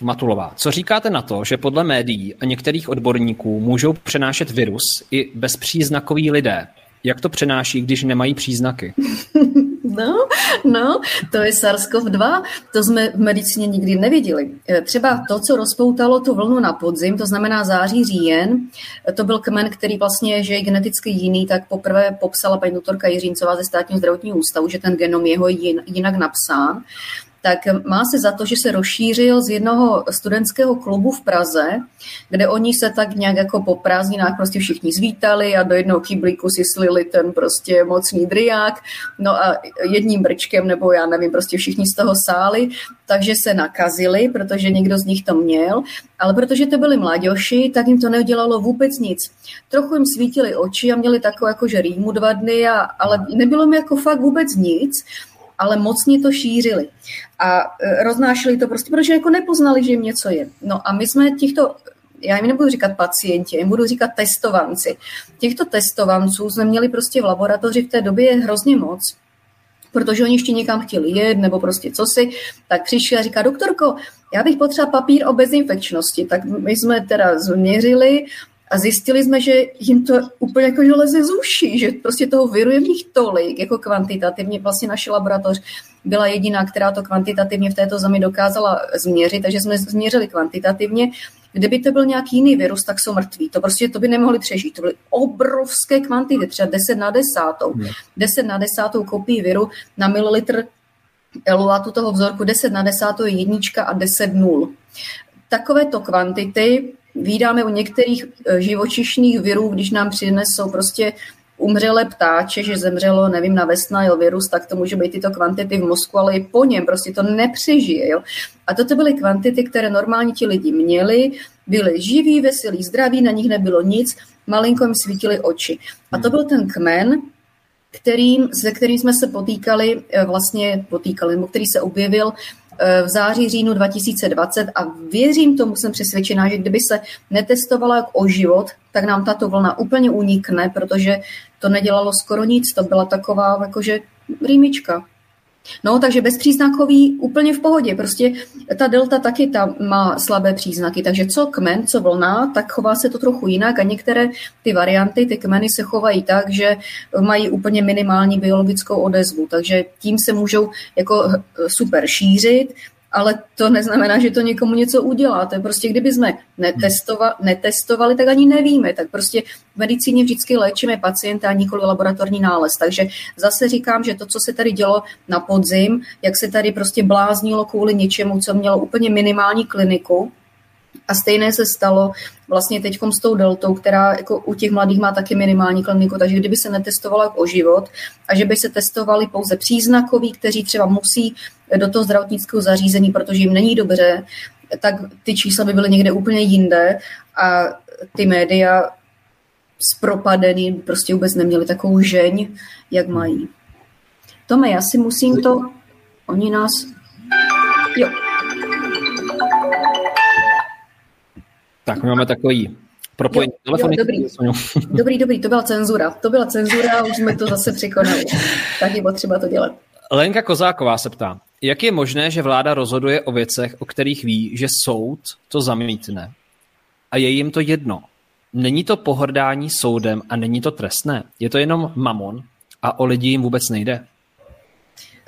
Matulová. Co říkáte na to, že podle médií a některých odborníků můžou přenášet virus i bezpříznakoví lidé? Jak to přenáší, když nemají příznaky? No, no, to je SARS-CoV-2, to jsme v medicíně nikdy neviděli. E, třeba to, co rozpoutalo tu vlnu na podzim, to znamená září, říjen, to byl kmen, který vlastně, že je geneticky jiný, tak poprvé popsala paní doktorka Jiříncová ze státního zdravotního ústavu, že ten genom jeho je jinak napsán tak má se za to, že se rozšířil z jednoho studentského klubu v Praze, kde oni se tak nějak jako po prázdninách prostě všichni zvítali a do jednoho kyblíku si slili ten prostě mocný driák, no a jedním brčkem, nebo já nevím, prostě všichni z toho sáli, takže se nakazili, protože někdo z nich to měl, ale protože to byli mladěši, tak jim to neudělalo vůbec nic. Trochu jim svítily oči a měli takovou jakože rýmu dva dny, a, ale nebylo mi jako fakt vůbec nic, ale mocně to šířili a e, roznášeli to prostě, protože jako nepoznali, že jim něco je. No a my jsme těchto já jim nebudu říkat pacienti, jim budu říkat testovanci. Těchto testovanců jsme měli prostě v laboratoři v té době hrozně moc, protože oni ještě někam chtěli jet nebo prostě co si, tak přišli a říká, doktorko, já bych potřeba papír o bezinfekčnosti. Tak my jsme teda změřili a zjistili jsme, že jim to úplně jako leze z uší, že prostě toho viru je v nich tolik, jako kvantitativně. Vlastně naše laboratoř byla jediná, která to kvantitativně v této zemi dokázala změřit, takže jsme změřili kvantitativně. Kdyby to byl nějaký jiný virus, tak jsou mrtví. To prostě to by nemohli přežít. To byly obrovské kvantity, třeba 10 na desátou. 10 na desátou kopii viru na mililitr eluatu toho vzorku 10 na desátou je jednička a 10 nul. Takovéto kvantity Vídáme u některých e, živočišných virů, když nám přinesou prostě umřelé ptáče, že zemřelo, nevím, na vesna virus, tak to může být tyto kvantity v mozku, ale i po něm prostě to nepřežije. Jo? A toto byly kvantity, které normálně ti lidi měli, byli živí, veselí, zdraví, na nich nebylo nic, malinko jim svítily oči. A to byl ten kmen, kterým, se kterým jsme se potýkali, e, vlastně potýkali, nebo který se objevil v září, říjnu 2020 a věřím tomu, jsem přesvědčená, že kdyby se netestovala jak o život, tak nám tato vlna úplně unikne, protože to nedělalo skoro nic, to byla taková jakože rýmička. No, takže bezpříznakový úplně v pohodě. Prostě ta delta taky tam má slabé příznaky, takže co kmen, co vlna, tak chová se to trochu jinak. A některé ty varianty, ty kmeny se chovají tak, že mají úplně minimální biologickou odezvu, takže tím se můžou jako super šířit, ale to neznamená, že to někomu něco udělá. To je prostě, kdyby jsme netestova, netestovali, tak ani nevíme. Tak prostě v medicíně vždycky léčíme pacienta a nikoli laboratorní nález. Takže zase říkám, že to, co se tady dělo na podzim, jak se tady prostě bláznilo kvůli něčemu, co mělo úplně minimální kliniku, a stejné se stalo vlastně teď s tou deltou, která jako u těch mladých má taky minimální kliniku, takže kdyby se netestovala o život a že by se testovali pouze příznakoví, kteří třeba musí do toho zdravotnického zařízení, protože jim není dobře, tak ty čísla by byly někde úplně jinde a ty média zpropadený prostě vůbec neměli takovou žeň, jak mají. Tome, já si musím to... Oni nás... Jo. Tak my máme takový propojení telefony. Dobrý. dobrý, dobrý, to byla cenzura. To byla cenzura, už jsme to zase překonali. Tak je potřeba to dělat. Lenka Kozáková se ptá, jak je možné, že vláda rozhoduje o věcech, o kterých ví, že soud to zamítne a je jim to jedno. Není to pohrdání soudem a není to trestné. Je to jenom mamon a o lidi jim vůbec nejde.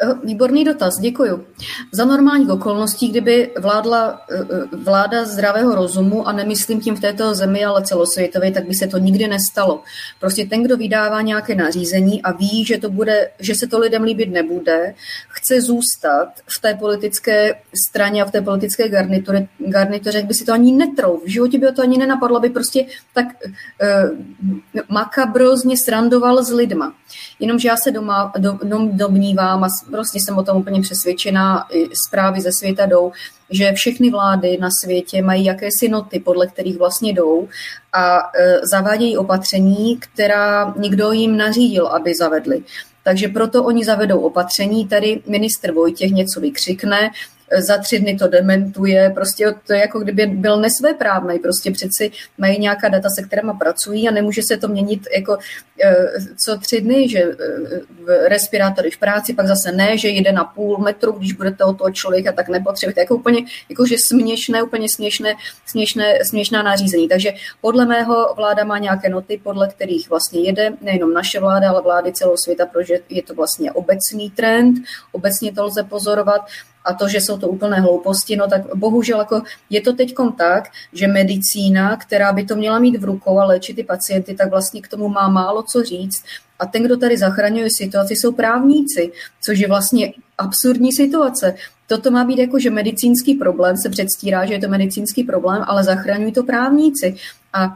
Eh, Výborný dotaz, děkuju. Za normálních okolností, kdyby vládla eh, eh, vláda zdravého rozumu, a nemyslím tím v této zemi, ale celosvětově, tak by se to nikdy nestalo. Prostě ten, kdo vydává nějaké nařízení a ví, že, to bude, že se to lidem líbit nebude, chce zůstat v té politické straně a v té politické garnituře, garnituře by si to ani netrou. V životě by to ani nenapadlo, by prostě tak uh, makabrozně srandoval s lidma. Jenomže já se doma, do, domnívám a prostě jsem o tom úplně přesvědčená, zprávy ze světa jdou, že všechny vlády na světě mají jakési noty, podle kterých vlastně jdou a e, zavádějí opatření, která někdo jim nařídil, aby zavedli. Takže proto oni zavedou opatření, tady ministr Vojtěch něco vykřikne, za tři dny to dementuje, prostě to je jako kdyby byl nesvéprávný, prostě přeci mají nějaká data, se kterými pracují a nemůže se to měnit jako eh, co tři dny, že eh, respirátory v práci, pak zase ne, že jede na půl metru, když budete o toho člověka, tak nepotřebujete, jako úplně, jakože směšné, úplně směšné, směšné, směšná nařízení. Takže podle mého vláda má nějaké noty, podle kterých vlastně jede, nejenom naše vláda, ale vlády celého světa, protože je to vlastně obecný trend, obecně to lze pozorovat a to, že jsou to úplné hlouposti, no tak bohužel jako je to teď tak, že medicína, která by to měla mít v rukou a léčit ty pacienty, tak vlastně k tomu má málo co říct. A ten, kdo tady zachraňuje situaci, jsou právníci, což je vlastně absurdní situace. Toto má být jako, že medicínský problém se předstírá, že je to medicínský problém, ale zachraňují to právníci. A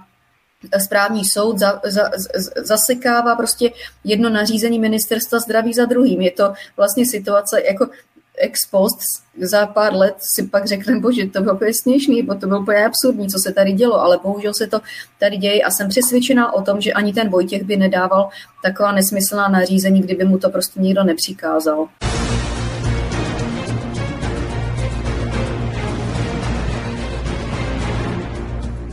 správní soud za, za, zasekává prostě jedno nařízení ministerstva zdraví za druhým. Je to vlastně situace, jako ex post za pár let si pak řekne, bože, to bylo úplně směšný, bo to bylo úplně absurdní, co se tady dělo, ale bohužel se to tady děje a jsem přesvědčená o tom, že ani ten Vojtěch by nedával taková nesmyslná nařízení, kdyby mu to prostě nikdo nepřikázal.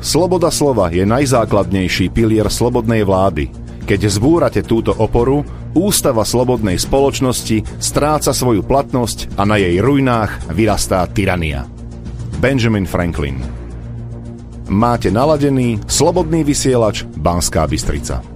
Sloboda slova je najzákladnejší pilier slobodnej vlády. Keď zbúrate túto oporu, Ústava slobodnej spoločnosti stráca svoju platnosť a na jej ruinách vyrastá tyrania. Benjamin Franklin Máte naladený slobodný vysielač Banská Bystrica.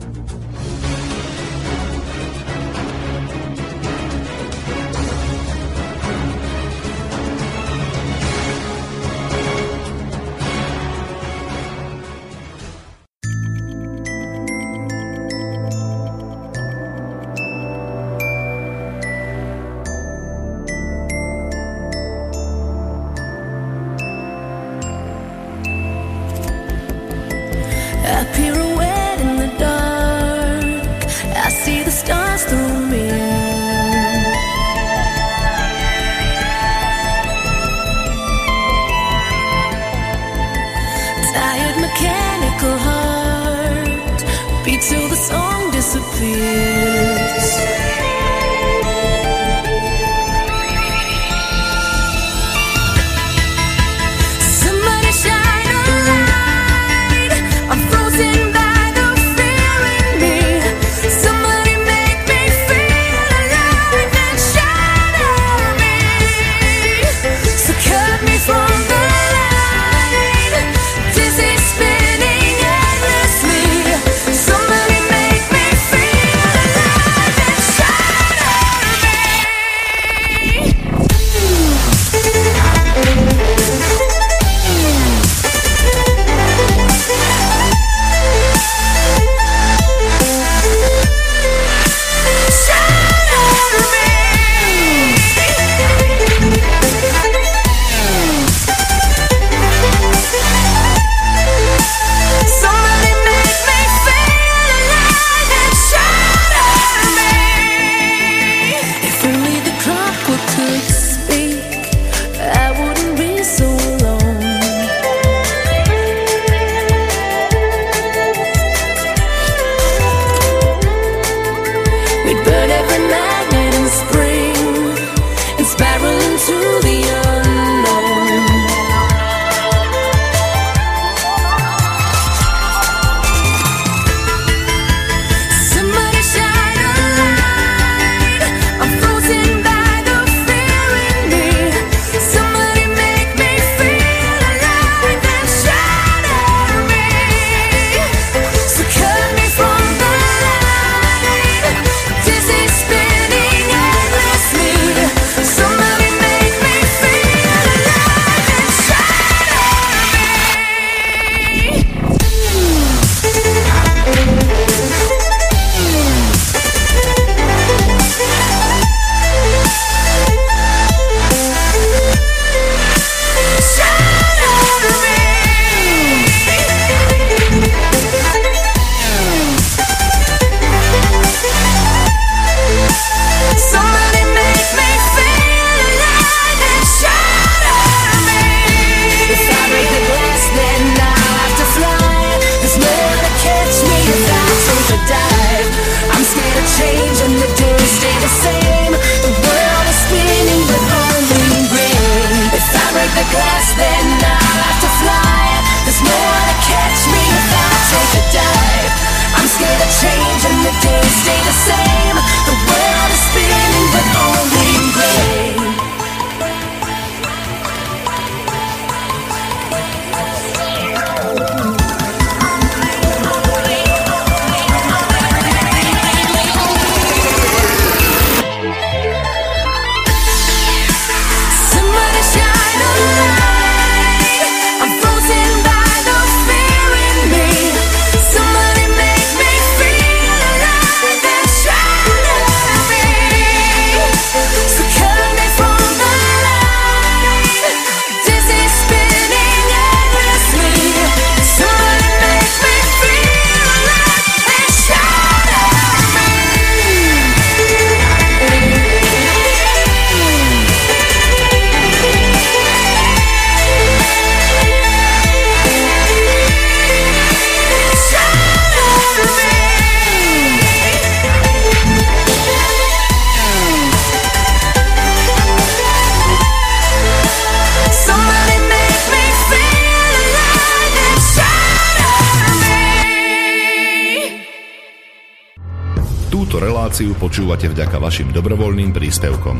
Vďaka vašim dobrovoľným príspevkom.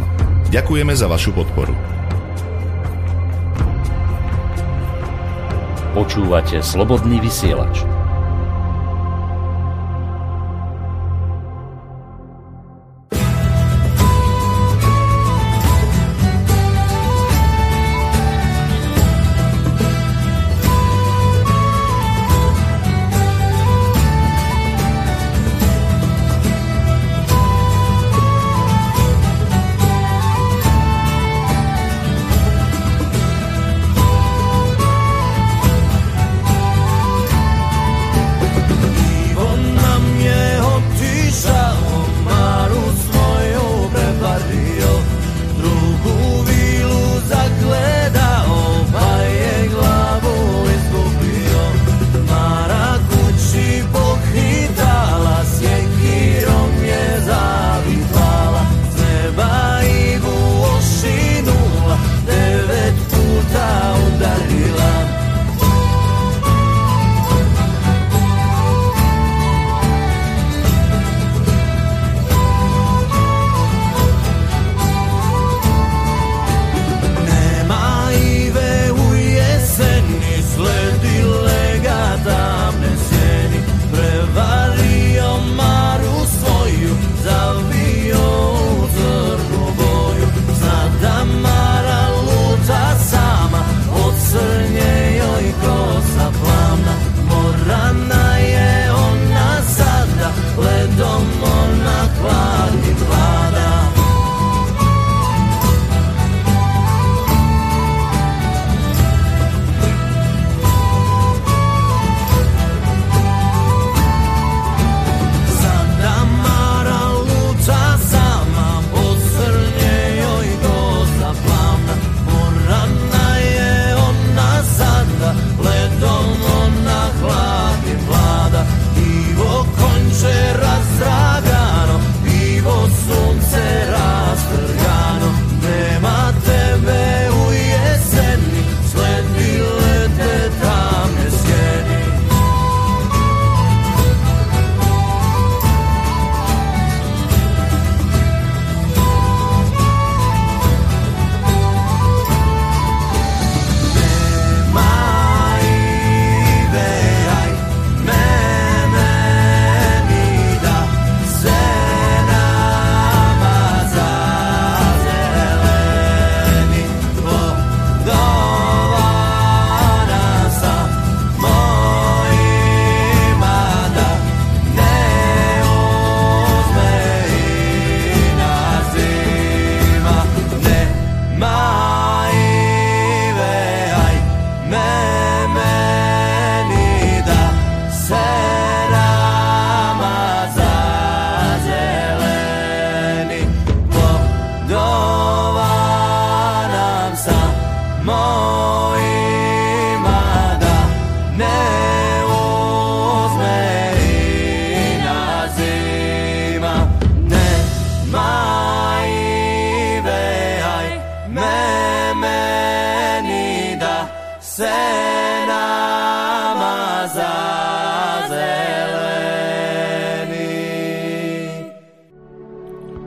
Ďakujeme za vašu podporu. Počúvate slobodný vysielač.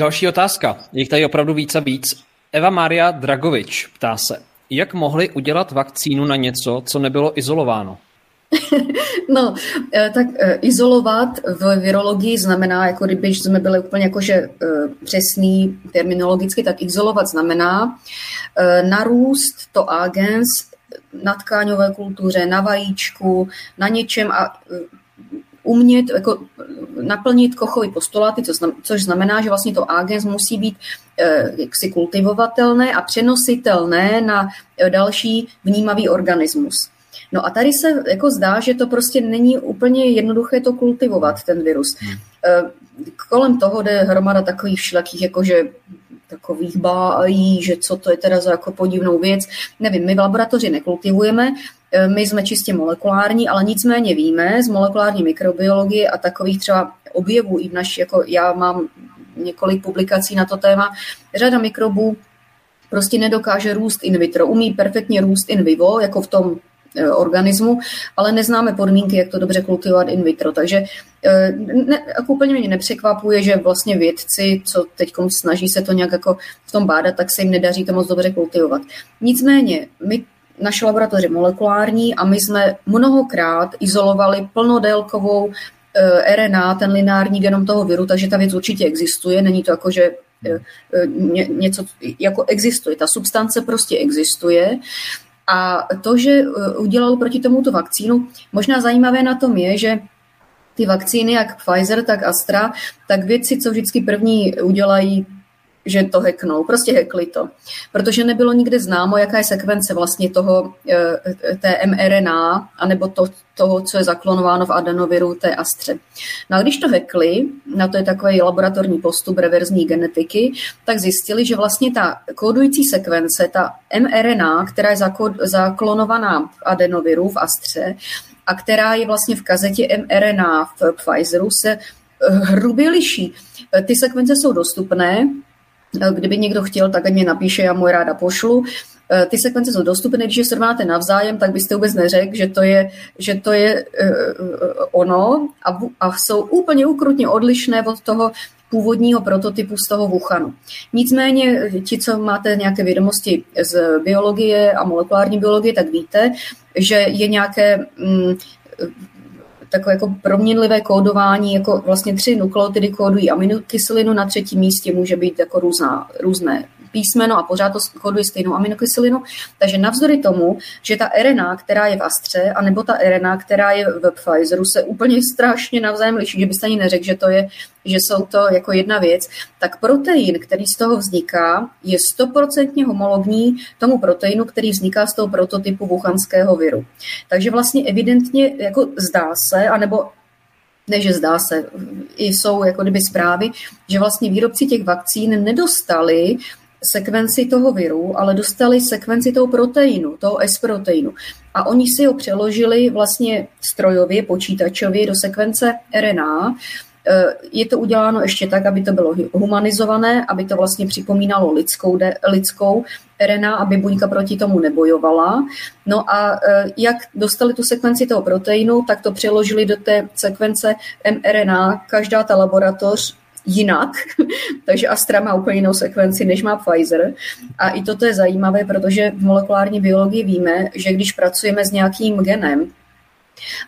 Další otázka. Je tady opravdu víc a víc. Eva Maria Dragovič ptá se, jak mohli udělat vakcínu na něco, co nebylo izolováno? No, eh, tak eh, izolovat v virologii znamená, jako kdyby jsme byli úplně jakože eh, přesný terminologicky, tak izolovat znamená narůst to agens na tkáňové kultuře, na vajíčku, na něčem a umět jako naplnit kochový postuláty, což znamená, že vlastně to agens musí být jaksi kultivovatelné a přenositelné na další vnímavý organismus. No a tady se jako zdá, že to prostě není úplně jednoduché to kultivovat, ten virus. Hmm. Eh, kolem toho jde hromada takových všelakých, jakože takových bájí, že co to je teda za jako podivnou věc. Nevím, my v laboratoři nekultivujeme, eh, my jsme čistě molekulární, ale nicméně víme z molekulární mikrobiologie a takových třeba objevů i v naší, jako já mám několik publikací na to téma, řada mikrobů prostě nedokáže růst in vitro. Umí perfektně růst in vivo, jako v tom organismu, ale neznáme podmínky, jak to dobře kultivovat in vitro. Takže e, ne, jako úplně mě nepřekvapuje, že vlastně vědci, co teď snaží se to nějak jako v tom bádat, tak se jim nedaří to moc dobře kultivovat. Nicméně, my naše laboratoře molekulární a my jsme mnohokrát izolovali plnodélkovou e, RNA, ten lineární genom toho viru, takže ta věc určitě existuje, není to jako, že něco jako existuje. Ta substance prostě existuje a to, že e, udělal proti tomuto vakcínu, možná zajímavé na tom je, že ty vakcíny, jak Pfizer, tak Astra, tak vědci, co vždycky první udělají, že to heknou, prostě hekli to. Protože nebylo nikde známo, jaká je sekvence vlastně toho, e, té mRNA, anebo to, toho, co je zaklonováno v adenoviru té astře. No a když to hekli, na to je takový laboratorní postup reverzní genetiky, tak zjistili, že vlastně ta kódující sekvence, ta mRNA, která je zaklonovaná v adenoviru, v astře, a která je vlastně v kazetě mRNA v Pfizeru, se hrubě liší. Ty sekvence jsou dostupné, Kdyby někdo chtěl, tak mě napíše, já mu je ráda pošlu. Eh, ty sekvence jsou dostupné, když je srovnáte navzájem, tak byste vůbec neřekl, že to je, že to je uh, ono a, a jsou úplně ukrutně odlišné od toho původního prototypu z toho Wuhanu. Nicméně ti, co máte nějaké vědomosti z biologie a molekulární biologie, tak víte, že je nějaké mm, takové jako proměnlivé kódování, jako vlastně tři nukleotidy kódují aminokyselinu, na třetím místě může být jako různá, různé písmeno a pořád to koduje stejnou aminokyselinu. Takže navzdory tomu, že ta RNA, která je v Astře, anebo ta RNA, která je v Pfizeru, se úplně strašně navzájem liší, že byste ani neřekl, že to je že jsou to jako jedna věc, tak protein, který z toho vzniká, je stoprocentně homologní tomu proteinu, který vzniká z toho prototypu wuhanského viru. Takže vlastně evidentně jako zdá se, anebo ne, že zdá se, jsou jako kdyby zprávy, že vlastně výrobci těch vakcín nedostali sekvenci toho viru, ale dostali sekvenci toho proteinu, toho S-proteinu. A oni si ho přeložili vlastně strojově, počítačově do sekvence RNA, Eh, je to uděláno ještě tak, aby to bylo humanizované, aby to vlastně připomínalo lidskou, de, lidskou RNA, aby buňka proti tomu nebojovala. No a eh, jak dostali tu sekvenci toho proteinu, tak to přeložili do té sekvence mRNA. Každá ta laboratoř jinak, takže Astra má úplně jinou sekvenci, než má Pfizer. A i toto je zajímavé, protože v molekulární biologii víme, že když pracujeme s nějakým genem,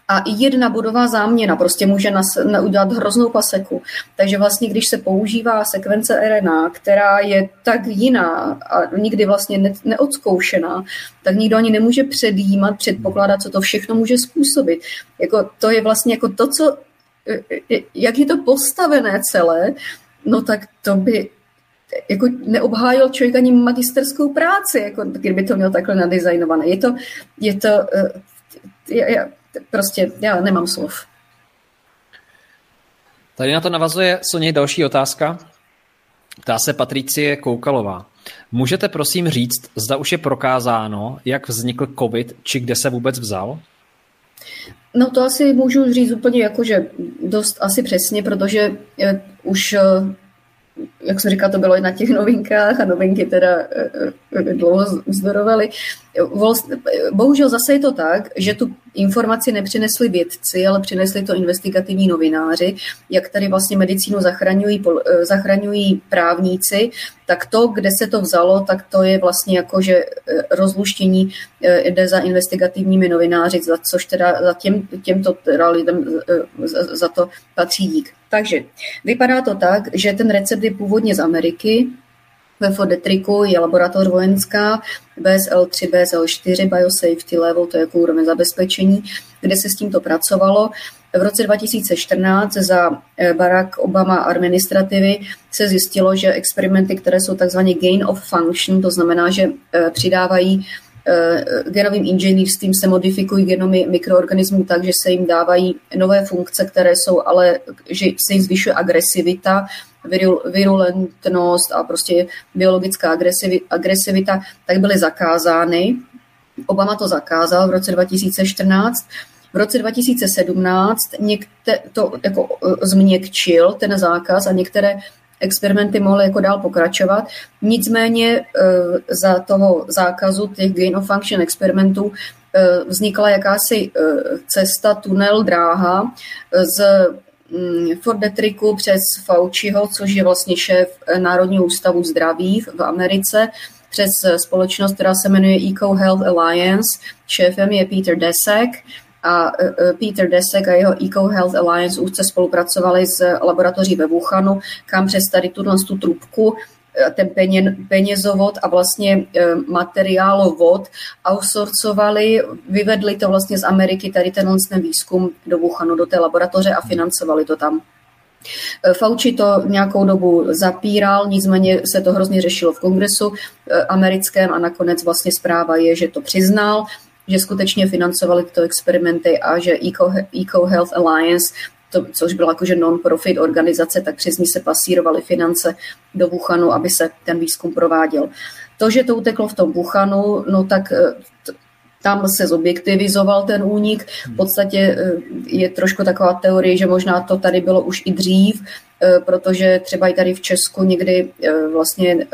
a i jedna bodová záměna prostě může nas, udělat hroznou paseku. Takže vlastně, když se používá sekvence RNA, která je tak jiná a nikdy vlastně ne, neodzkoušená, tak nikdo ani nemůže předjímat, předpokládat, co to všechno může způsobit. Jako, to je vlastně jako to, co, jak je to postavené celé, no tak to by jako neobhájil člověk ani magisterskou práci, jako kdyby to měl takhle nadizajnované. Je to, je to, e, je, prostě já nemám slov. Tady na to navazuje Soně další otázka. Ptá se Patricie Koukalová. Můžete prosím říct, zda už je prokázáno, jak vznikl COVID, či kde se vůbec vzal? No to asi můžu říct úplně jakože dost asi přesně, protože eh, už, eh, jak jsem říkal, to bylo i na těch novinkách a novinky teda eh, dlouho zdorovaly. bohužel zase je to tak, že tu informaci nepřinesli vědci, ale přinesli to investigativní novináři, jak tady vlastně medicínu zachraňují, eh, zachraňují právníci, tak to, kde se to vzalo, tak to je vlastně jako, že eh, rozluštění eh, jde za investigativními novináři, za což teda za těm, těmto teda lidem za to patří dík. Takže vypadá to tak, že ten recept je původně z Ameriky, ve Fodetriku je laboratoř vojenská BSL3, BSL4, Biosafety Level, to je jako úroveň zabezpečení, kde se s tímto pracovalo. V roce 2014 za eh, Barack Obama administrativy se zjistilo, že experimenty, které jsou takzvané gain of function, to znamená, že eh, přidávají genovým inženýrstvím se modifikují genomy mikroorganismů tak, že se jim dávají nové funkce, které jsou ale, že se jim zvyšuje agresivita virulentnost a prostě biologická agresivita, tak byly zakázány. Obama to zakázal v roce 2014. V roce 2017 někde, to jako e, změkčil ten zákaz a některé experimenty mohly jako dál pokračovat. Nicméně e, za toho zákazu těch gain of function experimentů e, vznikla jakási cesta, tunel, dráha z Mm, Ford Detriku přes Fauciho, což je vlastně šéf eh, Národního ústavu zdraví v Americe, přes eh, společnost, která se jmenuje Eco Health Alliance. Šéfem je Peter Desek a eh, Peter Desek a jeho Eco Health Alliance úzce spolupracovali s laboratoří ve Wuhanu, kam přes tady tuto tu trubku ten penězovod a vlastně materiálovod outsourcovali, vyvedli to vlastně z Ameriky, tady tenhle ten výzkum do Wuhanu, do té laboratoře a financovali to tam. Fauci to nějakou dobu zapíral, nicméně se to hrozně řešilo v kongresu americkém a nakonec vlastně zpráva je, že to přiznal, že skutečně financovali tyto experimenty a že Eco, Eco Health Alliance to, což byla jakože non-profit organizace, tak přes ní se pasírovaly finance do Wuhanu, aby se ten výzkum prováděl. To, že to uteklo v tom Wuhanu, no tak eh, tam se zobjektivizoval ten únik. V podstatě eh, je trošku taková teorie, že možná to tady bylo už i dřív, eh, protože třeba i tady v Česku někdy vlastně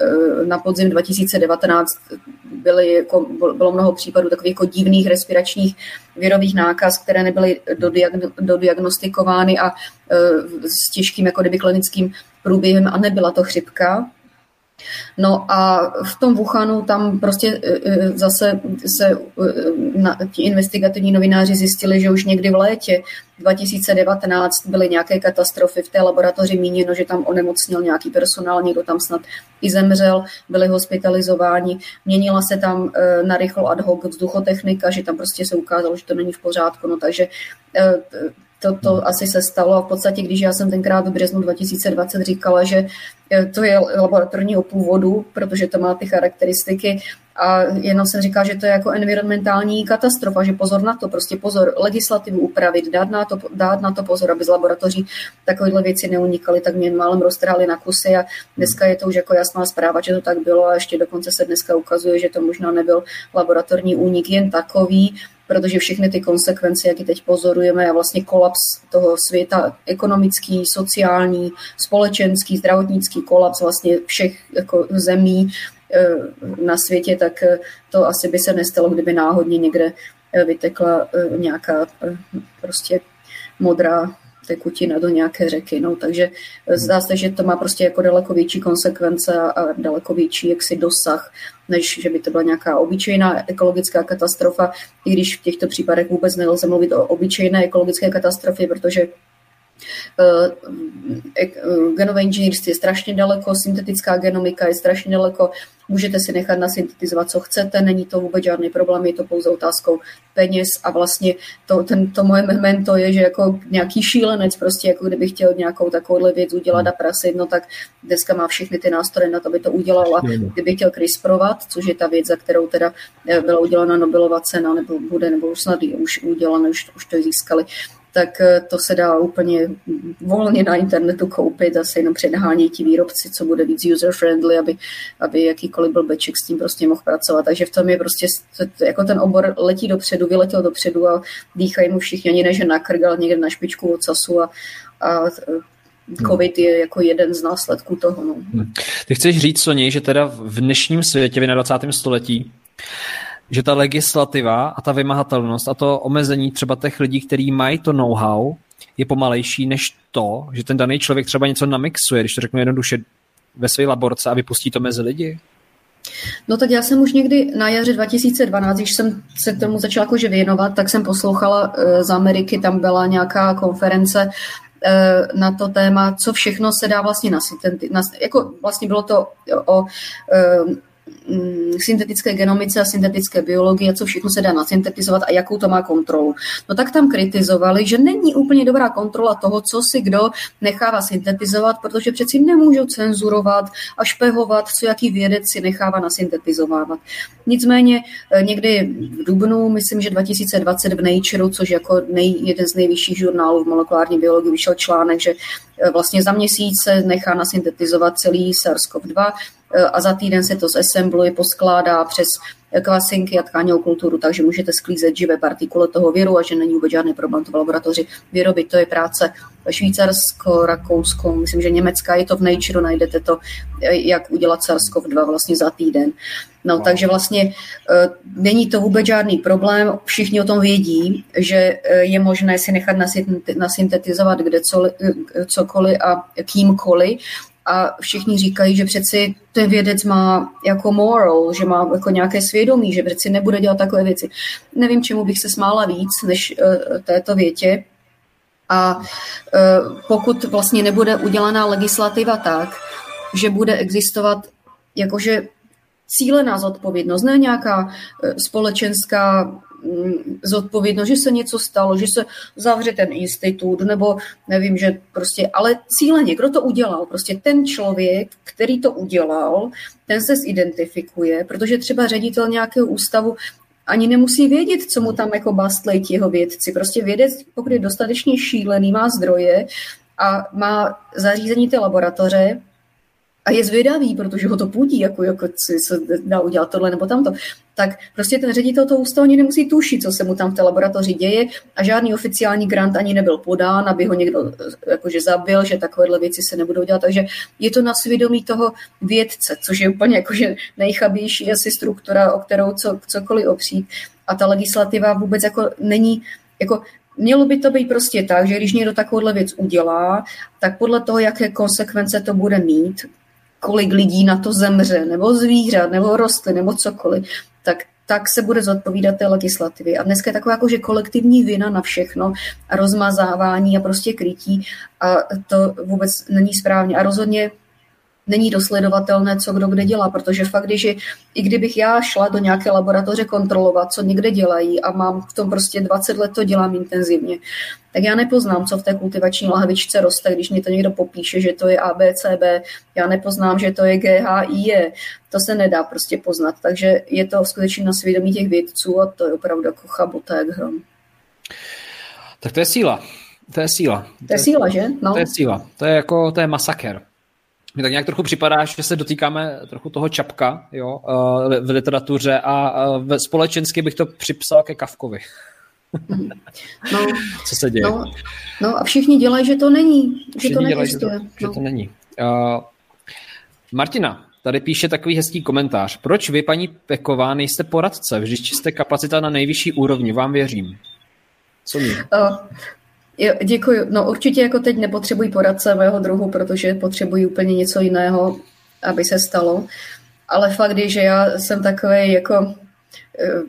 na podzim 2019 byly jako, bylo mnoho případů takových jako divných respiračních virových nákaz, které nebyly dodiagnostikovány a s těžkým jako kdyby klinickým průběhem a nebyla to chřipka, No a v tom Wuhanu tam prostě e, e, zase se e, na, ti investigativní novináři zjistili, že už někdy v létě 2019 byly nějaké katastrofy v té laboratoři míněno, že tam onemocnil nějaký personál, někdo tam snad i zemřel, byli hospitalizováni. Měnila se tam na rychlo ad hoc vzduchotechnika, že tam prostě se ukázalo, že to není v pořádku. No takže to, to asi se stalo. A v podstatě, když já jsem tenkrát v březnu 2020 říkala, že e, to je laboratorního původu, protože to má ty charakteristiky a jenom jsem říkala, že to je jako environmentální katastrofa, že pozor na to, prostě pozor, legislativu upravit, dát na to, dát na to pozor, aby z laboratoří takovéhle věci neunikaly, tak mě málem roztrhali na kusy a dneska je to už jako jasná zpráva, že to tak bylo a ještě dokonce se dneska ukazuje, že to možná nebyl laboratorní únik jen takový, protože všechny ty konsekvence, jak teď pozorujeme, a vlastně kolaps toho světa ekonomický, sociální, společenský, zdravotnický kolaps vlastně všech jako zemí eh, na světě, tak eh, to asi by se nestalo, kdyby náhodně někde eh, vytekla nějaká prostě modrá tekutina do nějaké řeky. No, takže zdá se, že to má prostě jako daleko větší konsekvence a daleko větší jaksi dosah, než že by to byla nějaká obyčejná ekologická katastrofa, i když v těchto případech vůbec nelze mluvit o obyčejné ekologické katastrofě, protože Eh, eh, genové inženýrství je strašně daleko, syntetická genomika je strašně daleko, můžete si nechat nasyntetizovat, co chcete, není to vůbec žádný problém, je to pouze otázkou peněz a vlastně to, ten, to moje memento je, že jako nějaký šílenec prostě, jako kdyby chtěl nějakou takovouhle věc udělat a prasit, no tak dneska má všechny ty nástroje na to, aby to udělal a kdyby chtěl CRISPRovat, což je ta věc, za kterou teda eh, byla udělána Nobelova cena, nebo bude, nebo už snad už udělána, už, už to získali, tak eh, to se dá úplně volně na internetu koupit a se jenom předhání ti výrobci, co bude víc user-friendly, aby, aby jakýkoliv blbeček s tím prostě mohl pracovat. Takže v tom je prostě, jako ten obor letí dopředu, vyletěl dopředu a dýchají mu všichni, ani než na krk, ale někde na špičku ocasu a, a eh, COVID je jako jeden z následků toho. No. Ty chceš říct, Soni, že teda v dnešním světě, v 21. století, že ta legislativa a ta vymahatelnost a to omezení třeba těch lidí, kteří mají to know-how, je pomalejší než to, že ten daný člověk třeba něco namixuje, když to řeknu jednoduše, ve své laborce a vypustí to mezi lidi? No tak já jsem už někdy na jaře 2012, když jsem se tomu začala jakože věnovat, tak jsem poslouchala eh, z Ameriky, tam byla nějaká konference eh, na to téma, co všechno se dá vlastně na, na jako vlastně bylo to o eh, syntetické genomice a syntetické biologii a co všechno se dá nasyntetizovat a jakou to má kontrolu. No tak tam kritizovali, že není úplně dobrá kontrola toho, co si kdo nechává syntetizovat, protože přeci nemůžou cenzurovat a špehovat, co jaký vědec si nechává nasyntetizovávat. Nicméně eh, někdy v Dubnu, myslím, že 2020 v Nature, což jako nej, jeden z nejvyšších žurnálů v molekulární biologii, vyšel článek, že eh, vlastně za měsíc se nechá nasyntetizovat celý SARS-CoV-2 Eh, a za týden se to zessembluje, poskládá přes kvasinky a tkáňovou kulturu, takže můžete sklízet živé partikule toho viru a že není vůbec žádný problém to v laboratoři vyrobit. To je práce Švýcarsko, Rakousko, myslím, že Německa, je to v Nature, najdete to, eh, jak udělat SARS-CoV-2 vlastně za týden. No, wow. takže vlastně uh, není to vůbec žádný problém, všichni o tom vědí, že je možné si nechat nasyntetizovat kde uh, cokoliv a kýmkoliv a všichni říkají, že přeci ten vědec má jako moral, že má jako nějaké svědomí, že přeci nebude dělat takové věci. Nevím, čemu bych se smála víc než uh, této větě. A uh, pokud vlastně nebude udělaná legislativa tak, že bude existovat jakože cílená zodpovědnost, ne nějaká e, společenská zodpovědnost, že se něco stalo, že se zavře ten institut, nebo nevím, že prostě, ale cíleně, kdo to udělal? Prostě ten člověk, který to udělal, ten se zidentifikuje, protože třeba ředitel nějakého ústavu ani nemusí vědět, co mu tam jako bastlej jeho vědci. Prostě vědec, pokud je dostatečně šílený, má zdroje a má zařízení té laboratoře, a je zvědavý, protože ho to půdí, jako, jako se dá udělat tohle nebo tamto, tak prostě ten ředitel toho ústavu ani nemusí tušit, co se mu tam v té laboratoři děje a žádný oficiální grant ani nebyl podán, aby ho někdo jakože zabil, že takovéhle věci se nebudou dělat. Takže je to na svědomí toho vědce, což je úplně jakože nejchabější asi struktura, o kterou co, cokoliv opřít. A ta legislativa vůbec jako není, jako Mělo by to být prostě tak, že když někdo takovouhle věc udělá, tak podle toho, jaké konsekvence to bude mít, kolik lidí na to zemře, nebo zvířat, nebo rostlin, nebo cokoliv, tak tak se bude zodpovídat té legislativy. A dneska je taková jako, že kolektivní vina na všechno a rozmazávání a prostě krytí a to vůbec není správně. A rozhodně není dosledovatelné, co kdo kde dělá, protože fakt, když i kdybych já šla do nějaké laboratoře kontrolovat, co někde dělají a mám v tom prostě 20 let to dělám intenzivně, tak já nepoznám, co v té kultivační lahvičce roste, když mi to někdo popíše, že to je ABCB, já nepoznám, že to je GHIE, to se nedá prostě poznat, takže je to skutečně na svědomí těch vědců a to je opravdu jako chabota jak hrom. Tak to je síla. To je síla. To je síla, že? No. To je síla. To je jako, to je masaker. Mně tak nějak trochu připadá, že se dotýkáme trochu toho čapka jo, eh, v literatuře a eh, společensky bych to připsal ke Kavkovi. No, Co se děje? No, no a všichni dělají, že to není, že všichni to neexistuje. Dělají, že, to, no. že to není. Uh, Martina tady píše takový hezký komentář. Proč vy, paní Peková, nejste poradce? Vždyť jste kapacita na nejvyšší úrovni, vám věřím. Co mi? Uh, děkuji. No určitě jako teď nepotřebuji poradce mého druhu, protože potřebuji úplně něco jiného, aby se stalo. Ale fakt je, že já jsem takový jako eh,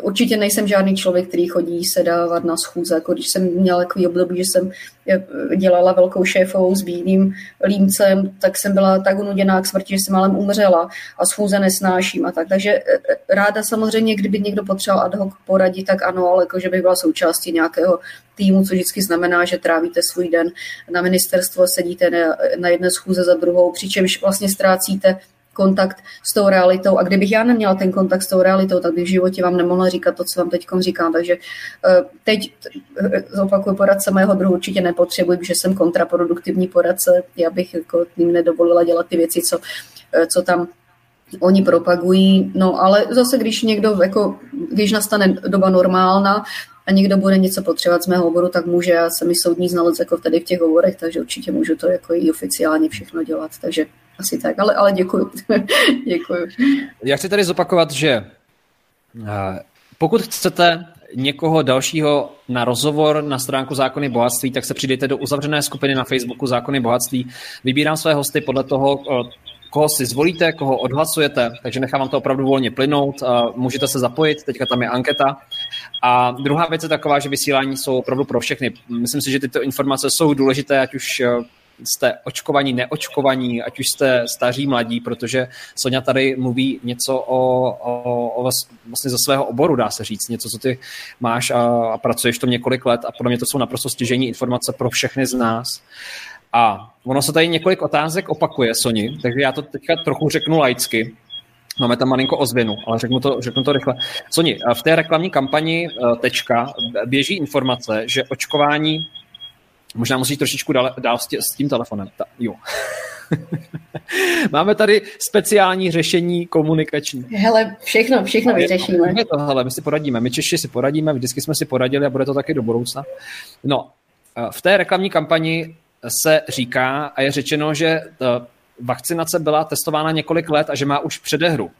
Určitě nejsem žádný člověk, který chodí se dávat na schůze. Jako když jsem měla takový období, že jsem dělala velkou šéfovou s bílým límcem, tak jsem byla tak unuděná k smrti, že jsem malem umřela a schůze nesnáším a tak. Takže e, e, ráda samozřejmě, kdyby někdo potřeboval ad hoc poradit, tak ano, ale jako, že bych byla součástí nějakého týmu, co vždycky znamená, že trávíte svůj den na ministerstvo, sedíte na jedné schůze za druhou, přičemž vlastně ztrácíte kontakt s tou realitou. A kdybych já neměla ten kontakt s tou realitou, tak bych v životě vám nemohla říkat to, co vám teď říkám. Takže eh, teď eh, zopakuju poradce mého druhu, určitě nepotřebuji, že jsem kontraproduktivní poradce. Já bych jako tím nedovolila dělat ty věci, co, eh, co tam oni propagují. No ale zase, když někdo, jako, když nastane doba normálna, a někdo bude něco potřebovat z mého oboru, tak může, já jsem i soudní znalec jako tady v těch oborech, takže určitě můžu to jako i oficiálně všechno dělat, takže asi tak, ale, ale děkuju. děkuju. Já chci tady zopakovat, že Pokud chcete někoho dalšího na rozhovor na stránku Zákony bohatství, tak se přidejte do uzavřené skupiny na Facebooku Zákony bohatství. Vybírám své hosty podle toho, koho si zvolíte, koho odhlasujete, takže nechávám to opravdu volně plynout. Můžete se zapojit, teďka tam je anketa. A druhá věc je taková, že vysílání jsou opravdu pro všechny. Myslím si, že tyto informace jsou důležité, ať už jste očkovaní, neočkovaní, ať už jste staří, mladí, protože Sonja tady mluví něco o, o, o vlastně ze svého oboru, dá se říct, něco, co ty máš a, a pracuješ to několik let a podle mě to jsou naprosto stěžení informace pro všechny z nás. A ono se tady několik otázek opakuje, Soni, takže já to teďka trochu řeknu laicky. Máme tam malinko ozvěnu, ale řeknu to, řeknu to rychle. Soni, v té reklamní kampani eh, tečka běží informace, že očkování Možná musíš trošičku dál, dál s, tě, s tím telefonem. Ta, jo. Máme tady speciální řešení komunikační. Hele, všechno, všechno vyřešíme. Je to, hele, my si poradíme. My Češi si poradíme, vždycky jsme si poradili a bude to taky do budoucna. No, eh, v té reklamní kampani se říká a je řečeno, že vakcinace byla testována několik let a že má už předehru.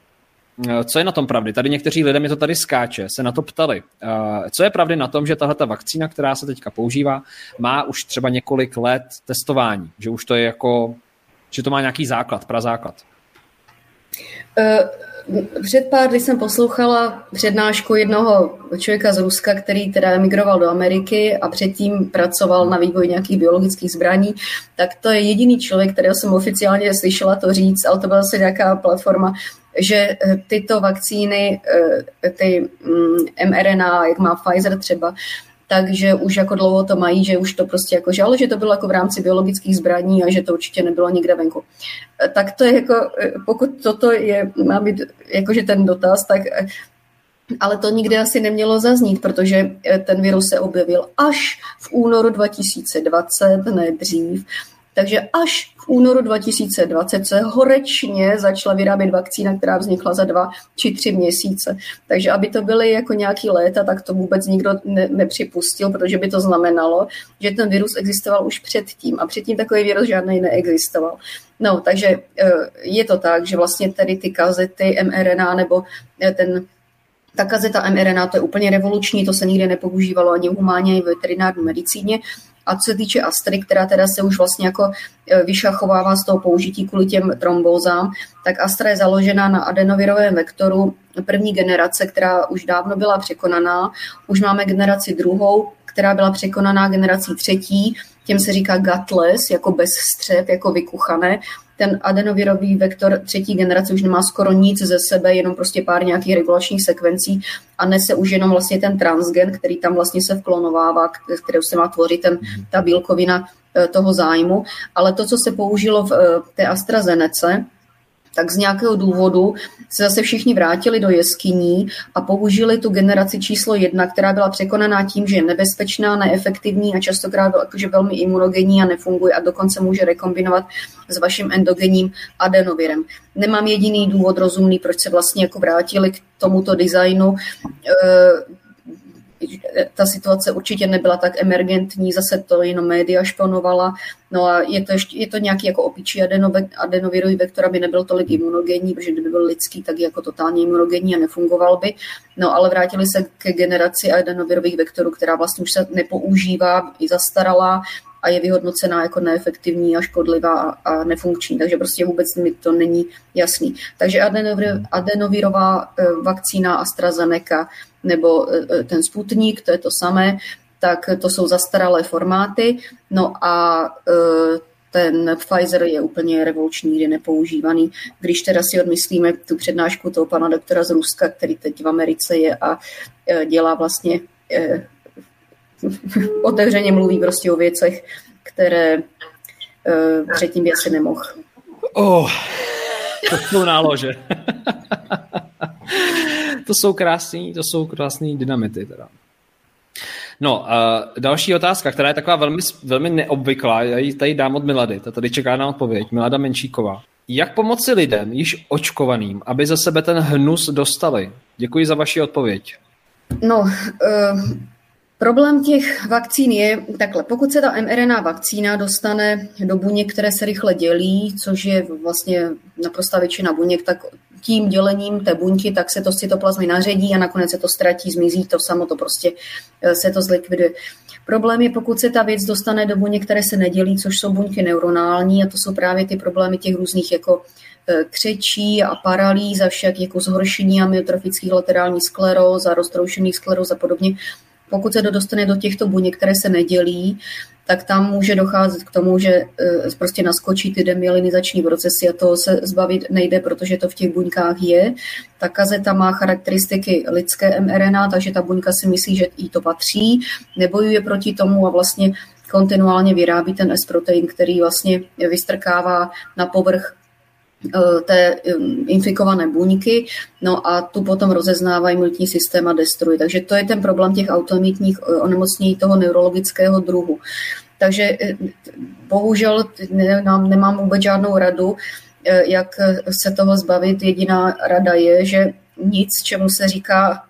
Eh, co je na tom pravdy? Tady někteří lidé mi to tady skáče, se na to ptali. Eh, co je pravdy na tom, že tahle ta vakcína, která se teďka používá, má už třeba několik let testování? Že už to je jako, že to má nějaký základ, prazáklad? Uh před pár dny jsem poslouchala přednášku jednoho člověka z Ruska, který teda emigroval do Ameriky a předtím pracoval na vývoji nějakých biologických zbraní, tak to je jediný člověk, kterého jsem oficiálně slyšela to říct, ale to byla asi nějaká platforma, že eh, tyto vakcíny, eh, ty mRNA, mm, jak má Pfizer třeba, takže už jako dlouho to mají, že už to prostě jako, že, ale že to bylo jako v rámci biologických zbraní a že to určitě nebylo nikde venku. Eh, tak to je jako, pokud toto je, má být jakože ten dotaz, tak ale to nikdy asi nemělo zaznít, protože ten virus se objevil až v únoru 2020, ne dřív. Takže až v únoru 2020 se horečně začala vyrábět vakcína, která vznikla za dva či tři měsíce. Takže aby to byly jako nějaký léta, tak to vůbec nikdo ne, nepřipustil, protože by to znamenalo, že ten virus existoval už předtím a předtím takový virus žádný neexistoval. No, takže eh, je to tak, že vlastně tady ty kazety mRNA nebo eh, ten ta kazeta mRNA to je úplně revoluční, to se nikdy nepoužívalo ani v humánně, ani v veterinární medicíně. A co se týče Astry, která teda se už vlastně jako e, vyšachovává z toho použití kvůli těm trombózám, tak Astra je založena na adenovirovém vektoru první generace, která už dávno byla překonaná. Už máme generaci druhou, která byla překonaná generací třetí, těm se říká gutless, jako bez střep, jako vykuchané ten adenovirový vektor třetí generace už nemá skoro nic ze sebe, jenom prostě pár nějakých regulačních sekvencí a nese už jenom vlastně ten transgen, který tam vlastně se vklonovává, kterou se má tvořit ten, ta bílkovina eh, toho zájmu. Ale to, co se použilo v eh, té AstraZeneca, tak z nějakého důvodu se zase všichni vrátili do jeskyní a použili tu generaci číslo jedna, která byla překonaná tím, že je nebezpečná, neefektivní a častokrát jakože velmi imunogenní a nefunguje a dokonce může rekombinovat s vaším endogenním adenovirem. Nemám jediný důvod rozumný, proč se vlastně jako vrátili k tomuto designu ta situace určitě nebyla tak emergentní, zase to jenom média šponovala, no a je to, ještě, je to nějaký jako opičí adenovirový vektor, aby nebyl tolik imunogenní, protože kdyby byl lidský, tak je jako totálně imunogenní a nefungoval by. No ale vrátili se ke generaci adenovirových vektorů, která vlastně už se nepoužívá, i zastarala, a je vyhodnocená jako neefektivní a škodlivá a nefunkční, takže prostě vůbec mi to není jasný. Takže adenovirová eh, vakcína AstraZeneca nebo e, e, ten Sputnik, to je to samé, tak to jsou zastaralé formáty. No a e, ten Pfizer je úplně revoluční, nikdy nepoužívaný. Když teda si odmyslíme tu přednášku toho pana doktora z Ruska, který teď v Americe je a dělá vlastně otevřeně mluví prostě o věcech, které předtím by asi nemohl. Oh, to jsou nálože. to jsou krásný, to jsou krásný dynamity teda. No, uh, další otázka, která je taková velmi, velmi neobvyklá, já ji tady dám od Milady, ta tady čeká na odpověď, Milada Menšíková. Jak pomoci lidem, již očkovaným, aby za sebe ten hnus dostali? Děkuji za vaši odpověď. No, uh, Problém těch vakcín je takhle, pokud se ta mRNA vakcína dostane do buněk, které se rychle dělí, což je vlastně naprostá většina buněk, tak tím dělením té buňky, tak se to z cytoplazmy naředí a nakonec se to ztratí, zmizí to samo, to prostě eh, se to zlikviduje. Problém je, pokud se ta věc dostane do buněk, které se nedělí, což jsou buňky neuronální a to jsou právě ty problémy těch různých jako eh, křečí a paralýz a však jako zhoršení amyotrofických laterálních skleróz a roztroušených skleróz a podobně, pokud se to dostane do těchto buněk, které se nedělí, tak tam může docházet k tomu, že e, prostě naskočí ty demyelinizační procesy a toho se zbavit nejde, protože to v těch buňkách je. Ta kazeta má charakteristiky lidské mRNA, takže ta buňka si myslí, že jí to patří, nebojuje proti tomu a vlastně kontinuálně vyrábí ten S-protein, který vlastně vystrkává na povrch té infikované buňky, no a tu potom rozeznává imunitní systém a destruuje. Takže to je ten problém těch autoimunitních eh, onemocnění toho neurologického druhu. Takže eh, bohužel nemám vůbec žádnou radu, jak se toho zbavit. Jediná rada je, že nic, čemu se říká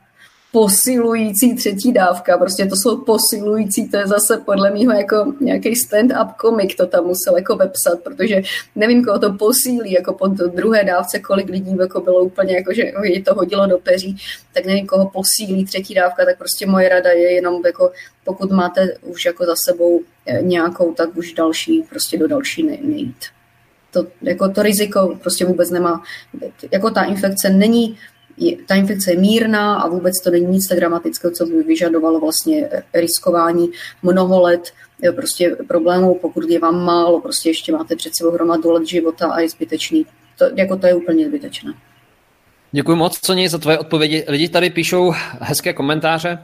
posilující třetí dávka, prostě to jsou posilující, to je zase podle mého jako nějaký stand-up komik to tam musel jako vepsat, protože nevím, koho to posílí, jako po druhé dávce, kolik lidí jako bylo úplně jako, že je to hodilo do peří, tak nevím, koho posílí třetí dávka, tak prostě moje rada je jenom jako, pokud máte už jako za sebou eh, nějakou, tak už další, prostě do další nejít. To, jako to riziko prostě vůbec nemá, jako ta infekce není je, ta infekce je mírná a vůbec to není nic tak dramatického, co by vyžadovalo vlastně riskování mnoho let prostě problémů, pokud je vám málo, prostě ještě máte před sebou hromadu let života a je zbytečný. To, jako to je úplně zbytečné. Děkuji moc, Soni, za tvoje odpovědi. Lidi tady píšou hezké komentáře,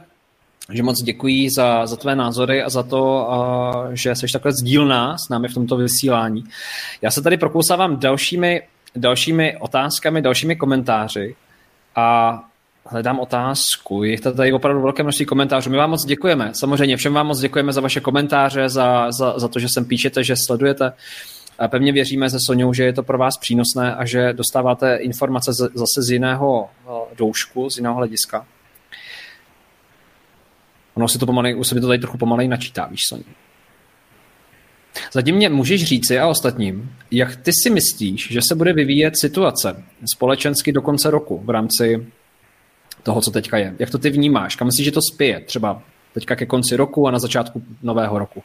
že moc děkuji za, za tvé názory a za to, uh, že jsi takhle sdílná s námi v tomto vysílání. Já se tady prokousávám dalšími, dalšími otázkami, dalšími komentáři a hledám otázku. Je to tady opravdu velké množství komentářů. My vám moc děkujeme. Samozřejmě všem vám moc děkujeme za vaše komentáře, za, za, za to, že sem píšete, že sledujete. A pevně věříme se Soňou, že je to pro vás přínosné a že dostáváte informace z, zase z jiného eh, doušku, z jiného hlediska. Ono si to pomalej, už se mi to tady trochu pomalej načítá, víš, Soně. Zatím mě můžeš říci a ostatním, jak ty si myslíš, že se bude vyvíjet situace společensky do konce roku v rámci toho, co teďka je. Jak to ty vnímáš? Kam myslíš, že to spěje třeba teďka ke konci roku a na začátku nového roku?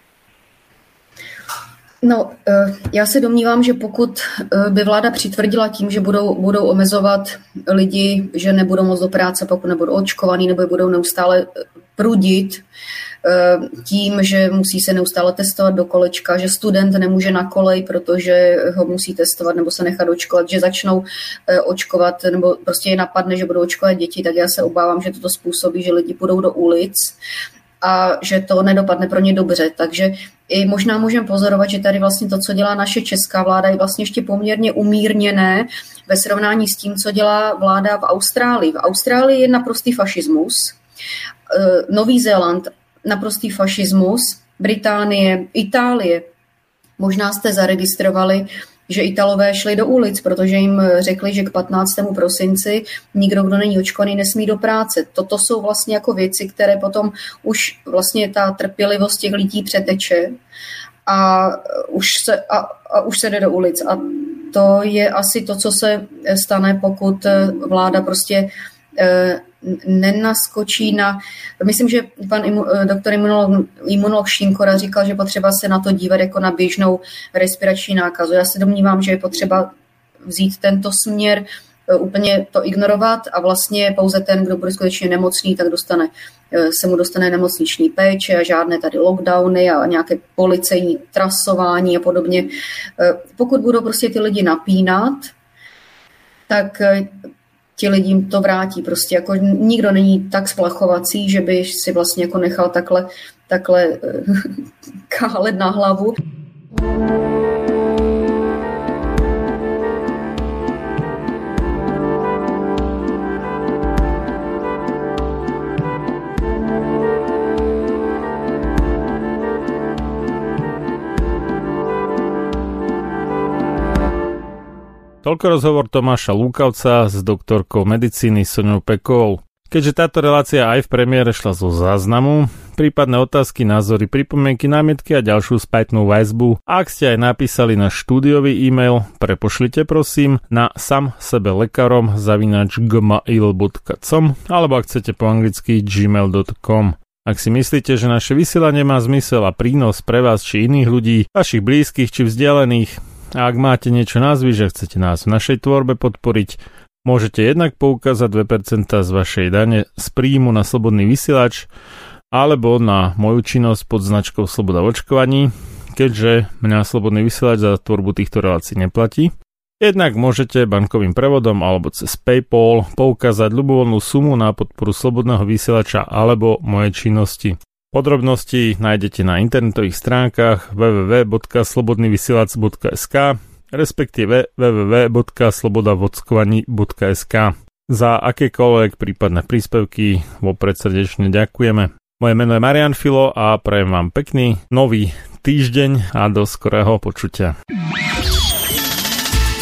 No, eh, já se domnívám, že pokud eh, by vláda přitvrdila tím, že budou, budou omezovat lidi, že nebudou moc do práce, pokud nebudou očkovaný, nebo budou neustále eh, prudit tím, že musí se neustále testovat do kolečka, že student nemůže na kolej, protože ho musí testovat nebo se nechat očkovat, že začnou eh, očkovat nebo prostě je napadne, že budou očkovat děti, tak já se obávám, že toto způsobí, že lidi půjdou do ulic a že to nedopadne pro ně dobře. Takže i možná můžeme pozorovat, že tady vlastně to, co dělá naše česká vláda, je vlastně ještě poměrně umírněné ve srovnání s tím, co dělá vláda v Austrálii. V Austrálii je naprostý fašismus. Eh, Nový Zéland naprostý fašismus, Británie, Itálie. Možná jste zaregistrovali, že Italové šli do ulic, protože jim řekli, že k 15. prosinci nikdo, kdo není očkovaný, nesmí do práce. Toto jsou vlastně jako věci, které potom už vlastně ta trpělivost těch lidí přeteče a už se, a, a už se jde do ulic. A to je asi to, co se stane, pokud vláda prostě eh, nenaskočí na... Myslím, že pan imu, eh, doktor imunolog, imunolog Šinkora říkal, že potřeba se na to dívat jako na běžnou respirační nákazu. Já se domnívám, že je potřeba vzít tento směr, eh, úplně to ignorovat a vlastně pouze ten, kdo bude skutečně nemocný, tak dostane, eh, se mu dostane nemocniční péče a žádné tady lockdowny a nějaké policejní trasování a podobně. Pokud budou prostě ty lidi napínat, tak ti lidím to vrátí. Prostě jako nikdo není tak splachovací, že by si vlastně jako nechal takhle, takhle kálet na hlavu. Toľko rozhovor Tomáša Lúkavca s doktorkou medicíny Soňou Pekovou. Keďže táto relácia aj v premiére šla zo záznamu, prípadné otázky, názory, pripomienky, námietky a ďalšiu spätnú väzbu. Ak ste aj napísali na štúdiový e-mail, prepošlite prosím na sam sebe lekarom zavinač gmail.com alebo ak chcete po anglicky gmail.com. Ak si myslíte, že naše vysielanie má zmysel a prínos pre vás či iných ľudí, vašich blízkych či vzdialených, a ak máte niečo na že chcete nás v našej tvorbe podporiť, môžete jednak poukázať 2% z vašej dane z príjmu na slobodný vysielač alebo na moju činnosť pod značkou Sloboda v očkovaní, keďže mňa slobodný vysielač za tvorbu týchto relácií neplatí. Jednak môžete bankovým prevodom alebo cez PayPal poukázať ľubovoľnú sumu na podporu slobodného vysielača alebo mojej činnosti. Podrobnosti nájdete na internetových stránkach www.slobodnyvysielac.sk respektíve www.slobodavodskovani.sk Za akékoľvek prípadné príspevky vopred srdečne ďakujeme. Moje meno je Marian Filo a prajem vám pekný nový týždeň a do skorého počutia.